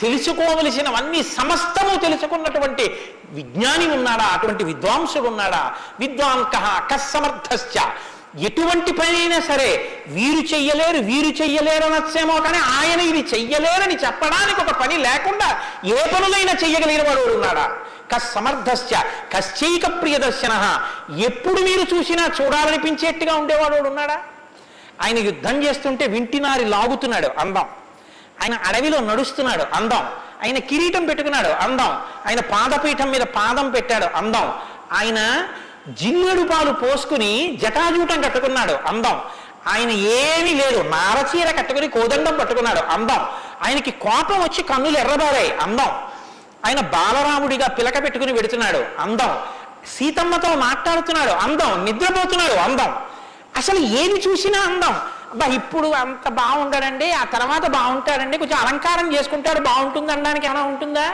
తెలుసుకోవలసినవన్నీ సమస్తము తెలుసుకున్నటువంటి విజ్ఞాని ఉన్నాడా? అటువంటి విద్వాంసుడు ఉన్నాడా? విద్వాంక కస్సమర్థశ్చ. ఎటువంటి పని అయినా సరే వీరు చెయ్యలేరు వీరు చెయ్యలేరు అనొచ్చేమో కానీ ఆయన ఇది చెయ్యలేరని చెప్పడానికి ఒక పని లేకుండా ఏ పనులైనా చెయ్యగలిగిన వాడు ఉన్నాడా? కస్సమర్థశ్చ కశ్చైక ప్రియదర్శన. ఎప్పుడు మీరు చూసినా చూడాలనిపించేట్టుగా ఉండేవాడు ఉన్నాడా? ఆయన యుద్ధం చేస్తుంటే వింటినారి లాగుతున్నాడు అందం. ఆయన అడవిలో నడుస్తున్నాడు అందం. ఆయన కిరీటం పెట్టుకున్నాడు అందం. ఆయన పాదపీఠం మీద పాదం పెట్టాడు అందం. ఆయన జిన్నెడు పాలు పోసుకుని జటాజూటం కట్టుకున్నాడు అందం. ఆయన ఏమీ లేదు నారచీర కట్టుకుని కోదండం పట్టుకున్నాడు అందం. ఆయనకి కోపం వచ్చి కన్నులు ఎర్రబారాయి అందం. ఆయన బాలరాముడిగా పిలక పెట్టుకుని పెడుతున్నాడు అందం. సీతమ్మతో మాట్లాడుతున్నాడు అందం. నిద్రపోతున్నాడు అందం. అసలు ఏది చూసినా అందం. అబ్బా ఇప్పుడు అంత బాగుంటాడండి ఆ తర్వాత బాగుంటాడండి కొంచెం అలంకారం చేసుకుంటాడు బాగుంటుంది అనడానికి ఏమైనా ఉంటుందా?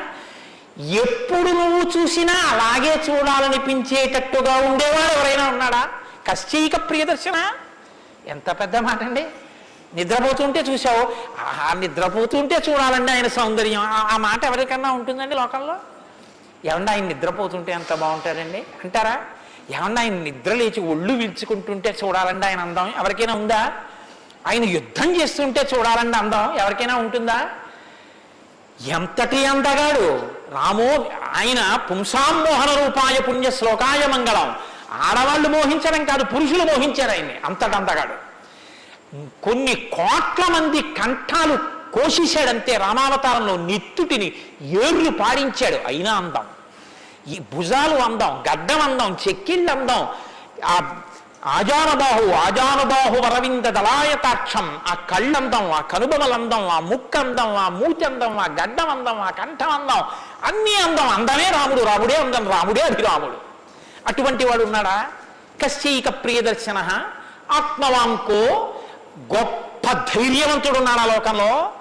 ఎప్పుడు నువ్వు చూసినా అలాగే చూడాలనిపించేటట్టుగా ఉండేవాడు ఎవరైనా ఉన్నాడా? కశ్చైక ప్రియదర్శన? ఎంత పెద్ద మాట అండి నిద్రపోతుంటే చూసావు ఆహా నిద్రపోతుంటే చూడాలండి ఆయన సౌందర్యం. ఆ- మాట ఎవరికన్నా ఉంటుందండి లోకంలో? ఏమన్నా ఆయన నిద్రపోతుంటే ఎంత బాగుంటారండి? అంటారా? ఏమన్నా ఆయన నిద్ర లేచి ఒళ్ళు విల్చుకుంటుంటే చూడాలండి ఆయన అందం ఎవరికైనా ఉందా? ఆయన యుద్ధం చేస్తుంటే చూడాలండి అందం ఎవరికైనా ఉంటుందా? ఎంతటి అందగాడు? రామో ఆయన పుంసామోహన రూపాయ పుణ్య శ్లోకాయ మంగళం. ఆడవాళ్ళు మోహించడం కాదు పురుషులు మోహించారు ఆయన్ని అంతటంతగాడు. కొన్ని కోట్ల మంది కంఠాలు కోసేశాడంతే రామావతారంలో నిత్తుటిని ఏర్లు పాడించాడు. అయినా అందం. ఈ భుజాలు అందం గడ్డం అందం చెక్కిళ్ళు అందం. ఆ ఆజానబాహు ఆజానబాహు వరవింద దళాయతాక్షం. ఆ కళ్ళందం ఆ కనుబొమలందం ఆ ముక్కందం ఆ మూచందం ఆ గడ్డం అందం ఆ కంఠం అందం అన్నీ అందం. అందమే రాముడు రాముడే అందం రాముడే అభిరాముడు. అటువంటి వాడు ఉన్నాడా? కశ్చైక ప్రియదర్శన ఆత్మవాంకో గొప్ప ధైర్యవంతుడు ఉన్నాడు ఆ లోకంలో?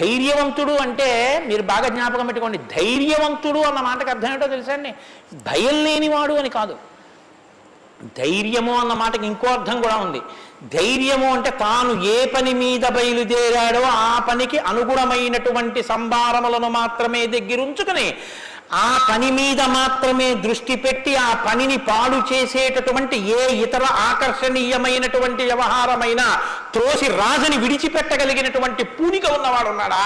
ధైర్యవంతుడు అంటే మీరు బాగా జ్ఞాపకం పెట్టుకోండి ధైర్యవంతుడు అన్న మాటకు అర్థం ఏంటో తెలుసా అండి? భయం లేనివాడు అని కాదు. ధైర్యము అన్న మాటకి ఇంకో అర్థం కూడా ఉంది. ధైర్యము అంటే తాను ఏ పని మీద బయలుదేరాడో ఆ పనికి అనుగుణమైనటువంటి సంభారములను మాత్రమే దగ్గరుంచుకుని ఆ పని మీద మాత్రమే దృష్టి పెట్టి ఆ పనిని పాడు చేసేటటువంటి ఏ ఇతర ఆకర్షణీయమైనటువంటి వ్యవహారమైనా త్రోసి రాజుని విడిచిపెట్టగలిగినటువంటి పూనిక ఉన్నవాడు ఉన్నాడా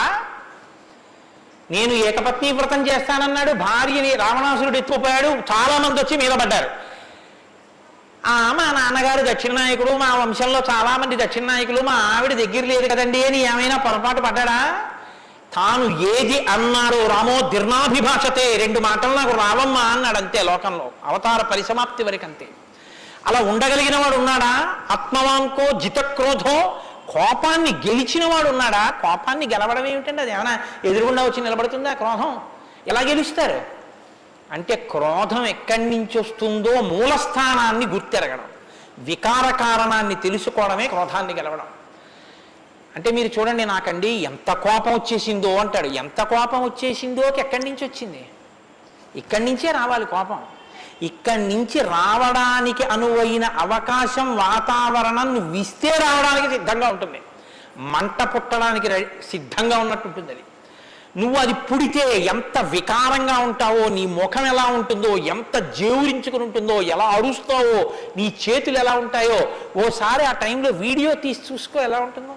నేను ఏకపత్ని వ్రతం చేస్తానన్నాడు భార్యని రావణాసురుడు ఎత్తుకుపోయాడు చాలా మంది వచ్చి మీద పడ్డారు. మా నాన్నగారు దక్షిణ నాయకుడు మా వంశంలో చాలా మంది దక్షిణ నాయకులు మా ఆవిడ దగ్గర లేదు కదండి అని ఏమైనా పొరపాటు పడ్డాడా? తాను ఏది అన్నారో రామో దీర్ణాభిభాషతే రెండు మాటలు నాకు రావమ్మా అన్నాడు అంతే లోకంలో. అవతార పరిసమాప్తి వరకు అంతే అలా ఉండగలిగిన వాడు ఉన్నాడా? ఆత్మవాంకో జితక్రోధో కోపాన్ని గెలిచిన వాడు ఉన్నాడా? కోపాన్ని గెలవడం ఏమిటండి అది? ఏమైనా ఎదురుగుండా వచ్చి నిలబడుతుందా క్రోధం? ఎలా గెలుస్తారు? అంటే క్రోధం ఎక్కడి నుంచి వస్తుందో మూలస్థానాన్ని గుర్తెరగడం. వికార కారణాన్ని తెలుసుకోవడమే క్రోధాన్ని గెలవడం. అంటే మీరు చూడండి నాకండి ఎంత కోపం వచ్చేసిందో అంటాడు. ఎంత కోపం వచ్చేసిందో ఎక్కడి నుంచి వచ్చింది? ఇక్కడి నుంచే రావాలి కోపం. ఇక్కడి నుంచి రావడానికి అనువైన అవకాశం వాతావరణం నువ్వు ఇస్తే రావడానికి సిద్ధంగా ఉంటుంది. మంట పుట్టడానికి సిద్ధంగా ఉన్నట్టు ఉంటుంది అది. నువ్వు అది పుడితే ఎంత వికారంగా ఉంటావో నీ ముఖం ఎలా ఉంటుందో ఎంత జేవురించుకుని ఉంటుందో ఎలా అరుస్తావో నీ చేతులు ఎలా ఉంటాయో ఓసారి ఆ టైంలో వీడియో తీసి చూసుకో ఎలా ఉంటుందో.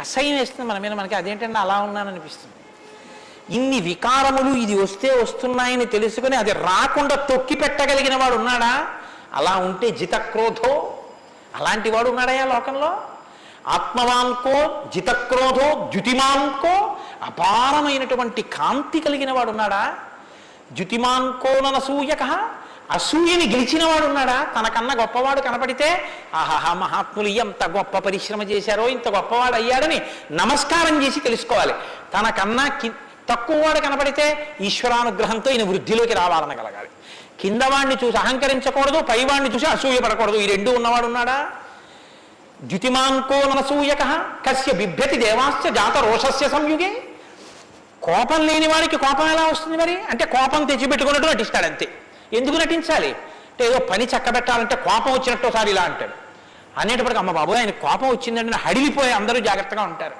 అసహ్యం వేస్తుంది మన మీద మనకి. అదేంటంటే అలా ఉన్నాననిపిస్తుంది. ఇన్ని వికారములు ఇది వస్తే వస్తున్నాయని తెలుసుకుని అది రాకుండా తొక్కి పెట్టగలిగిన వాడు ఉన్నాడా? అలా ఉంటే జితక్రోధో. అలాంటి వాడు ఉన్నాడయా లోకంలో? ఆత్మవాన్కో జితక్రోధో ద్యుతిమాన్కో అపారమైనటువంటి కాంతి కలిగిన వాడు ఉన్నాడా ద్యుతిమాన్కోననసూయక అసూయని గెలిచినవాడు ఉన్నాడా తనకన్నా గొప్పవాడు కనపడితే ఆహాహా మహాత్ములు ఎంత గొప్ప పరిశ్రమ చేశారో ఇంత గొప్పవాడు అయ్యాడని నమస్కారం చేసి తెలుసుకోవాలి. తనకన్నా కి తక్కువవాడు కనపడితే ఈశ్వరానుగ్రహంతో ఈయన వృద్ధిలోకి రావాలనగలగాలి కిందవాడిని చూసి అహంకరించకూడదు పైవాడిని చూసి అసూయపడకూడదు. ఈ రెండు ఉన్నవాడు ఉన్నాడా ద్యుతిమాన్కో ననసూయక కస్య బిభ్యతి దేవాస్య జాత రోషస్య సంయుగే. కోపం లేని వాడికి కోపం ఎలా వస్తుంది మరి? అంటే కోపం తెచ్చిపెట్టుకున్నట్టు నటిస్తాడు అంతే. ఎందుకు నటించాలి? అంటే ఏదో పని చక్కబెట్టాలంటే కోపం వచ్చినట్టు ఒకసారి ఇలా అంటాడు. అనేటప్పటికి అమ్మ బాబు ఆయన కోపం వచ్చిందంటే హడిలిపోయి అందరూ జాగ్రత్తగా ఉంటారు.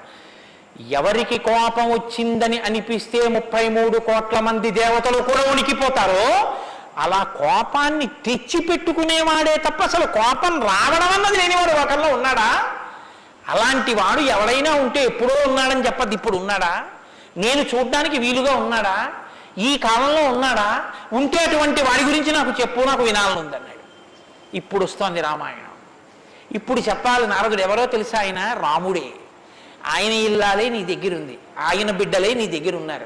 ఎవరికి కోపం వచ్చిందని అనిపిస్తే ముప్పై మూడు కోట్ల మంది దేవతలు కూడా ఉనికిపోతారో అలా కోపాన్ని తెచ్చిపెట్టుకునేవాడే తప్ప అసలు కోపం రావడం అన్నది లేనివాడు ఒకరిలో ఉన్నాడా? అలాంటి వాడు ఎవడైనా ఉంటే ఎప్పుడో ఉన్నాడని చెప్పద్దు ఇప్పుడు ఉన్నాడా? నేను చూడ్డానికి వీలుగా ఉన్నాడా? ఈ కాలంలో ఉన్నాడా? ఉంటే అటువంటి వాడి గురించి నాకు చెప్పు నాకు వినాలని ఉందన్నాడు ఇప్పుడు వస్తోంది రామాయణం. ఇప్పుడు చెప్పాలి నారదుడు ఎవరో తెలుసా ఆయన? రాముడే. ఆయన ఇల్లాలే నీ దగ్గరుంది. ఆయన బిడ్డలే నీ దగ్గర ఉన్నారు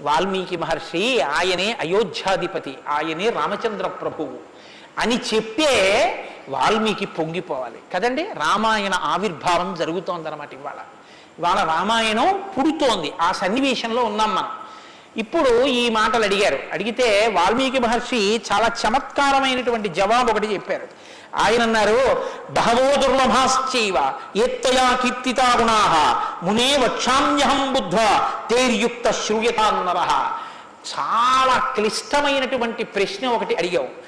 వాల్మీకి మహర్షి ఆయనే అయోధ్యాధిపతి ఆయనే రామచంద్ర ప్రభువు అని చెప్పే వాల్మీకి పొంగిపోవాలి. కదండి? రామాయణ ఆవిర్భావం జరుగుతోందన్నమాట ఇవాళ. వాళ్ళ రామాయణం పుడుతోంది. ఆ సన్నివేశంలో ఉన్నాం మనం. ఇప్పుడు ఈ మాటలు అడిగారు. అడిగితే వాల్మీకి మహర్షి చాలా చమత్కారమైనటువంటి జవాబు ఒకటి చెప్పారు. ఆయన అన్నారు బహవో దుర్లభాశ్చైవ ఏత్తయా కీర్తితా గుణాహ మునే వక్షామ్యహం బుద్ధ తేర్యుక్త శ్రూయతాన్నర చాలా క్లిష్టమైనటువంటి ప్రశ్న ఒకటి అడిగావు.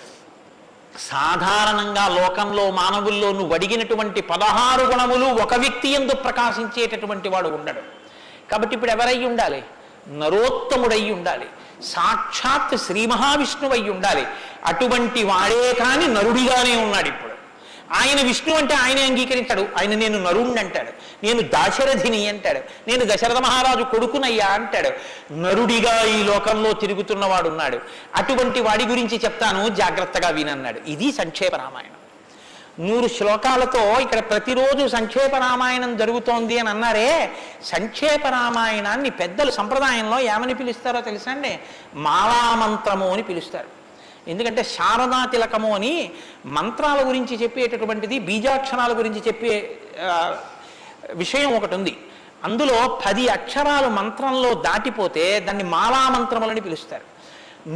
సాధారణంగా లోకంలో మానవుల్లో నువ్వు అడిగినటువంటి పదహారు గుణములు ఒక వ్యక్తి ఎందు ప్రకాశించేటటువంటి వాడు ఉండడు. కాబట్టి ఇప్పుడు ఎవరై ఉండాలి? నరోత్తముడై ఉండాలి. సాక్షాత్ శ్రీ మహావిష్ణువు అయి ఉండాలి. అటువంటి వాడే కాని నరుడిగానే ఉన్నాడు ఇప్పుడు. ఆయన విష్ణు అంటే ఆయనే అంగీకరించాడు. ఆయన నేను నరుణ్ణి అంటాడు. నేను దాశరథిని అంటాడు. నేను దశరథ మహారాజు కొడుకునయ్యా అంటాడు. నరుడిగా ఈ లోకంలో తిరుగుతున్నవాడు ఉన్నాడు. అటువంటి వాడి గురించి చెప్తాను జాగ్రత్తగా వినన్నాడు. ఇది సంక్షేప రామాయణం. నూరు శ్లోకాలతో ఇక్కడ ప్రతిరోజు సంక్షేప రామాయణం జరుగుతోంది అని అన్నారే సంక్షేప రామాయణాన్ని పెద్దలు సంప్రదాయంలో ఏమని పిలుస్తారో తెలుసండి? మాలామంత్రము అని పిలుస్తారు. ఎందుకంటే శారదా తిలకము అని మంత్రాల గురించి చెప్పేటటువంటిది బీజాక్షరాల గురించి చెప్పే విషయం ఒకటి ఉంది. అందులో పది అక్షరాలు మంత్రంలో దాటిపోతే దాన్ని మాలామంత్రములని పిలుస్తారు.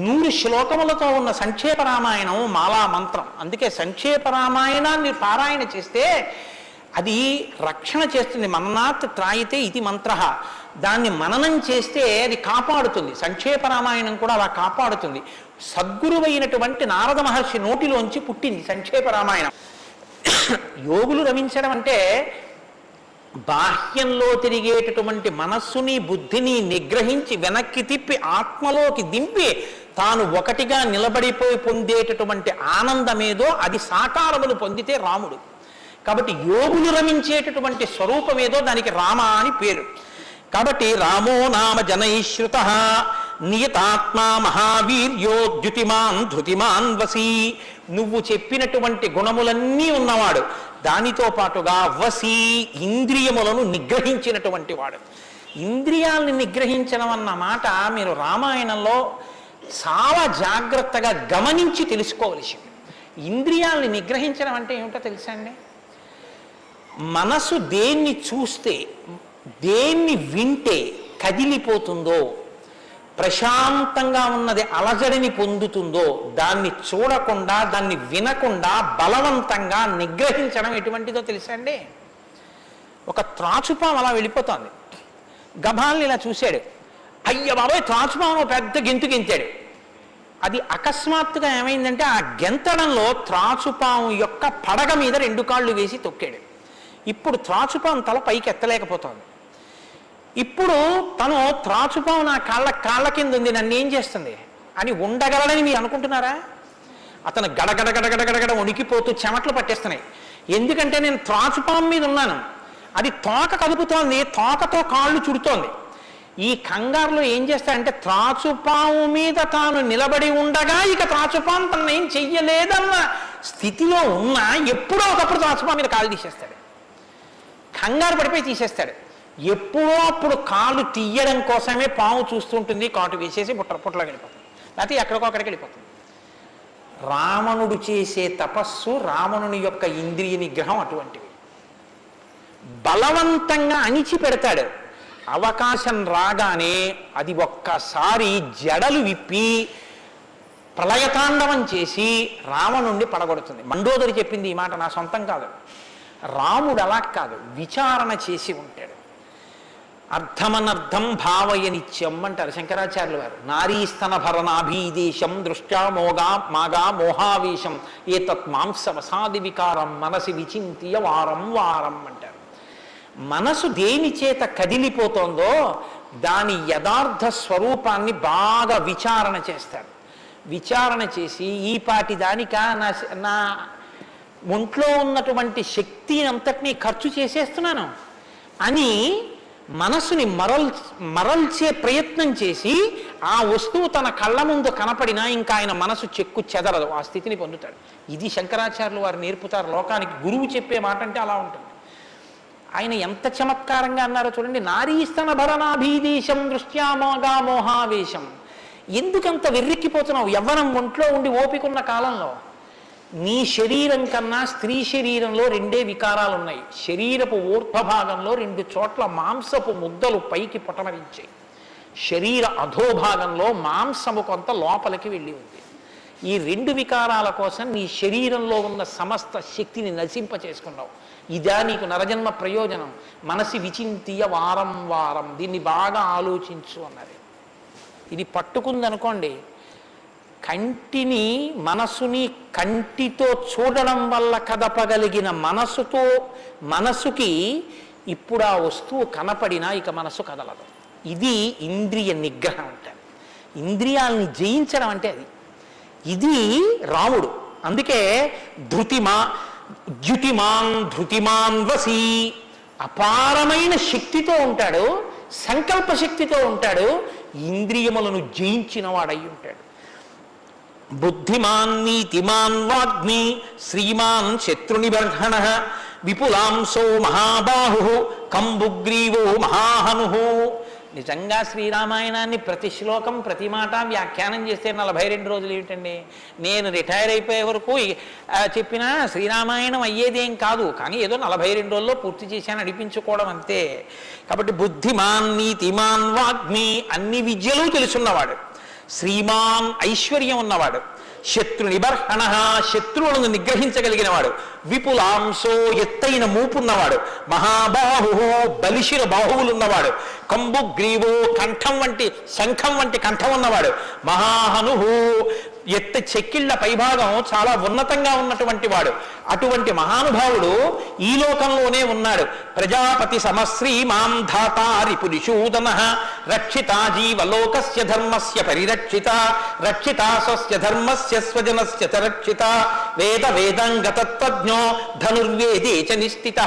నూరు శ్లోకములతో ఉన్న సంక్షేప రామాయణం మాలా మంత్రం అందుకే సంక్షేప రామాయణాన్ని పారాయణ చేస్తే అది రక్షణ చేస్తుంది. మన్నాత్ త్రాయితే ఇది మంత్ర. దాన్ని మననం చేస్తే అది కాపాడుతుంది. సంక్షేప రామాయణం కూడా అలా కాపాడుతుంది. సద్గురువైనటువంటి నారద మహర్షి నోటిలోంచి పుట్టింది సంక్షేప రామాయణం. యోగులు రమించడం అంటే బాహ్యంలో తిరిగేటటువంటి మనస్సుని బుద్ధిని నిగ్రహించి వెనక్కి తిప్పి ఆత్మలోకి దింపి తాను ఒకటిగా నిలబడిపోయి పొందేటటువంటి ఆనందమేదో అది సాకారములు పొందితే రాముడు. కాబట్టి యోగులు రమించేటటువంటి స్వరూపమేదో దానికి రామ అని పేరు. కాబట్టి రామో నామ జనైశ్రుత నియతాత్మా మహావీర్యో ద్యుతిమాన్ ధృతిమాన్ వసి. నువ్వు చెప్పినటువంటి గుణములన్నీ ఉన్నవాడు. దానితో పాటుగా వసి ఇంద్రియములను నిగ్రహించినటువంటి వాడు. ఇంద్రియాల్ని నిగ్రహించడం అన్న మాట మీరు రామాయణంలో చాలా జాగ్రత్తగా గమనించి తెలుసుకోవలసింది. ఇంద్రియాల్ని నిగ్రహించడం అంటే ఏమిటో తెలుసా అండి? మనసు దేన్ని చూస్తే దేన్ని వింటే కదిలిపోతుందో ప్రశాంతంగా ఉన్నది అలజడిని పొందుతుందో దాన్ని చూడకుండా దాన్ని వినకుండా బలవంతంగా నిగ్రహించడం ఎటువంటిదో తెలుసా అండి? ఒక త్రాచుపాం అలా వెళ్ళిపోతోంది. గభాల్ని ఇలా చూశాడు. అయ్య బాబాయ్ త్రాచుపాము పెద్ద గెంతు గెంతాడు. అది అకస్మాత్తుగా ఏమైందంటే ఆ గెంతడంలో త్రాచుపాము యొక్క పడగ మీద రెండు కాళ్ళు వేసి తొక్కాడు. ఇప్పుడు త్రాచుపాము తల పైకి ఎత్తలేకపోతుంది ఇప్పుడు తను త్రాచుపాము నా కాళ్ళ కాళ్ళ కింద ఉంది నన్ను ఏం చేస్తుంది? అని ఉండగలడని మీరు అనుకుంటున్నారా? అతను గడగడ గడగడ గడగడ వణికిపోతూ చెమట్లు పట్టేస్తున్నాయి. ఎందుకంటే నేను త్రాచుపాము మీద ఉన్నాను. అది తోక కదుపుతోంది తోకతో కాళ్ళు చుడుతోంది. ఈ కంగారులో ఏం చేస్తాడంటే త్రాచుపాము మీద తాను నిలబడి ఉండగా ఇక త్రాచుపాము తను ఏం చెయ్యలేదన్న స్థితిలో ఉన్నా ఎప్పుడో ఒకప్పుడు త్రాచుపాము మీద కాలు తీసేస్తాడు. కంగారు పడిపోయి తీసేస్తాడు. ఎప్పుడో అప్పుడు కాలు తీయడం కోసమే పాము చూస్తుంటుంది కాటు వేసేసి పుట్ట పుట్టలోకి వెళ్ళిపోతుంది. లేకపోతే ఎక్కడికో అక్కడికి వెళ్ళిపోతుంది. రావణుడు చేసే తపస్సు రావణుని యొక్క ఇంద్రియ నిగ్రహం అటువంటివి బలవంతంగా అణిచి పెడతాడు అవకాశం రాగానే అది ఒక్కసారి జడలు విప్పి ప్రళయతాండవం చేసి రావణుణ్ణి పడగొడుతుంది. మండోదరి చెప్పింది ఈ మాట నా సొంతం కాదు. రాముడు అలా కాదు విచారణ చేసి ఉంటాడు. అర్థమనర్థం భావయనిత్యం అంటారు శంకరాచార్యులు వారు. నారీస్తన భరణాభీదేశం దృష్ట్యా మోగా మాగా మోహావేశం. ఏతత్ మాంసవసాది వికారం మనసి విచింత్య వారం వారం అంటారు. మనసు దేని చేత కదిలిపోతోందో దాని యథార్థ స్వరూపాన్ని బాగా విచారణ చేస్తారు. విచారణ చేసి ఈ పాటి దానిక నా నా ఒంట్లో ఉన్నటువంటి శక్తి అంతటినీ ఖర్చు చేసేస్తున్నాను అని మనస్సుని మరల్ మరల్చే ప్రయత్నం చేసి ఆ వస్తువు తన కళ్ళ ముందు కనపడినా ఇంకా ఆయన మనసు చెక్కు చెదరదు. ఆ స్థితిని పొందుతాడు. ఇది శంకరాచార్యులు వారు నేర్పుతారు. లోకానికి గురువు చెప్పే మాట అంటే అలా ఉంటుంది. ఆయన ఎంత చమత్కారంగా అన్నారో చూడండి. నారీస్తన భరణాభీదేశం దృష్ట్యామోగా మోహావేశం ఎందుకంత వెర్రెక్కిపోతున్నావు? యవ్వనం ఒంట్లో ఉండి ఓపికన్న కాలంలో. నీ శరీరం కన్నా స్త్రీ శరీరంలో రెండే వికారాలు ఉన్నాయి శరీరపు ఊర్ధ్వభాగంలో రెండు చోట్ల మాంసపు ముద్దలు పైకి పొటమరించాయి. శరీర అధోభాగంలో మాంసము కొంత లోపలికి వెళ్ళి ఉంది. ఈ రెండు వికారాల కోసం నీ శరీరంలో ఉన్న సమస్త శక్తిని నశింప చేసుకున్నావు ఇదా నీకు నరజన్మ ప్రయోజనం. మనసి విచింతియ వారం వారం. దీన్ని బాగా ఆలోచించు అన్నది ఇది పట్టుకుందనుకోండి కంటిని మనసుని కంటితో చూడడం వల్ల కదపగలిగిన మనసుతో మనసుకి ఇప్పుడు ఆ వస్తువు కనపడినా ఇక మనసు కదలదు. ఇది ఇంద్రియ నిగ్రహం అంటారు. ఇంద్రియాలని జయించడం అంటే అది. ఇది రాముడు. అందుకే ధృతిమా ద్యుతిమాన్ ధృతిమాన్ వసి అపారమైన శక్తితో ఉంటాడు సంకల్ప శక్తితో ఉంటాడు ఇంద్రియములను జయించిన వాడై ఉంటాడు బుద్ధిమాన్ నీతిమాన్ వాగ్మి శ్రీమాన్ శత్రునిబర్హణ విపులాంశో మహాబాహు కంబుగ్రీవో మహాహను నిజంగా శ్రీరామాయణాన్ని ప్రతి శ్లోకం ప్రతి మాట వ్యాఖ్యానం చేస్తే నలభై రెండు రోజులు ఏమిటండి? నేను రిటైర్ అయిపోయే వరకు చెప్పిన శ్రీరామాయణం అయ్యేదేం కాదు కానీ ఏదో నలభై రెండు రోజుల్లో పూర్తి చేశాను అనిపించుకోవడం అంతే. కాబట్టి బుద్ధిమాన్ నీతిమాన్ వాగ్మి అన్ని విద్యలు తెలుసున్నవాడు. శ్రీమాన్ ఐశ్వర్యం ఉన్నవాడు. శత్రు నిబర్హణ శత్రువులను నిగ్రహించగలిగిన వాడు విపులాంశో ఎత్తైన మూపున్నవాడు. మహాబాహు బలిశిర బాహువులున్నవాడు. కంబు గ్రీవో కంఠం వంటి శంఖం వంటి కంఠం ఉన్నవాడు. మహాహను ఎత్తి చెక్కిళ్ళ పైభాగం చాలా ఉన్నతంగా ఉన్నటువంటి వాడు. అటువంటి మహానుభావుడు ఈ లోకంలోనే ఉన్నాడు. ప్రజాపతి సమశ్రీ మాం ధాతారి పురిశూదన రక్షిత జీవలోకస్య ధర్మస్య పరిరక్షిత రక్షిత స్వస్య ధర్మస్య స్వజనస్య చ రక్షిత వేద వేదంగతత్వజ్ఞో ధనుర్వేదే చ నిష్ఠిత.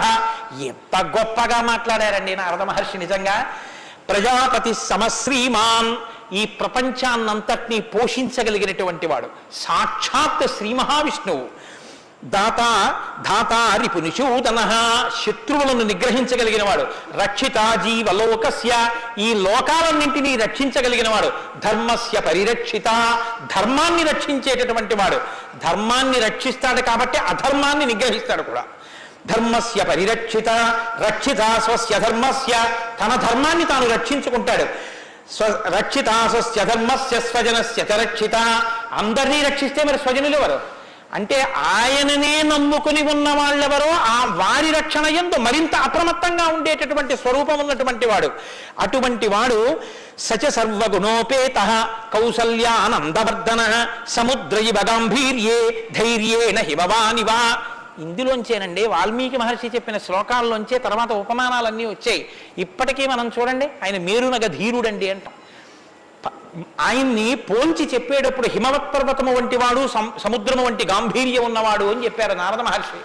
ఎంత గొప్పగా మాట్లాడారండి నారద మహర్షి నిజంగా. ప్రజాపతి సమశ్రీమాన్ ఈ ప్రపంచాన్నంతటినీ పోషించగలిగినటువంటి వాడు. సాక్షాత్ శ్రీ మహావిష్ణువు. దాత దాత రిపునిషూదన శత్రువులను నిగ్రహించగలిగిన వాడు. రక్షిత జీవలోకస్య. ఈ లోకాలన్నింటినీ రక్షించగలిగిన వాడు. ధర్మస్య పరిరక్షిత. ధర్మాన్ని రక్షించేటటువంటి వాడు. ధర్మాన్ని రక్షిస్తాడు కాబట్టి అధర్మాన్ని నిగ్రహిస్తాడు కూడా. ధర్మస్య పరిరక్షిత. రక్షిత స్వస్య ధర్మస్య. తన ధర్మాన్ని తాను రక్షించుకుంటాడు. స్వ రక్షిత స్వస్య స్వజనస్య చ రక్షిత అందరినీ రక్షిస్తే మరి స్వజనులు ఎవరు? అంటే ఆయననే నమ్ముకుని ఉన్న వాళ్ళెవరో ఆ వారి రక్షణ ఎందు మరింత అప్రమత్తంగా ఉండేటటువంటి స్వరూపం ఉన్నటువంటి వాడు. అటువంటి వాడు సచ సర్వగుణోపేత కౌసల్యానందవర్ధన సముద్ర గాంభీర్యే ధైర్యేణ హిమవానివా ఇందులోంచేనండి వాల్మీకి మహర్షి చెప్పిన శ్లోకాల్లోంచే తర్వాత ఉపమానాలన్నీ వచ్చాయి. ఇప్పటికీ మనం చూడండి ఆయన మేరునగ ధీరుడండి అంటాం ఆయన్ని పోల్చి చెప్పేటప్పుడు హిమవత్ పర్వతము వంటి వాడు సముద్రము వంటి గాంభీర్యం ఉన్నవాడు అని చెప్పారు నారద మహర్షి.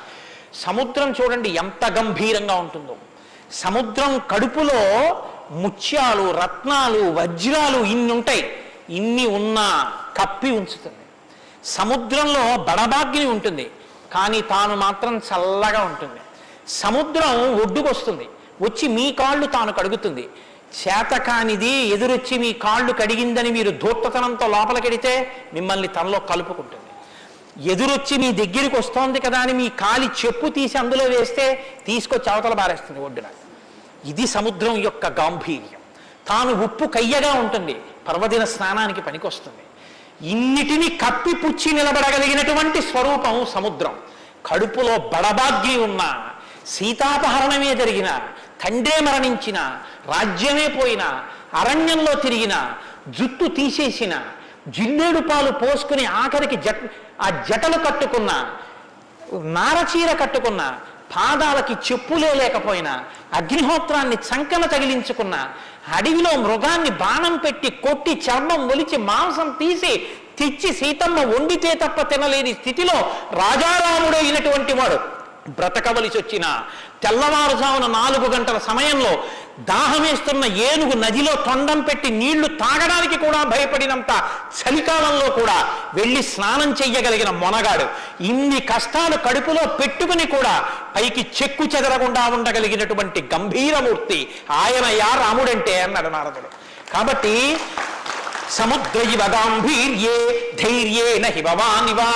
సముద్రం చూడండి ఎంత గంభీరంగా ఉంటుందో. సముద్రం కడుపులో ముత్యాలు రత్నాలు వజ్రాలు ఇన్ని ఉంటాయి ఇన్ని ఉన్నా కప్పి ఉంచుతుంది. సముద్రంలో బడబాగ్ని ఉంటుంది. కానీ తాను మాత్రం చల్లగా ఉంటుంది. సముద్రం ఒడ్డుకొస్తుంది. వచ్చి మీ కాళ్ళు తాను కడుగుతుంది. చేతకానిది ఎదురొచ్చి మీ కాళ్ళు కడిగిందని మీరు ధూర్తతనంతో లోపలికెడితే మిమ్మల్ని తనలో కలుపుకుంటుంది. ఎదురొచ్చి మీ దగ్గరికి వస్తోంది కదా అని మీ కాలి చెప్పు తీసి అందులో వేస్తే తీసుకొచ్చి అవతల బారేస్తుంది ఒడ్డున. ఇది సముద్రం యొక్క గాంభీర్యం. తాను ఉప్పు కయ్యగా ఉంటుంది. పర్వదిన స్నానానికి పనికొస్తుంది. ఇన్నిటిని కప్పిపుచ్చి నిలబడగలిగినటువంటి స్వరూపం సముద్రం. కడుపులో బడబాగ్గి ఉన్న సీతాపహరణమే జరిగిన తండ్రే మరణించిన రాజ్యమే పోయిన అరణ్యంలో తిరిగిన జుట్టు తీసేసిన జిల్లేడు పాలు పోసుకుని ఆఖరికి జట్ ఆ జటలు కట్టుకున్న నారచీర కట్టుకున్న పాదాలకి చెప్పులే లేకపోయినా అగ్నిహోత్రాన్ని చంకన తగిలించుకున్న అడవిలో మృగాన్ని బాణం పెట్టి కొట్టి చర్మం ఒలిచి మాంసం తీసి తెచ్చి సీతమ్మ వండితే తప్ప తినలేని స్థితిలో రాజారాముడు అయినటువంటి వాడు బ్రతకవలసి వచ్చిన తెల్లవారుజామున నాలుగు గంటల సమయంలో దాహమేస్తున్న ఏనుగు నదిలో తొండం పెట్టి నీళ్ళు తాగడానికి కూడా భయపడినంత చలికాలంలో కూడా వెళ్ళి స్నానం చెయ్యగలిగిన మొనగాడు. ఇన్ని కష్టాలు కడుపులో పెట్టుకుని కూడా పైకి చెక్కు చెదరకుండా ఉండగలిగినటువంటి గంభీరమూర్తి ఆయన యా రాముడంటే అన్నాడు నారదుడు. కాబట్టి సముద్ర ఇవ గాంభీర్యే ధైర్యేన హిమవానివా.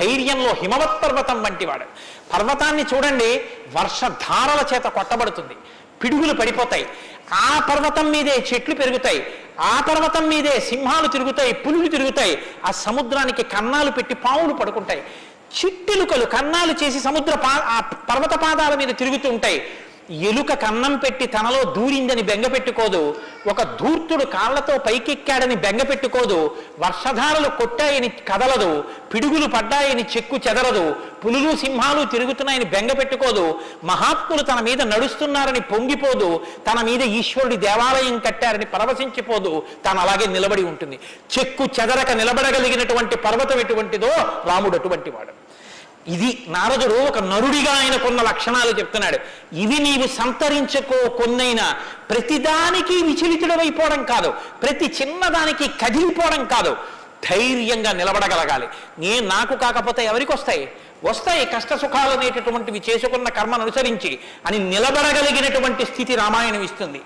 ధైర్యంలో హిమవత్ పర్వతం వంటివాడు. పర్వతాన్ని చూడండి వర్షధారల చేత కొట్టబడుతుంది. పిడుగులు పడిపోతాయి. ఆ పర్వతం మీదే చెట్లు పెరుగుతాయి. ఆ పర్వతం మీదే సింహాలు తిరుగుతాయి పులులు తిరుగుతాయి. ఆ సముద్రానికి కన్నాలు పెట్టి పావులు పడుకుంటాయి. చిట్టెలుకలు కన్నాలు చేసి సముద్ర పా ఆ పర్వత పాదాల మీద తిరుగుతూ ఉంటాయి. ఎలుక కన్నం పెట్టి తనలో దూరిందని బెంగ పెట్టుకోదు. ఒక ధూర్తుడు కాళ్ళతో పైకెక్కాడని బెంగ పెట్టుకోదు. వర్షధారలు కొట్టాయని కదలదు. పిడుగులు పడ్డాయని చెక్కు చెదరదు. పులులు సింహాలు తిరుగుతున్నాయని బెంగ పెట్టుకోదు. మహాత్ములు తన మీద నడుస్తున్నారని పొంగిపోదు. తన మీద ఈశ్వరుడి దేవాలయం కట్టారని పరవశించిపోదు. తాను అలాగే నిలబడి ఉంటుంది. చెక్కు చెదరక నిలబడగలిగినటువంటి పర్వతం ఎటువంటిదో రాముడు అటువంటి వాడు. ఇది నారదుడు ఒక నరుడిగా ఆయనకున్న లక్షణాలు చెప్తున్నాడు. ఇవి నీవు సంతరించుకో కొన్నైనా. ప్రతిదానికి విచలితుడమైపోవడం కాదు. ప్రతి చిన్నదానికి కదిలిపోవడం కాదు. ధైర్యంగా నిలబడగలగాలి. నేను నాకు కాకపోతే ఎవరికి వస్తాయి? వస్తాయి కష్ట సుఖాలు అనేటటువంటివి చేసుకున్న కర్మను అనుసరించి అని నిలబడగలిగినటువంటి స్థితి రామాయణం ఇస్తుంది.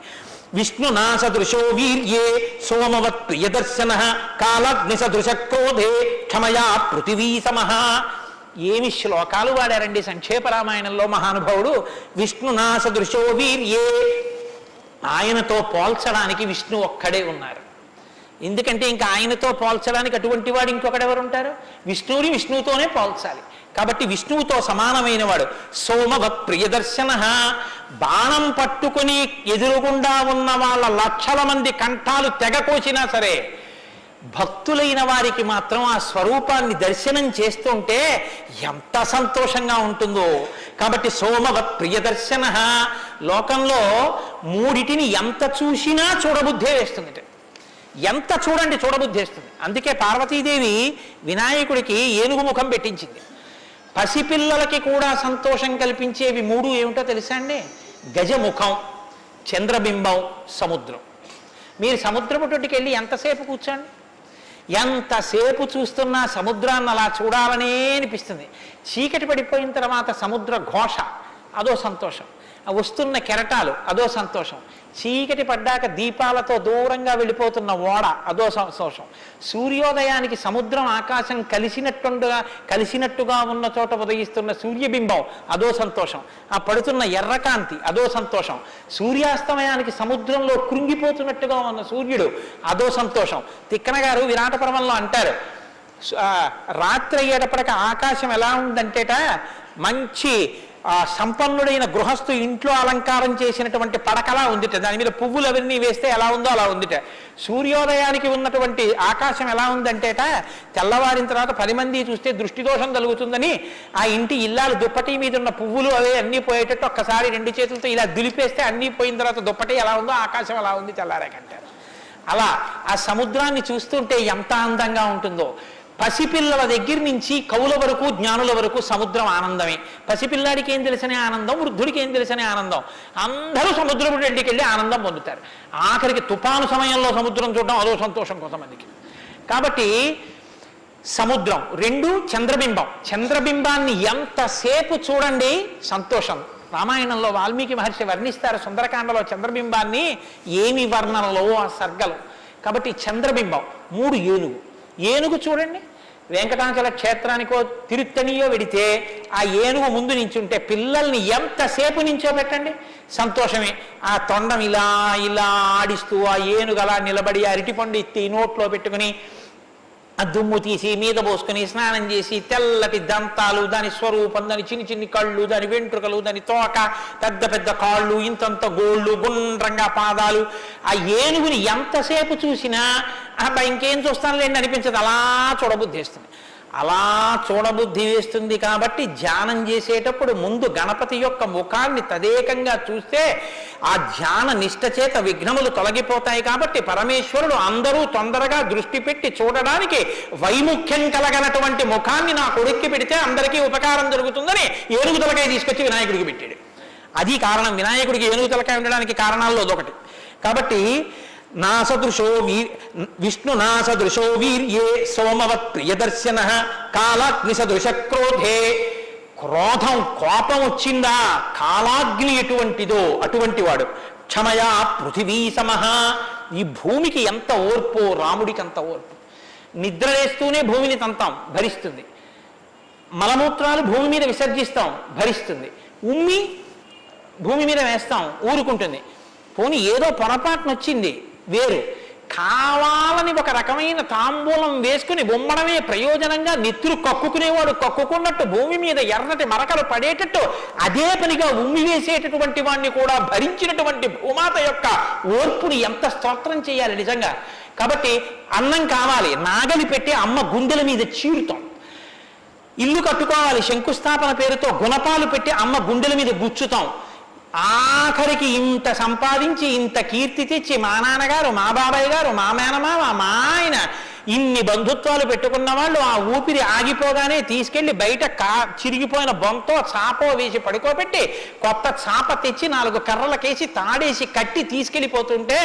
విష్ణునా సదృశో వీర్యే సోమవత్ ప్రియదర్శన కాలగ్ని సదృశ క్రోధే క్షమయా పృథివీ సమహ ఏమి శ్లోకాలు వాడారండి? సంక్షేప రామాయణంలో మహానుభావుడు విష్ణునా సదృశో వీర్యే. ఆయనతో పోల్చడానికి విష్ణు ఒక్కడే ఉన్నారు. ఎందుకంటే ఇంకా ఆయనతో పోల్చడానికి అటువంటి వాడు ఇంకొకడెవరు ఉంటారు విష్ణువుని విష్ణువుతోనే పోల్చాలి. కాబట్టి విష్ణువుతో సమానమైన వాడు సోమవ ప్రియదర్శన బాణం పట్టుకుని ఎదురుగుండా ఉన్న వాళ్ళ లక్షల మంది కంఠాలు తెగకోసినా సరే భక్తులైన వారికి మాత్రం ఆ స్వరూపాన్ని దర్శనం చేస్తుంటే ఎంత సంతోషంగా ఉంటుందో. కాబట్టి సోమవ ప్రియదర్శన. లోకంలో మూడిటిని ఎంత చూసినా చూడబుద్ధే వేస్తుంది ఎంత చూడండి చూడబుద్ధేస్తుంది అందుకే పార్వతీదేవి వినాయకుడికి ఏనుగు ముఖం పెట్టించింది. పసిపిల్లలకి కూడా సంతోషం కల్పించేవి మూడు ఏమిటో తెలుసా అండి? గజముఖం చంద్రబింబం సముద్రం. మీరు సముద్రపు తొట్టుకి వెళ్ళి ఎంతసేపు కూర్చోండి? ఎంతసేపు చూస్తున్నా సముద్రాన్ని అలా చూడాలనే అనిపిస్తుంది. చీకటి పడిపోయిన తర్వాత సముద్ర ఘోష అదో సంతోషం. వస్తున్న కెరటాలు అదో సంతోషం. చీకటి పడ్డాక దీపాలతో దూరంగా వెళ్ళిపోతున్న ఓడ అదో సంతోషం. సూర్యోదయానికి సముద్రం ఆకాశం కలిసినట్టుగా కలిసినట్టుగా ఉన్న చోట ఉదయిస్తున్న సూర్యబింబం అదో సంతోషం. ఆ పడుతున్న ఎర్రకాంతి అదో సంతోషం. సూర్యాస్తమయానికి సముద్రంలో కృంగిపోతున్నట్టుగా ఉన్న సూర్యుడు అదో సంతోషం. తిక్కన గారు విరాటపురమంలో అంటారు రాత్రి అయ్యేటప్పటికి ఆకాశం ఎలా ఉందంటేట మంచి ఆ, సంపన్నుడైన గృహస్థు ఇంట్లో అలంకారం చేసినటువంటి పడకలా ఉందిట. దాని మీద పువ్వులు అవన్నీ వేస్తే ఎలా ఉందో అలా ఉందిట. సూర్యోదయానికి ఉన్నటువంటి ఆకాశం ఎలా ఉందంటేట తెల్లవారిన తర్వాత పది మంది చూస్తే దృష్టి దోషం కలుగుతుందని ఆ ఇంటి ఇల్లాలు దుప్పటి మీద ఉన్న పువ్వులు అవే అన్నీ పోయేటట్టు ఒక్కసారి రెండు చేతులతో ఇలా దులిపేస్తే అన్నీ పోయిన తర్వాత దుప్పటి ఎలా ఉందో ఆకాశం ఎలా ఉంది తెల్లారాకంటారు అలా ఆ సముద్రాన్ని చూస్తుంటే ఎంత అందంగా ఉంటుందో. పసిపిల్లల దగ్గర నుంచి కవుల వరకు జ్ఞానుల వరకు సముద్రం ఆనందమే. పసిపిల్లాడికి ఏం తెలిసనే ఆనందం? వృద్ధుడికి ఏం తెలిసనే ఆనందం? అందరూ సముద్రం రెడ్డికి వెళ్ళి ఆనందం పొందుతారు. ఆఖరికి తుఫాను సమయంలో సముద్రం చూడడం అదో సంతోషం కొంతమందికి కాబట్టి సముద్రం రెండు చంద్రబింబం. చంద్రబింబాన్ని ఎంతసేపు చూడండి సంతోషం. రామాయణంలో వాల్మీకి మహర్షి వర్ణిస్తారు సుందరకాండలో చంద్రబింబాన్ని ఏమి వర్ణనలో ఆ సర్గలు? కాబట్టి చంద్రబింబం మూడు ఏనుగు. ఏనుగు చూడండి. వెంకటాచల క్షేత్రానికో తిరుత్తనియో వెడితే ఆ ఏనుగు ముందు నించుంటే పిల్లల్ని ఎంతసేపు నించోబెట్టండి? సంతోషమే. ఆ తొండం ఇలా ఇలా ఆడిస్తూ ఆ ఏనుగు అలా నిలబడి అరటిపండు ఇత్తి నోట్లో పెట్టుకుని ఆ దుమ్ము తీసి మీద పోసుకొని స్నానం చేసి తెల్లటి దంతాలు దాని స్వరూపం దాని చిన్ని చిన్ని కళ్ళు దాని వెంట్రుకలు దాని తోక పెద్ద పెద్ద కాళ్ళు ఇంతంత గోళ్ళు గుండ్రంగా పాదాలు. ఆ ఏనుగుని ఎంతసేపు చూసినా అబ్బా ఇంకేం చూస్తానులేండి అనిపించదు. అలా చూడబుద్ధిస్తుంది అలా చూడబుద్ధి వేస్తుంది కాబట్టి ధ్యానం చేసేటప్పుడు ముందు గణపతి యొక్క ముఖాన్ని తదేకంగా చూస్తే ఆ ధ్యాన నిష్ట చేత విఘ్నములు తొలగిపోతాయి కాబట్టి పరమేశ్వరుడు అందరూ తొందరగా దృష్టి పెట్టి చూడడానికి వైముఖ్యం కలగనటువంటి ముఖాన్ని నా కొడుక్కి పెడితే అందరికీ ఉపకారం జరుగుతుందని ఏనుగు తలకాయ తీసుకొచ్చి వినాయకుడికి పెట్టాడు. అది కారణం. వినాయకుడికి ఏనుగు తలకాయ ఉండడానికి కారణాల్లో అదొకటి. కాబట్టి నాసదృశో వీర్ విష్ణు నాసదృశో వీర్యే సోమవత్ ప్రియదర్శన కాలాగ్నిసదృశ క్రోధే క్రోధం కోపం వచ్చిందా? కాలాగ్ని ఎటువంటిదో? అటువంటి వాడు. క్షమయా పృథివీ సమహ ఈ భూమికి ఎంత ఓర్పో? రాముడికి అంత ఓర్పు. నిద్రలేస్తూనే భూమిని తంతాం భరిస్తుంది. మలమూత్రాలు భూమి మీద విసర్జిస్తాం భరిస్తుంది. ఉమ్మి భూమి మీద వేస్తాం ఊరుకుంటుంది. పోనీ ఏదో పొరపాటు వచ్చింది వేరు. కావాలని ఒక రకమైన తాంబూలం వేసుకుని బొమ్మడమే ప్రయోజనంగా నెత్తురు కక్కుకునేవాడు కక్కుకున్నట్టు భూమి మీద ఎర్రటి మరకలు పడేటట్టు అదే పనిగా ఉమ్మి వేసేటటువంటి వాడిని కూడా భరించినటువంటి భూమాత యొక్క ఓర్పుని ఎంత స్తోత్రం చేయాలి నిజంగా? కాబట్టి అన్నం కావాలి. నాగలి పెట్టి అమ్మ గుండెల మీద చీరుతాం. ఇల్లు కట్టుకోవాలి. శంకుస్థాపన పేరుతో గుణపాలు పెట్టి అమ్మ గుండెల మీద గుచ్చుతాం. ఆఖరికి ఇంత సంపాదించి ఇంత కీర్తి తెచ్చి మా నాన్నగారు మా బాబాయ్ గారు మా మేనమామ మా ఆయన ఇన్ని బంధుత్వాలు పెట్టుకున్న వాళ్ళు ఆ ఊపిరి ఆగిపోగానే తీసుకెళ్ళి బయట కా చిరిగిపోయిన బొంతో చాపో వేసి పడుకోబెట్టి కొత్త చాప తెచ్చి నాలుగు కర్రలకేసి తాడేసి కట్టి తీసుకెళ్ళిపోతుంటే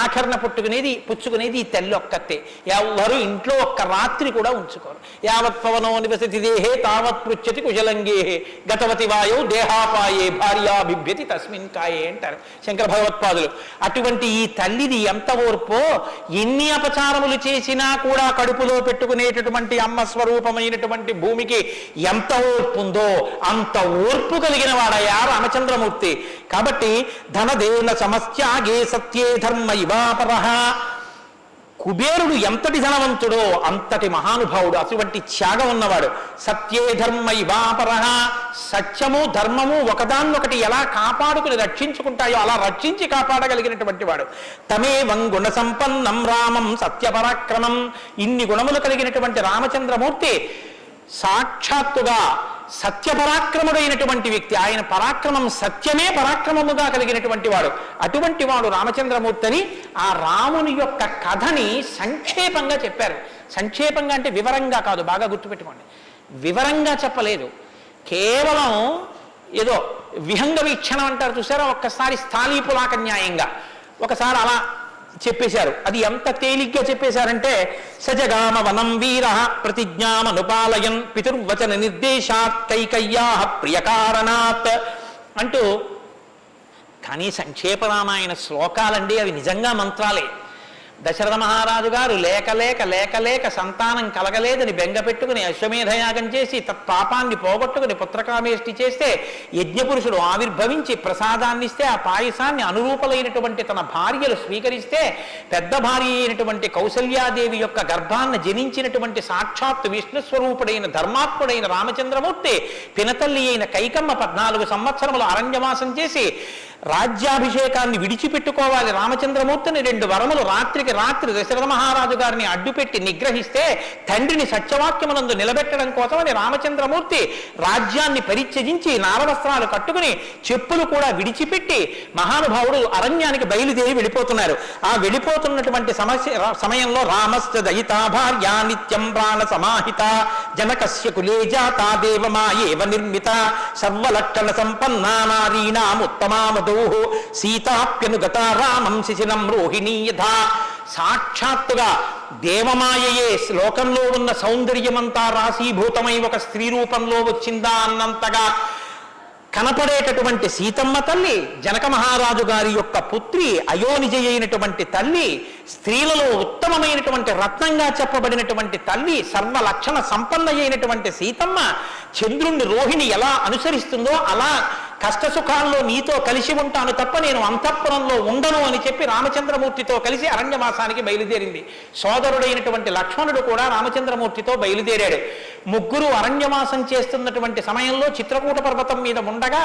ఆఖరణ పుట్టుకునేది పుచ్చుకునేది ఈ తల్లి ఒక్కతే ఎవరు ఇంట్లో ఒక్క రాత్రి కూడా ఉంచుకోరు. యావత్ పవనో నివసతి దేహే తావత్ పృచ్చతి కుశలంగేహే గతవతి వాయో దేహాపాయే భార్యాభిభ్యతి తస్మిన్ కాయే అంటారు శంకర భగవత్పాదులు. అటువంటి ఈ తల్లిది ఎంత ఓర్పో ఎన్ని అపచారములు చేసినా కూడా కడుపులో పెట్టుకునేటటువంటి అమ్మ స్వరూపమైనటువంటి భూమికి ఎంత ఓర్పు ఉందో అంత ఓర్పు కలిగిన వాడయ్యా రామచంద్రమూర్తి. కాబట్టి ధనదేన సమస్యాగే సత్యే ధర్మ ఇవాపరహ కుబేరుడు ఎంతటి ధనవంతుడో అంతటి మహానుభావుడు. అటువంటి త్యాగం ఉన్నవాడు. సత్యే ధర్మైవాపర సత్యము ధర్మము ఒకదాన్నొకటి ఎలా కాపాడుకుని రక్షించుకుంటాయో అలా రక్షించి కాపాడగలిగినటువంటి వాడు. తమే వంగుణ సంపన్నం రామం సత్యపరాక్రమం. ఇన్ని గుణములు కలిగినటువంటి రామచంద్రమూర్తి సాక్షాత్తుగా సత్యపరాక్రముడైనటువంటి వ్యక్తి. ఆయన పరాక్రమం సత్యమే పరాక్రమముగా కలిగినటువంటి వాడు. అటువంటి వాడు రామచంద్రమూర్తి అని ఆ రాముని యొక్క కథని సంక్షేపంగా చెప్పారు. సంక్షేపంగా అంటే వివరంగా కాదు బాగా గుర్తుపెట్టుకోండి. వివరంగా చెప్పలేదు. కేవలం ఏదో విహంగ వీక్షణం అంటారు చూసారా? ఒక్కసారి స్థాళీపులాక న్యాయంగా. ఒకసారి అలా చెప్పేశారు. అది ఎంత తేలిగ్గా చెప్పేశారంటే సజగామ వనం వీర ప్రతిజ్ఞామనుపాలయన్ పితుర్వచన నిర్దేశాత్ కైకయ్యా ప్రియకారణాత్ అంటూ కానీ సంక్షేప రామాయణ శ్లోకాలండి అవి నిజంగా మంత్రాలే. దశరథ మహారాజు గారు లేక లేక లేక లేక సంతానం కలగలేదని బెంగ పెట్టుకుని అశ్వమేధయాగం చేసి తత్పాపాన్ని పోగొట్టుకుని పుత్రకామేష్టి చేస్తే యజ్ఞపురుషుడు ఆవిర్భవించి ప్రసాదాన్ని ఇస్తే ఆ పాయసాన్ని అనురూపలైనటువంటి తన భార్యలు స్వీకరిస్తే పెద్ద భార్య అయినటువంటి కౌసల్యాదేవి యొక్క గర్భాన్ని జనించినటువంటి సాక్షాత్ విష్ణు స్వరూపుడైన ధర్మాత్ముడైన రామచంద్రమూర్తి పినతల్లి అయిన కైకమ్మ పద్నాలుగు సంవత్సరములు అరణ్యవాసం చేసి రాజ్యాభిషేకాన్ని విడిచిపెట్టుకోవాలి రామచంద్రమూర్తిని రెండు వరములు రాత్రికి రాత్రి దశరథ మహారాజు గారిని అడ్డుపెట్టి నిగ్రహిస్తే తండ్రిని సత్యవాక్యమునందు నిలబెట్టడం కోసమని రామచంద్రమూర్తి రాజ్యాన్ని పరిత్యజించి నారవస్త్రాలు కట్టుకుని చెప్పులు కూడా విడిచిపెట్టి మహానుభావుడు అరణ్యానికి బయలుదేరి వెళ్ళిపోతున్నారు. ఆ వెళ్ళిపోతున్నటువంటి సమస్య సమయంలో రామస్య దయితా భార్య నిత్యం ప్రాణ సమాహిత జనకస్య కులే జాత దేవమాయేవ నిర్మిత సర్వలక్షణ సంపన్నా నారీణాముత్తమామదో సీతాప్యనుగత రామం శిశిరం రోహిణీ యథా. సాక్షాత్తుగా దేవమాయయే శ్లోకంలో ఉన్న సౌందర్యమంతా రాశీభూతమై ఒక స్త్రీ రూపంలో వచ్చిందా అన్నంతగా కనపడేటటువంటి సీతమ్మ తల్లి జనక మహారాజు గారి యొక్క పుత్రి అయోనిజ అయినటువంటి తల్లి స్త్రీలలో ఉత్తమమైనటువంటి రత్నంగా చెప్పబడినటువంటి తల్లి సర్వ లక్షణ సంపన్న అయినటువంటి సీతమ్మ చంద్రుణ్ణి రోహిణి ఎలా అనుసరిస్తుందో అలా కష్టసుఖాల్లో నీతో కలిసి ఉంటాను తప్ప నేను అంతఃపురంలో ఉండను అని చెప్పి రామచంద్రమూర్తితో కలిసి అరణ్యవాసానికి బయలుదేరింది. సోదరుడైనటువంటి లక్ష్మణుడు కూడా రామచంద్రమూర్తితో బయలుదేరాడు. ముగ్గురు అరణ్యవాసం చేస్తున్నటువంటి సమయంలో చిత్రకూట పర్వతం మీద ఉండగా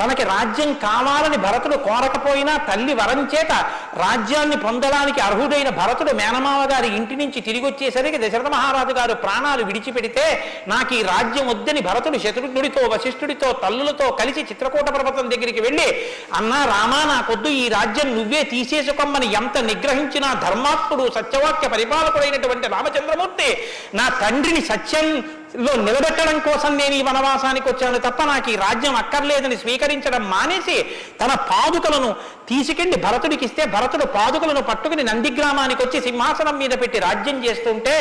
తనకి రాజ్యం కావాలని భరతుడు కోరకపోయినా తల్లి వరం చేత రాజ్యాన్ని పొందడానికి అర్హుడైన భరతుడు మేనమావ గారి ఇంటి నుంచి తిరిగి వచ్చేసరికి దశరథ మహారాజు గారు ప్రాణాలు విడిచిపెడితే నాకు ఈ రాజ్యం వద్దని భరతుడు శత్రుఘ్నుడితో వశిష్ఠుడితో తల్లులతో కలిసి చిత్రకూట పర్వతం దగ్గరికి వెళ్ళి అన్నా రామా నాకొద్దు ఈ రాజ్యం నువ్వే తీసేసుకోమని ఎంత నిగ్రహించినా ధర్మాత్ముడు సత్యవాక్య పరిపాలకుడైనటువంటి రామచంద్రమూర్తి నా తండ్రిని సత్యం లో నిలబెట్టడం కోసం నేను ఈ వనవాసానికి వచ్చాను తప్ప నాకు ఈ రాజ్యం అక్కర్లేదని స్వీకరించడం మానేసి తన పాదుకలను తీసుకెళ్ళి భరతుడికి ఇస్తే భరతుడు పాదుకలను పట్టుకుని నందిగ్రామానికి వచ్చి సింహాసనం మీద పెట్టి రాజ్యం చేస్తుంటే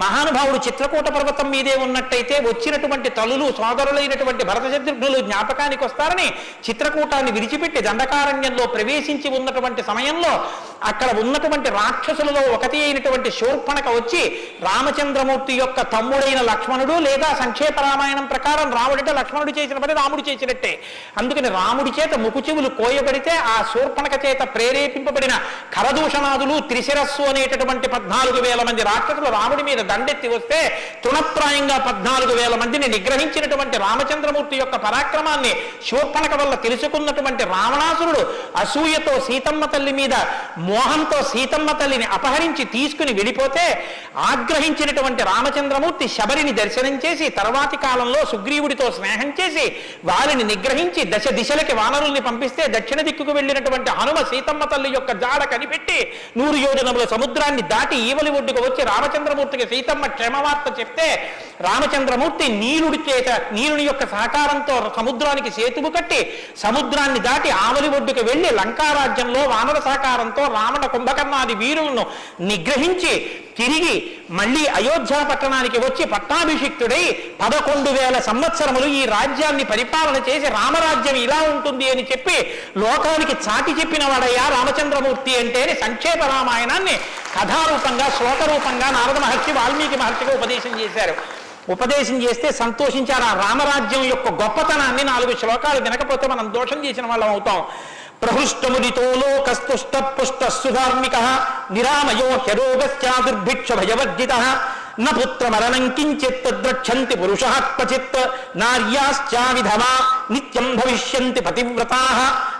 మహానుభావుడు చిత్రకూట పర్వతం మీదే ఉన్నట్టయితే వచ్చినటువంటి తలులు సోదరులైనటువంటి భరత శత్రుఘ్నులు జ్ఞాపకానికి వస్తారని చిత్రకూటాన్ని విడిచిపెట్టి దండకారణ్యంలో ప్రవేశించి ఉన్నటువంటి సమయంలో అక్కడ ఉన్నటువంటి రాక్షసులలో ఒకటి అయినటువంటి శూర్పణక వచ్చి రామచంద్రమూర్తి యొక్క తమ్ముడైన లక్ష్మణుడు లేదా సంక్షేప రామాయణం ప్రకారం రాముడంటే లక్ష్మణుడు చేసిన పని రాముడు చేసినట్టే. అందుకని రాముడి చేత ముకుచెవులు కోయబడితే ఆ శూర్పణక చేత ప్రేరేపింపబడిన కరదూషణాదులు త్రిశిరస్సు అనేటటువంటి పద్నాలుగు వేల మంది రాక్షసులు రాముడి మీద దండెత్తి వస్తే తృణప్రాయంగా పద్నాలుగు వేల మందిని నిగ్రహించినటువంటి రామచంద్రమూర్తి యొక్క పరాక్రమాన్ని శూర్పణక వల్ల తెలుసుకున్నటువంటి రావణాసురుడు అసూయతో సీతమ్మ తల్లి మీద మోహంతో సీతమ్మ తల్లిని అపహరించి తీసుకుని వెళ్ళిపోతే ఆగ్రహించినటువంటి రామచంద్రమూర్తి శబరిని దర్శనం చేసి తర్వాతి కాలంలో సుగ్రీవుడితో స్నేహం చేసి వారిని నిగ్రహించి దశ దిశలకి వానరుల్ని పంపిస్తే దక్షిణ దిక్కుకు వెళ్ళినటువంటి హనుమ సీతమ్మ తల్లి యొక్క జాడ కనిపెట్టి నూరు యోజనముల సముద్రాన్ని దాటి ఈవలి ఒడ్డుకు వచ్చి రామచంద్రమూర్తికి సీతమ్మ క్షేమవార్త చెప్తే రామచంద్రమూర్తి నీలుడి చేత నీలుని యొక్క సహకారంతో సముద్రానికి సేతువు కట్టి సముద్రాన్ని దాటి ఆవలి ఒడ్డుకు వెళ్ళి లంకారాజ్యంలో వానర సహకారంతో రావణ కుంభకర్ణాది వీరులను నిగ్రహించి తిరిగి మళ్ళీ అయోధ్య పట్టణానికి వచ్చి పట్టాభిషిక్తుడై పదకొండు వేల సంవత్సరములు ఈ రాజ్యాన్ని పరిపాలన చేసి రామరాజ్యం ఇలా ఉంటుంది అని చెప్పి లోకానికి చాటి చెప్పిన వాడయ్యా రామచంద్రమూర్తి అంటే సంక్షేప రామాయణాన్ని కథారూపంగా శ్లోకరూపంగా నారద మహర్షి వాల్మీకి మహర్షిగా ఉపదేశం చేశారు. ఉపదేశం చేస్తే సంతోషించారు. ఆ రామరాజ్యం యొక్క గొప్పతనాన్ని నాలుగు శ్లోకాలు వినకపోతే మనం దోషం చేసిన వాళ్ళం అవుతాం. प्रहृष्ट मुदितो लोकस्तुष्ट पुष्ट सुधार्मिक निरामयो ह्यरोगस्यादुर्भिक्ष भयवज्जितः न पुत्र मरणं किञ्चित् पुरुष पुरुषः क्वचित्। विधवा नित्यं भविष्य पतिव्रता।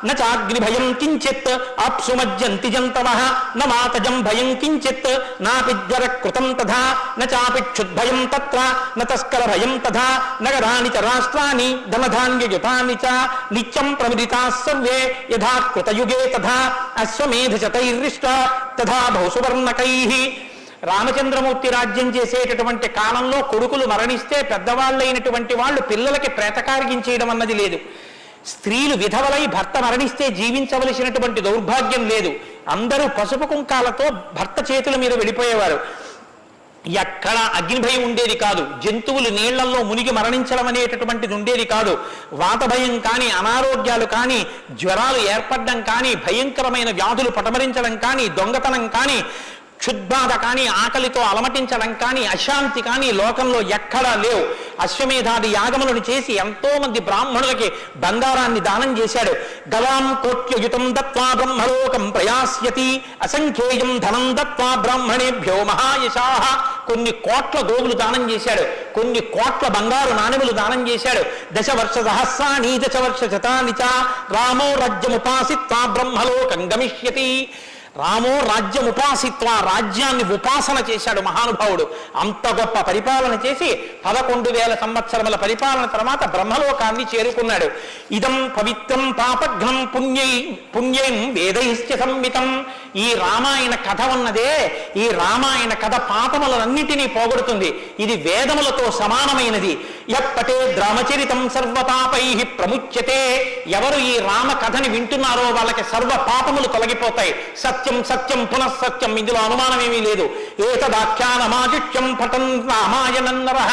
न चाग्निभयं किञ्चित् आप्सुमज्जन्ति जंतव न मातज भय किंचित नापि ज्वरकृतं तथा। न चापिक्षुद्भय त्र न तस्कर भय तथा नगरा च राष्ट्राणि धनधान्ययुतानि च। नित्यं प्रमुदिताः सर्वे यहातयुगे कृतयुगे तथा। अश्वमेधशतैर्रिष्ट तथा बहुसुवर्णक। రామచంద్రమూర్తి రాజ్యం చేసేటటువంటి కాలంలో కొడుకులు మరణిస్తే పెద్దవాళ్ళైనటువంటి వాళ్ళు పిల్లలకి ప్రేతకారిగించేయడం అన్నది లేదు. స్త్రీలు విధవలై భర్త మరణిస్తే జీవించవలసినటువంటి దౌర్భాగ్యం లేదు. అందరూ పసుపు కుంకాలతో భర్త చేతుల మీద వెళ్ళిపోయేవారు. ఎక్కడ అగ్నిభయం ఉండేది కాదు. జంతువులు నీళ్ళల్లో మునిగి మరణించడం అనేటటువంటిది ఉండేది కాదు. వాత భయం కానీ అనారోగ్యాలు కానీ జ్వరాలు ఏర్పడడం కానీ భయంకరమైన వ్యాధులు పటమరించడం కానీ దొంగతనం కానీ క్షుద్బాధ కానీ ఆకలితో అలమటించడం కానీ అశాంతి కానీ లోకంలో ఎక్కడా లేవు. అశ్వమేధాది యాగములను చేసి ఎంతో మంది బ్రాహ్మణులకి బంగారాన్ని దానం చేశాడు. గలాం కోట్యయుతం దత్వా బ్రహ్మలోకం ప్రయాస్యతి అసంఖ్యేయం ధనం దత్వా బ్రాహ్మణేభ్యో మహాయశాహ కొన్ని కోట్ల గోగులు దానం చేశాడు. కొన్ని కోట్ల బంగారు నాణెములు దానం చేశాడు. దశ వర్ష సహస్రాని దశ వర్ష శతాని చ రామో రాజ్యముపాసిత్వా బ్రహ్మలోకం గమిష్యతి. రామో రాజ్యం ఉపాసిత్వ రాజ్యాన్ని ఉపాసన చేశాడు మహానుభావుడు. అంత గొప్ప పరిపాలన చేసి పదకొండు వేల సంవత్సరముల పరిపాలన తర్వాత బ్రహ్మలోకాన్ని చేరుకున్నాడు. ఇదం పవిత్రం పాపఘ్నం పుణ్యై పుణ్యం వేదైశ్చ సంమితం ఈ రామాయణ కథ ఉన్నదే ఈ రామాయణ కథ పాపములన్నిటినీ పోగొడుతుంది. ఇది వేదములతో సమానమైనది. ఎప్పటే రామచరితం సర్వపాపై ప్రముచ్యతే. ఎవరు ఈ రామ కథని వింటున్నారో వాళ్ళకి సర్వ పాపములు తొలగిపోతాయి. సత్యం సత్యం పునఃసత్యం ఇందులో అనుమానమేమీ లేదు. ఏతదాఖ్యానమాజిత్యం పఠన్ రామాయణం నరః.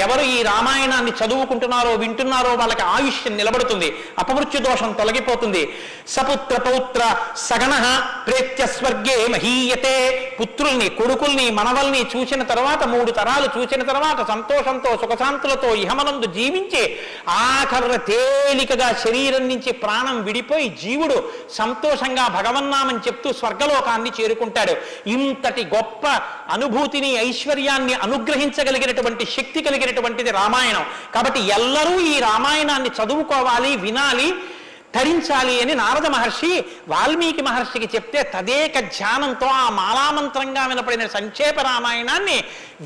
ఎవరు ఈ రామాయణాన్ని చదువుకుంటున్నారో వింటున్నారో వాళ్ళకి ఆయుష్యం నిలబడుతుంది. అపమృత్యు దోషం తొలగిపోతుంది. సపుత్ర పౌత్ర సగణ ప్రేత్య స్వర్గే మహీయతే. పుత్రుల్ని కొడుకుల్ని మనవల్ని చూసిన తర్వాత మూడు తరాలు చూసిన తర్వాత సంతోషంతో సుఖశాంతులతో ఇహమనందు జీవించి ఆఖర తేలికగా శరీరం నుంచి ప్రాణం విడిపోయి జీవుడు సంతోషంగా భగవన్నామం చెప్తూ స్వర్గలోకాన్ని చేరుకుంటాడు. ఇంతటి గొప్ప అనుభూతిని ఐశ్వర్యాన్ని అనుగ్రహించగలిగినటువంటి శక్తి కలిగినటువంటిది రామాయణం. కాబట్టి ఎల్లరూ ఈ రామాయణాన్ని చదువుకోవాలి వినాలి ధరించాలి అని నారద మహర్షి వాల్మీకి మహర్షికి చెప్తే తదేక ధ్యానంతో ఆ మాలామంత్రంగా వినపడిన సంక్షేప రామాయణాన్ని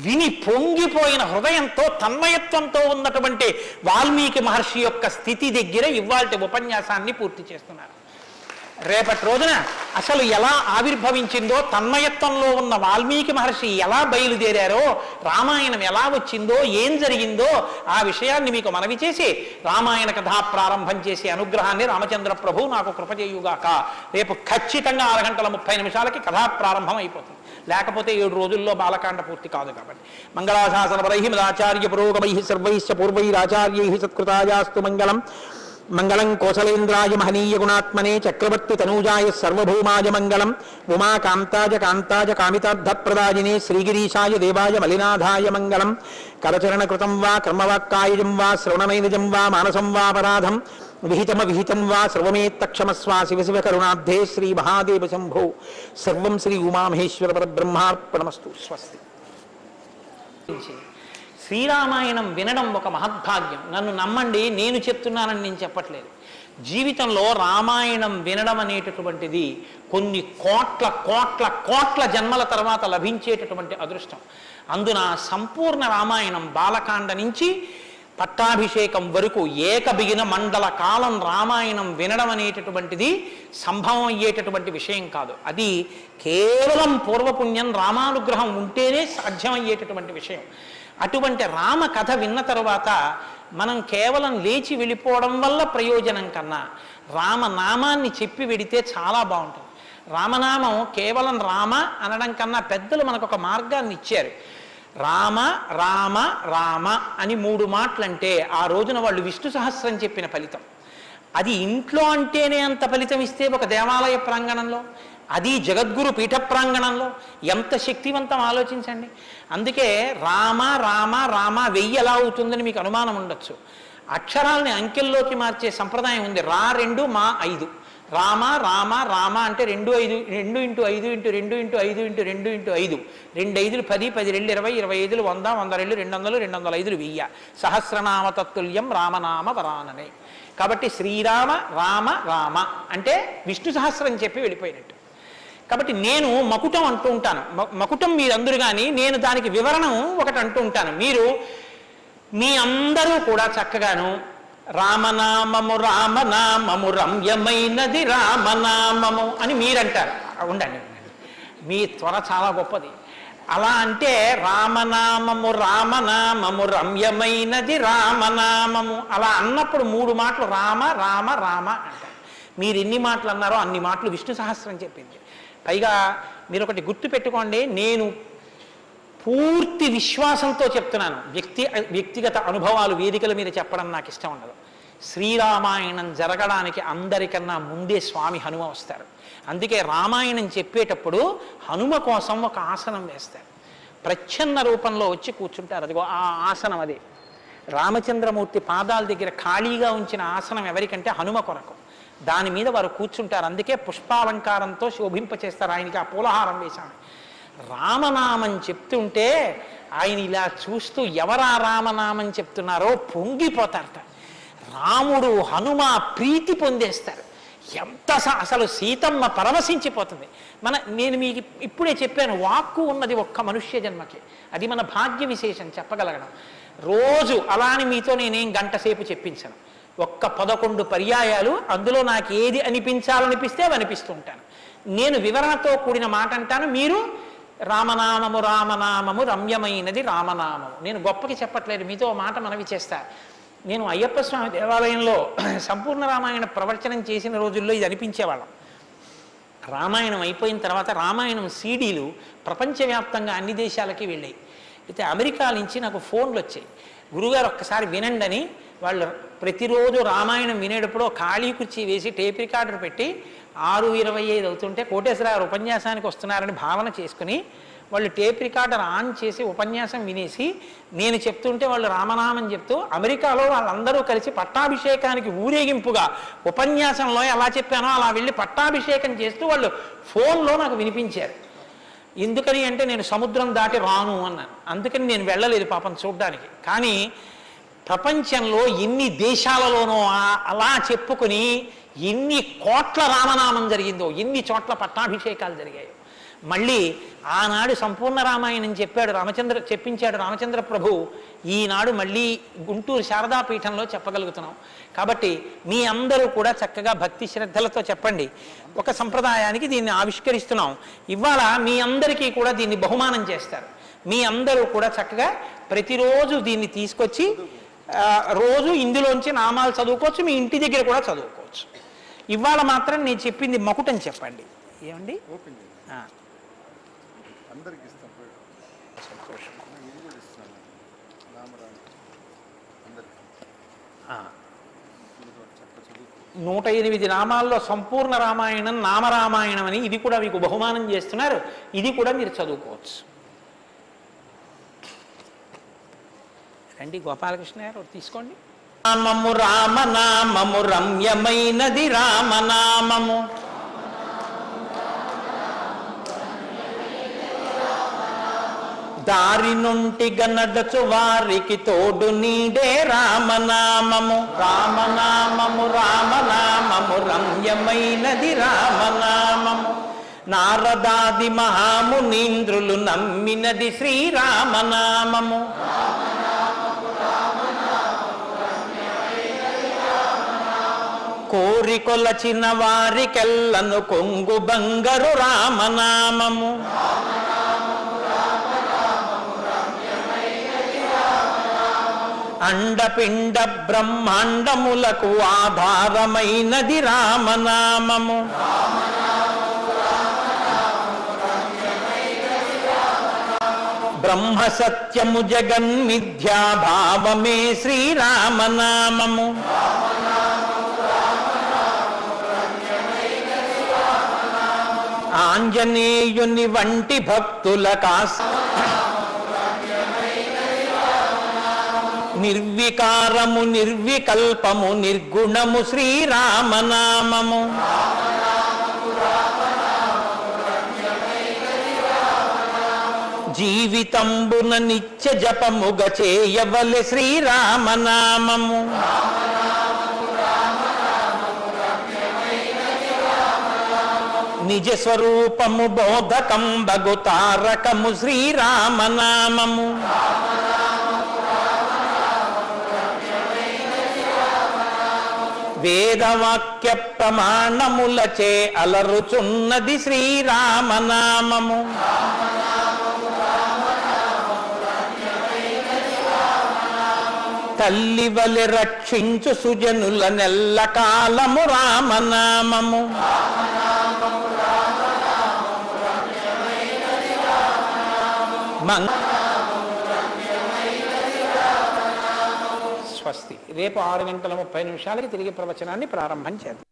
విని పొంగిపోయిన హృదయంతో తన్మయత్వంతో ఉన్నటువంటి వాల్మీకి మహర్షి యొక్క స్థితి దగ్గర ఇవాళ ఉపన్యాసాన్ని పూర్తి చేస్తున్నారు. రేపటి రోజున అసలు ఎలా ఆవిర్భవించిందో తన్మయత్వంలో ఉన్న వాల్మీకి మహర్షి ఎలా బయలుదేరారో రామాయణం ఎలా వచ్చిందో ఏం జరిగిందో ఆ విషయాన్ని మీకు మనవి చేసి రామాయణ కథా ప్రారంభం చేసే అనుగ్రహాన్ని రామచంద్ర ప్రభు నాకు కృపజేయుగాక రేపు ఖచ్చితంగా ఆరు గంటల ముప్పై నిమిషాలకి కథా ప్రారంభం అయిపోతుంది. లేకపోతే ఏడు రోజుల్లో బాలకాండ పూర్తి కాదు కాబట్టి. మంగళాశాసనపరై మదాచార్య పురోగమై సర్వైశ్చ పూర్వైరాచార్యై సత్కృతాయాస్తు మంగళం. మంగళం కోసలేంద్రాయ మహనీయ గుణాత్మనే చక్రవర్తి తనూజాయ సర్వభౌమాయ మంగళం ఉమాకాంతాయ కాంతాయ కామితార్థప్రదాయినే శ్రీగిరీశాయ దేవాయ మలినాథాయ మంగళం కరచరణకృతం వా కర్మవాక్కాయజం వా శ్రవణమైనజం వా మానసం వా పరాధం విహితమ విహితం వా సర్వమేత్తక్షమస్వా శివ శివ కరుణాబ్ధే శ్రీ మహాదేవ శంభో సర్వం శ్రీ ఉమామహేశ్వర పరబ్రహ్మార్పణమస్తు స్వస్తి శ్రీరామాయణం వినడం ఒక మహద్భాగ్యం. నన్ను నమ్మండి నేను చెప్తున్నానని నేను చెప్పట్లేదు. జీవితంలో రామాయణం వినడం అనేటటువంటిది కొన్ని కోట్ల కోట్ల కోట్ల జన్మల తర్వాత లభించేటటువంటి అదృష్టం. అందున సంపూర్ణ రామాయణం బాలకాండ నుంచి పట్టాభిషేకం వరకు ఏకబిగిన మండల కాలం రామాయణం వినడం అనేటటువంటిది సంభవం అయ్యేటటువంటి విషయం కాదు. అది కేవలం పూర్వపుణ్యం రామానుగ్రహం ఉంటేనే సాధ్యమయ్యేటటువంటి విషయం. అటువంటి రామ కథ విన్న తరువాత మనం కేవలం లేచి వెళ్ళిపోవడం వల్ల ప్రయోజనం కన్నా రామనామాన్ని చెప్పి వెడితే చాలా బాగుంటుంది. రామనామం కేవలం రామ అనడం కన్నా పెద్దలు మనకు ఒక మార్గాన్ని ఇచ్చారు. రామ రామ రామ అని మూడు మాటలంటే ఆ రోజున వాళ్ళు విష్ణు సహస్రం చెప్పిన ఫలితం. అది ఇంట్లో అంటేనే అంత ఫలితం ఇస్తే ఒక దేవాలయ ప్రాంగణంలో అది జగద్గురు పీఠ ప్రాంగణంలో ఎంత శక్తివంతం ఆలోచించండి. అందుకే రామ రామ రామ వెయ్యి ఎలా అవుతుందని మీకు అనుమానం ఉండొచ్చు. అక్షరాల్ని అంకెల్లోకి మార్చే సంప్రదాయం ఉంది. రా రెండు మా ఐదు. రామ రామ రామ అంటే రెండు ఐదు రెండు ఇంటూ ఐదు ఇంటూ రెండు ఇంటూ ఐదు ఇంటూ రెండు ఇంటూ ఐదు. రెండు ఐదులు పది పది రెండు ఇరవై ఇరవై ఐదులు వంద వంద రెండు రెండు వందలు రెండు వందల ఐదులు వెయ్య. సహస్రనామ తత్తుల్యం రామనామ వరాననే కాబట్టి శ్రీరామ రామ రామ అంటే విష్ణు సహస్రం చెప్పి వెళ్ళిపోయినట్టు. కాబట్టి నేను మకుటం అంటూ ఉంటాను. మకుటం మీరందరూ కానీ నేను దానికి వివరణం ఒకటి అంటూ ఉంటాను. మీరు మీ అందరూ కూడా చక్కగాను రామనామము రామనామము రమ్యమైనది రామనామము అని మీరంటారు. ఉండండి ఉండండి. మీ త్వర చాలా గొప్పది. అలా అంటే రామనామము రామనామము రమ్యమైనది రామనామము అలా అన్నప్పుడు మూడు మాటలు రామ రామ రామ అంటారు. మీరు ఎన్ని మాటలు అన్నారో అన్ని మాటలు విష్ణు సహస్రం చెప్పింది. పైగా మీరు ఒకటి గుర్తు పెట్టుకోండి నేను పూర్తి విశ్వాసంతో చెప్తున్నాను. వ్యక్తి వ్యక్తిగత అనుభవాలు వేదికల మీద చెప్పడం నాకు ఇష్టం ఉండదు. శ్రీరామాయణం జరగడానికి అందరికన్నా ముందే స్వామి హనుమ వస్తారు. అందుకే రామాయణం చెప్పేటప్పుడు హనుమ కోసం ఒక ఆసనం వేస్తారు. ప్రచ్ఛన్న రూపంలో వచ్చి కూర్చుంటారు. అదిగో ఆ ఆసనం అది. రామచంద్రమూర్తి పాదాల దగ్గర ఖాళీగా ఉంచిన ఆసనం ఎవరికంటే హనుమ కొరకు. దాని మీద వారు కూర్చుంటారు. అందుకే పుష్పాలంకారంతో శోభింపచేస్తారు ఆయనకి ఆ పూలహారం వేశాను. రామనామం చెప్తుంటే ఆయన ఇలా చూస్తూ ఎవరా రామనామం చెప్తున్నారో పొంగిపోతారట. రాముడు హనుమ ప్రీతి పొందేస్తారు. ఎంత స- అసలు సీతమ్మ పరవశించిపోతుంది. మన నేను మీకు ఇప్పుడే చెప్పాను వాక్కు ఉన్నది ఒక్క మనుష్య జన్మకి. అది మన భాగ్య విశేషం చెప్పగలగడం. రోజు అలా అని మీతో నేనేం గంట సేపు చెప్పించను. ఒక్క పదకొండు పర్యాయాలు అందులో నాకు ఏది అనిపించాలనిపిస్తే అవి అనిపిస్తుంటాను. నేను వివరణతో కూడిన మాట అంటాను మీరు రామనామము రామనామము రమ్యమైనది రామనామము. నేను గొప్పకి చెప్పట్లేదు మీతో మాట మనవి చేస్తా. నేను అయ్యప్ప స్వామి దేవాలయంలో సంపూర్ణ రామాయణ ప్రవచనం చేసిన రోజుల్లో ఇది అనిపించేవాళ్ళం. రామాయణం అయిపోయిన తర్వాత రామాయణం సీడీలు ప్రపంచవ్యాప్తంగా అన్ని దేశాలకి వెళ్ళాయి. అయితే అమెరికా నుంచి నాకు ఫోన్లు వచ్చాయి. గురుగారు ఒక్కసారి వినండి అని వాళ్ళు ప్రతిరోజు రామాయణం వినేటప్పుడు ఖాళీ కుర్చీ వేసి టేప్ రికార్డర్ పెట్టి ఆరు ఇరవై ఐదు అవుతుంటే కోటేశ్వరరావు ఉపన్యాసానికి వస్తున్నారని భావన చేసుకుని వాళ్ళు టేప్ రికార్డర్ ఆన్ చేసి ఉపన్యాసం వినేసి నేను చెప్తుంటే వాళ్ళు రామనామం చెప్తూ అమెరికాలో వాళ్ళందరూ కలిసి పట్టాభిషేకానికి ఊరేగింపుగా ఉపన్యాసంలో ఎలా చెప్పానో అలా వెళ్ళి పట్టాభిషేకం చేస్తూ వాళ్ళు ఫోన్లో నాకు వినిపించారు. ఎందుకని అంటే నేను సముద్రం దాటి రాను అన్నాను. అందుకని నేను వెళ్ళలేదు పాపం చూడ్డానికి. కానీ ప్రపంచంలో ఎన్ని దేశాలలోనో అలా చెప్పుకుని ఎన్ని కోట్ల రామనామం జరిగిందో ఎన్ని చోట్ల పట్టాభిషేకాలు జరిగాయో. మళ్ళీ ఆనాడు సంపూర్ణ రామాయణం చెప్పాడు రామచంద్ర చెప్పించాడు రామచంద్ర ప్రభు. ఈనాడు మళ్ళీ గుంటూరు శారదాపీఠంలో చెప్పగలుగుతున్నాం. కాబట్టి మీ అందరూ కూడా చక్కగా భక్తి శ్రద్ధలతో చెప్పండి. ఒక సంప్రదాయానికి దీన్ని ఆవిష్కరిస్తున్నాం. ఇవాళ మీ అందరికీ కూడా దీన్ని బహుమానం చేస్తారు. మీ అందరూ కూడా చక్కగా ప్రతిరోజు దీన్ని తీసుకొచ్చి రోజు ఇందులోంచి నామాలు చదువుకోవచ్చు మీ ఇంటి దగ్గర కూడా చదువుకోవచ్చు. ఇవాళ మాత్రం నేను చెప్పింది మకుటని చెప్పండి. ఏమండి? ఆ. ఆ. నూట ఎనిమిది నామాల్లో సంపూర్ణ రామాయణం నామరామాయణం అని ఇది కూడా మీకు బహుమానం చేస్తున్నారు. ఇది కూడా మీరు చదువుకోవచ్చు. రండి గోపాలకృష్ణ గారు తీసుకోండి. నామము రామనామము రమ్యమైనది రామనామము దారి నుండి నడచు వారికి తోడు నీడే రామనామము. రామనామము రామనామము రమ్యమైనది రామనామము. నారదాది మహామునీంద్రులు నమ్మినది శ్రీరామనామము. కోరికొలచిన వారికెల్లను కొంగు బంగరు రామనామము. అండపిండ బ్రహ్మాండములకు ఆధారమైనది రామనామము. బ్రహ్మ సత్యము జగన్మిథ్యా భావమే శ్రీరామనామము. ఆంజనేయుని వంటి భక్తుల కాస్త నిర్వికారము నిర్వికల్పము నిర్గుణము శ్రీరామనామము. జీవితంబున నిత్య జపముగ చేయవలె శ్రీరామనామము. నిజ స్వరూపము బోధకం బగు తారకము శ్రీరామనామము. వేదవాక్య ప్రమాణములచే అలరుచున్నది శ్రీరామనామము. తల్లి వలె రక్షించు సుజనుల నెల్ల కాలము రామనామము. మంగ స్వస్తి. రేపు ఆరు గంటల ముప్పై నిమిషాలకి తిరిగి ప్రవచనాన్ని ప్రారంభం చేద్దాం.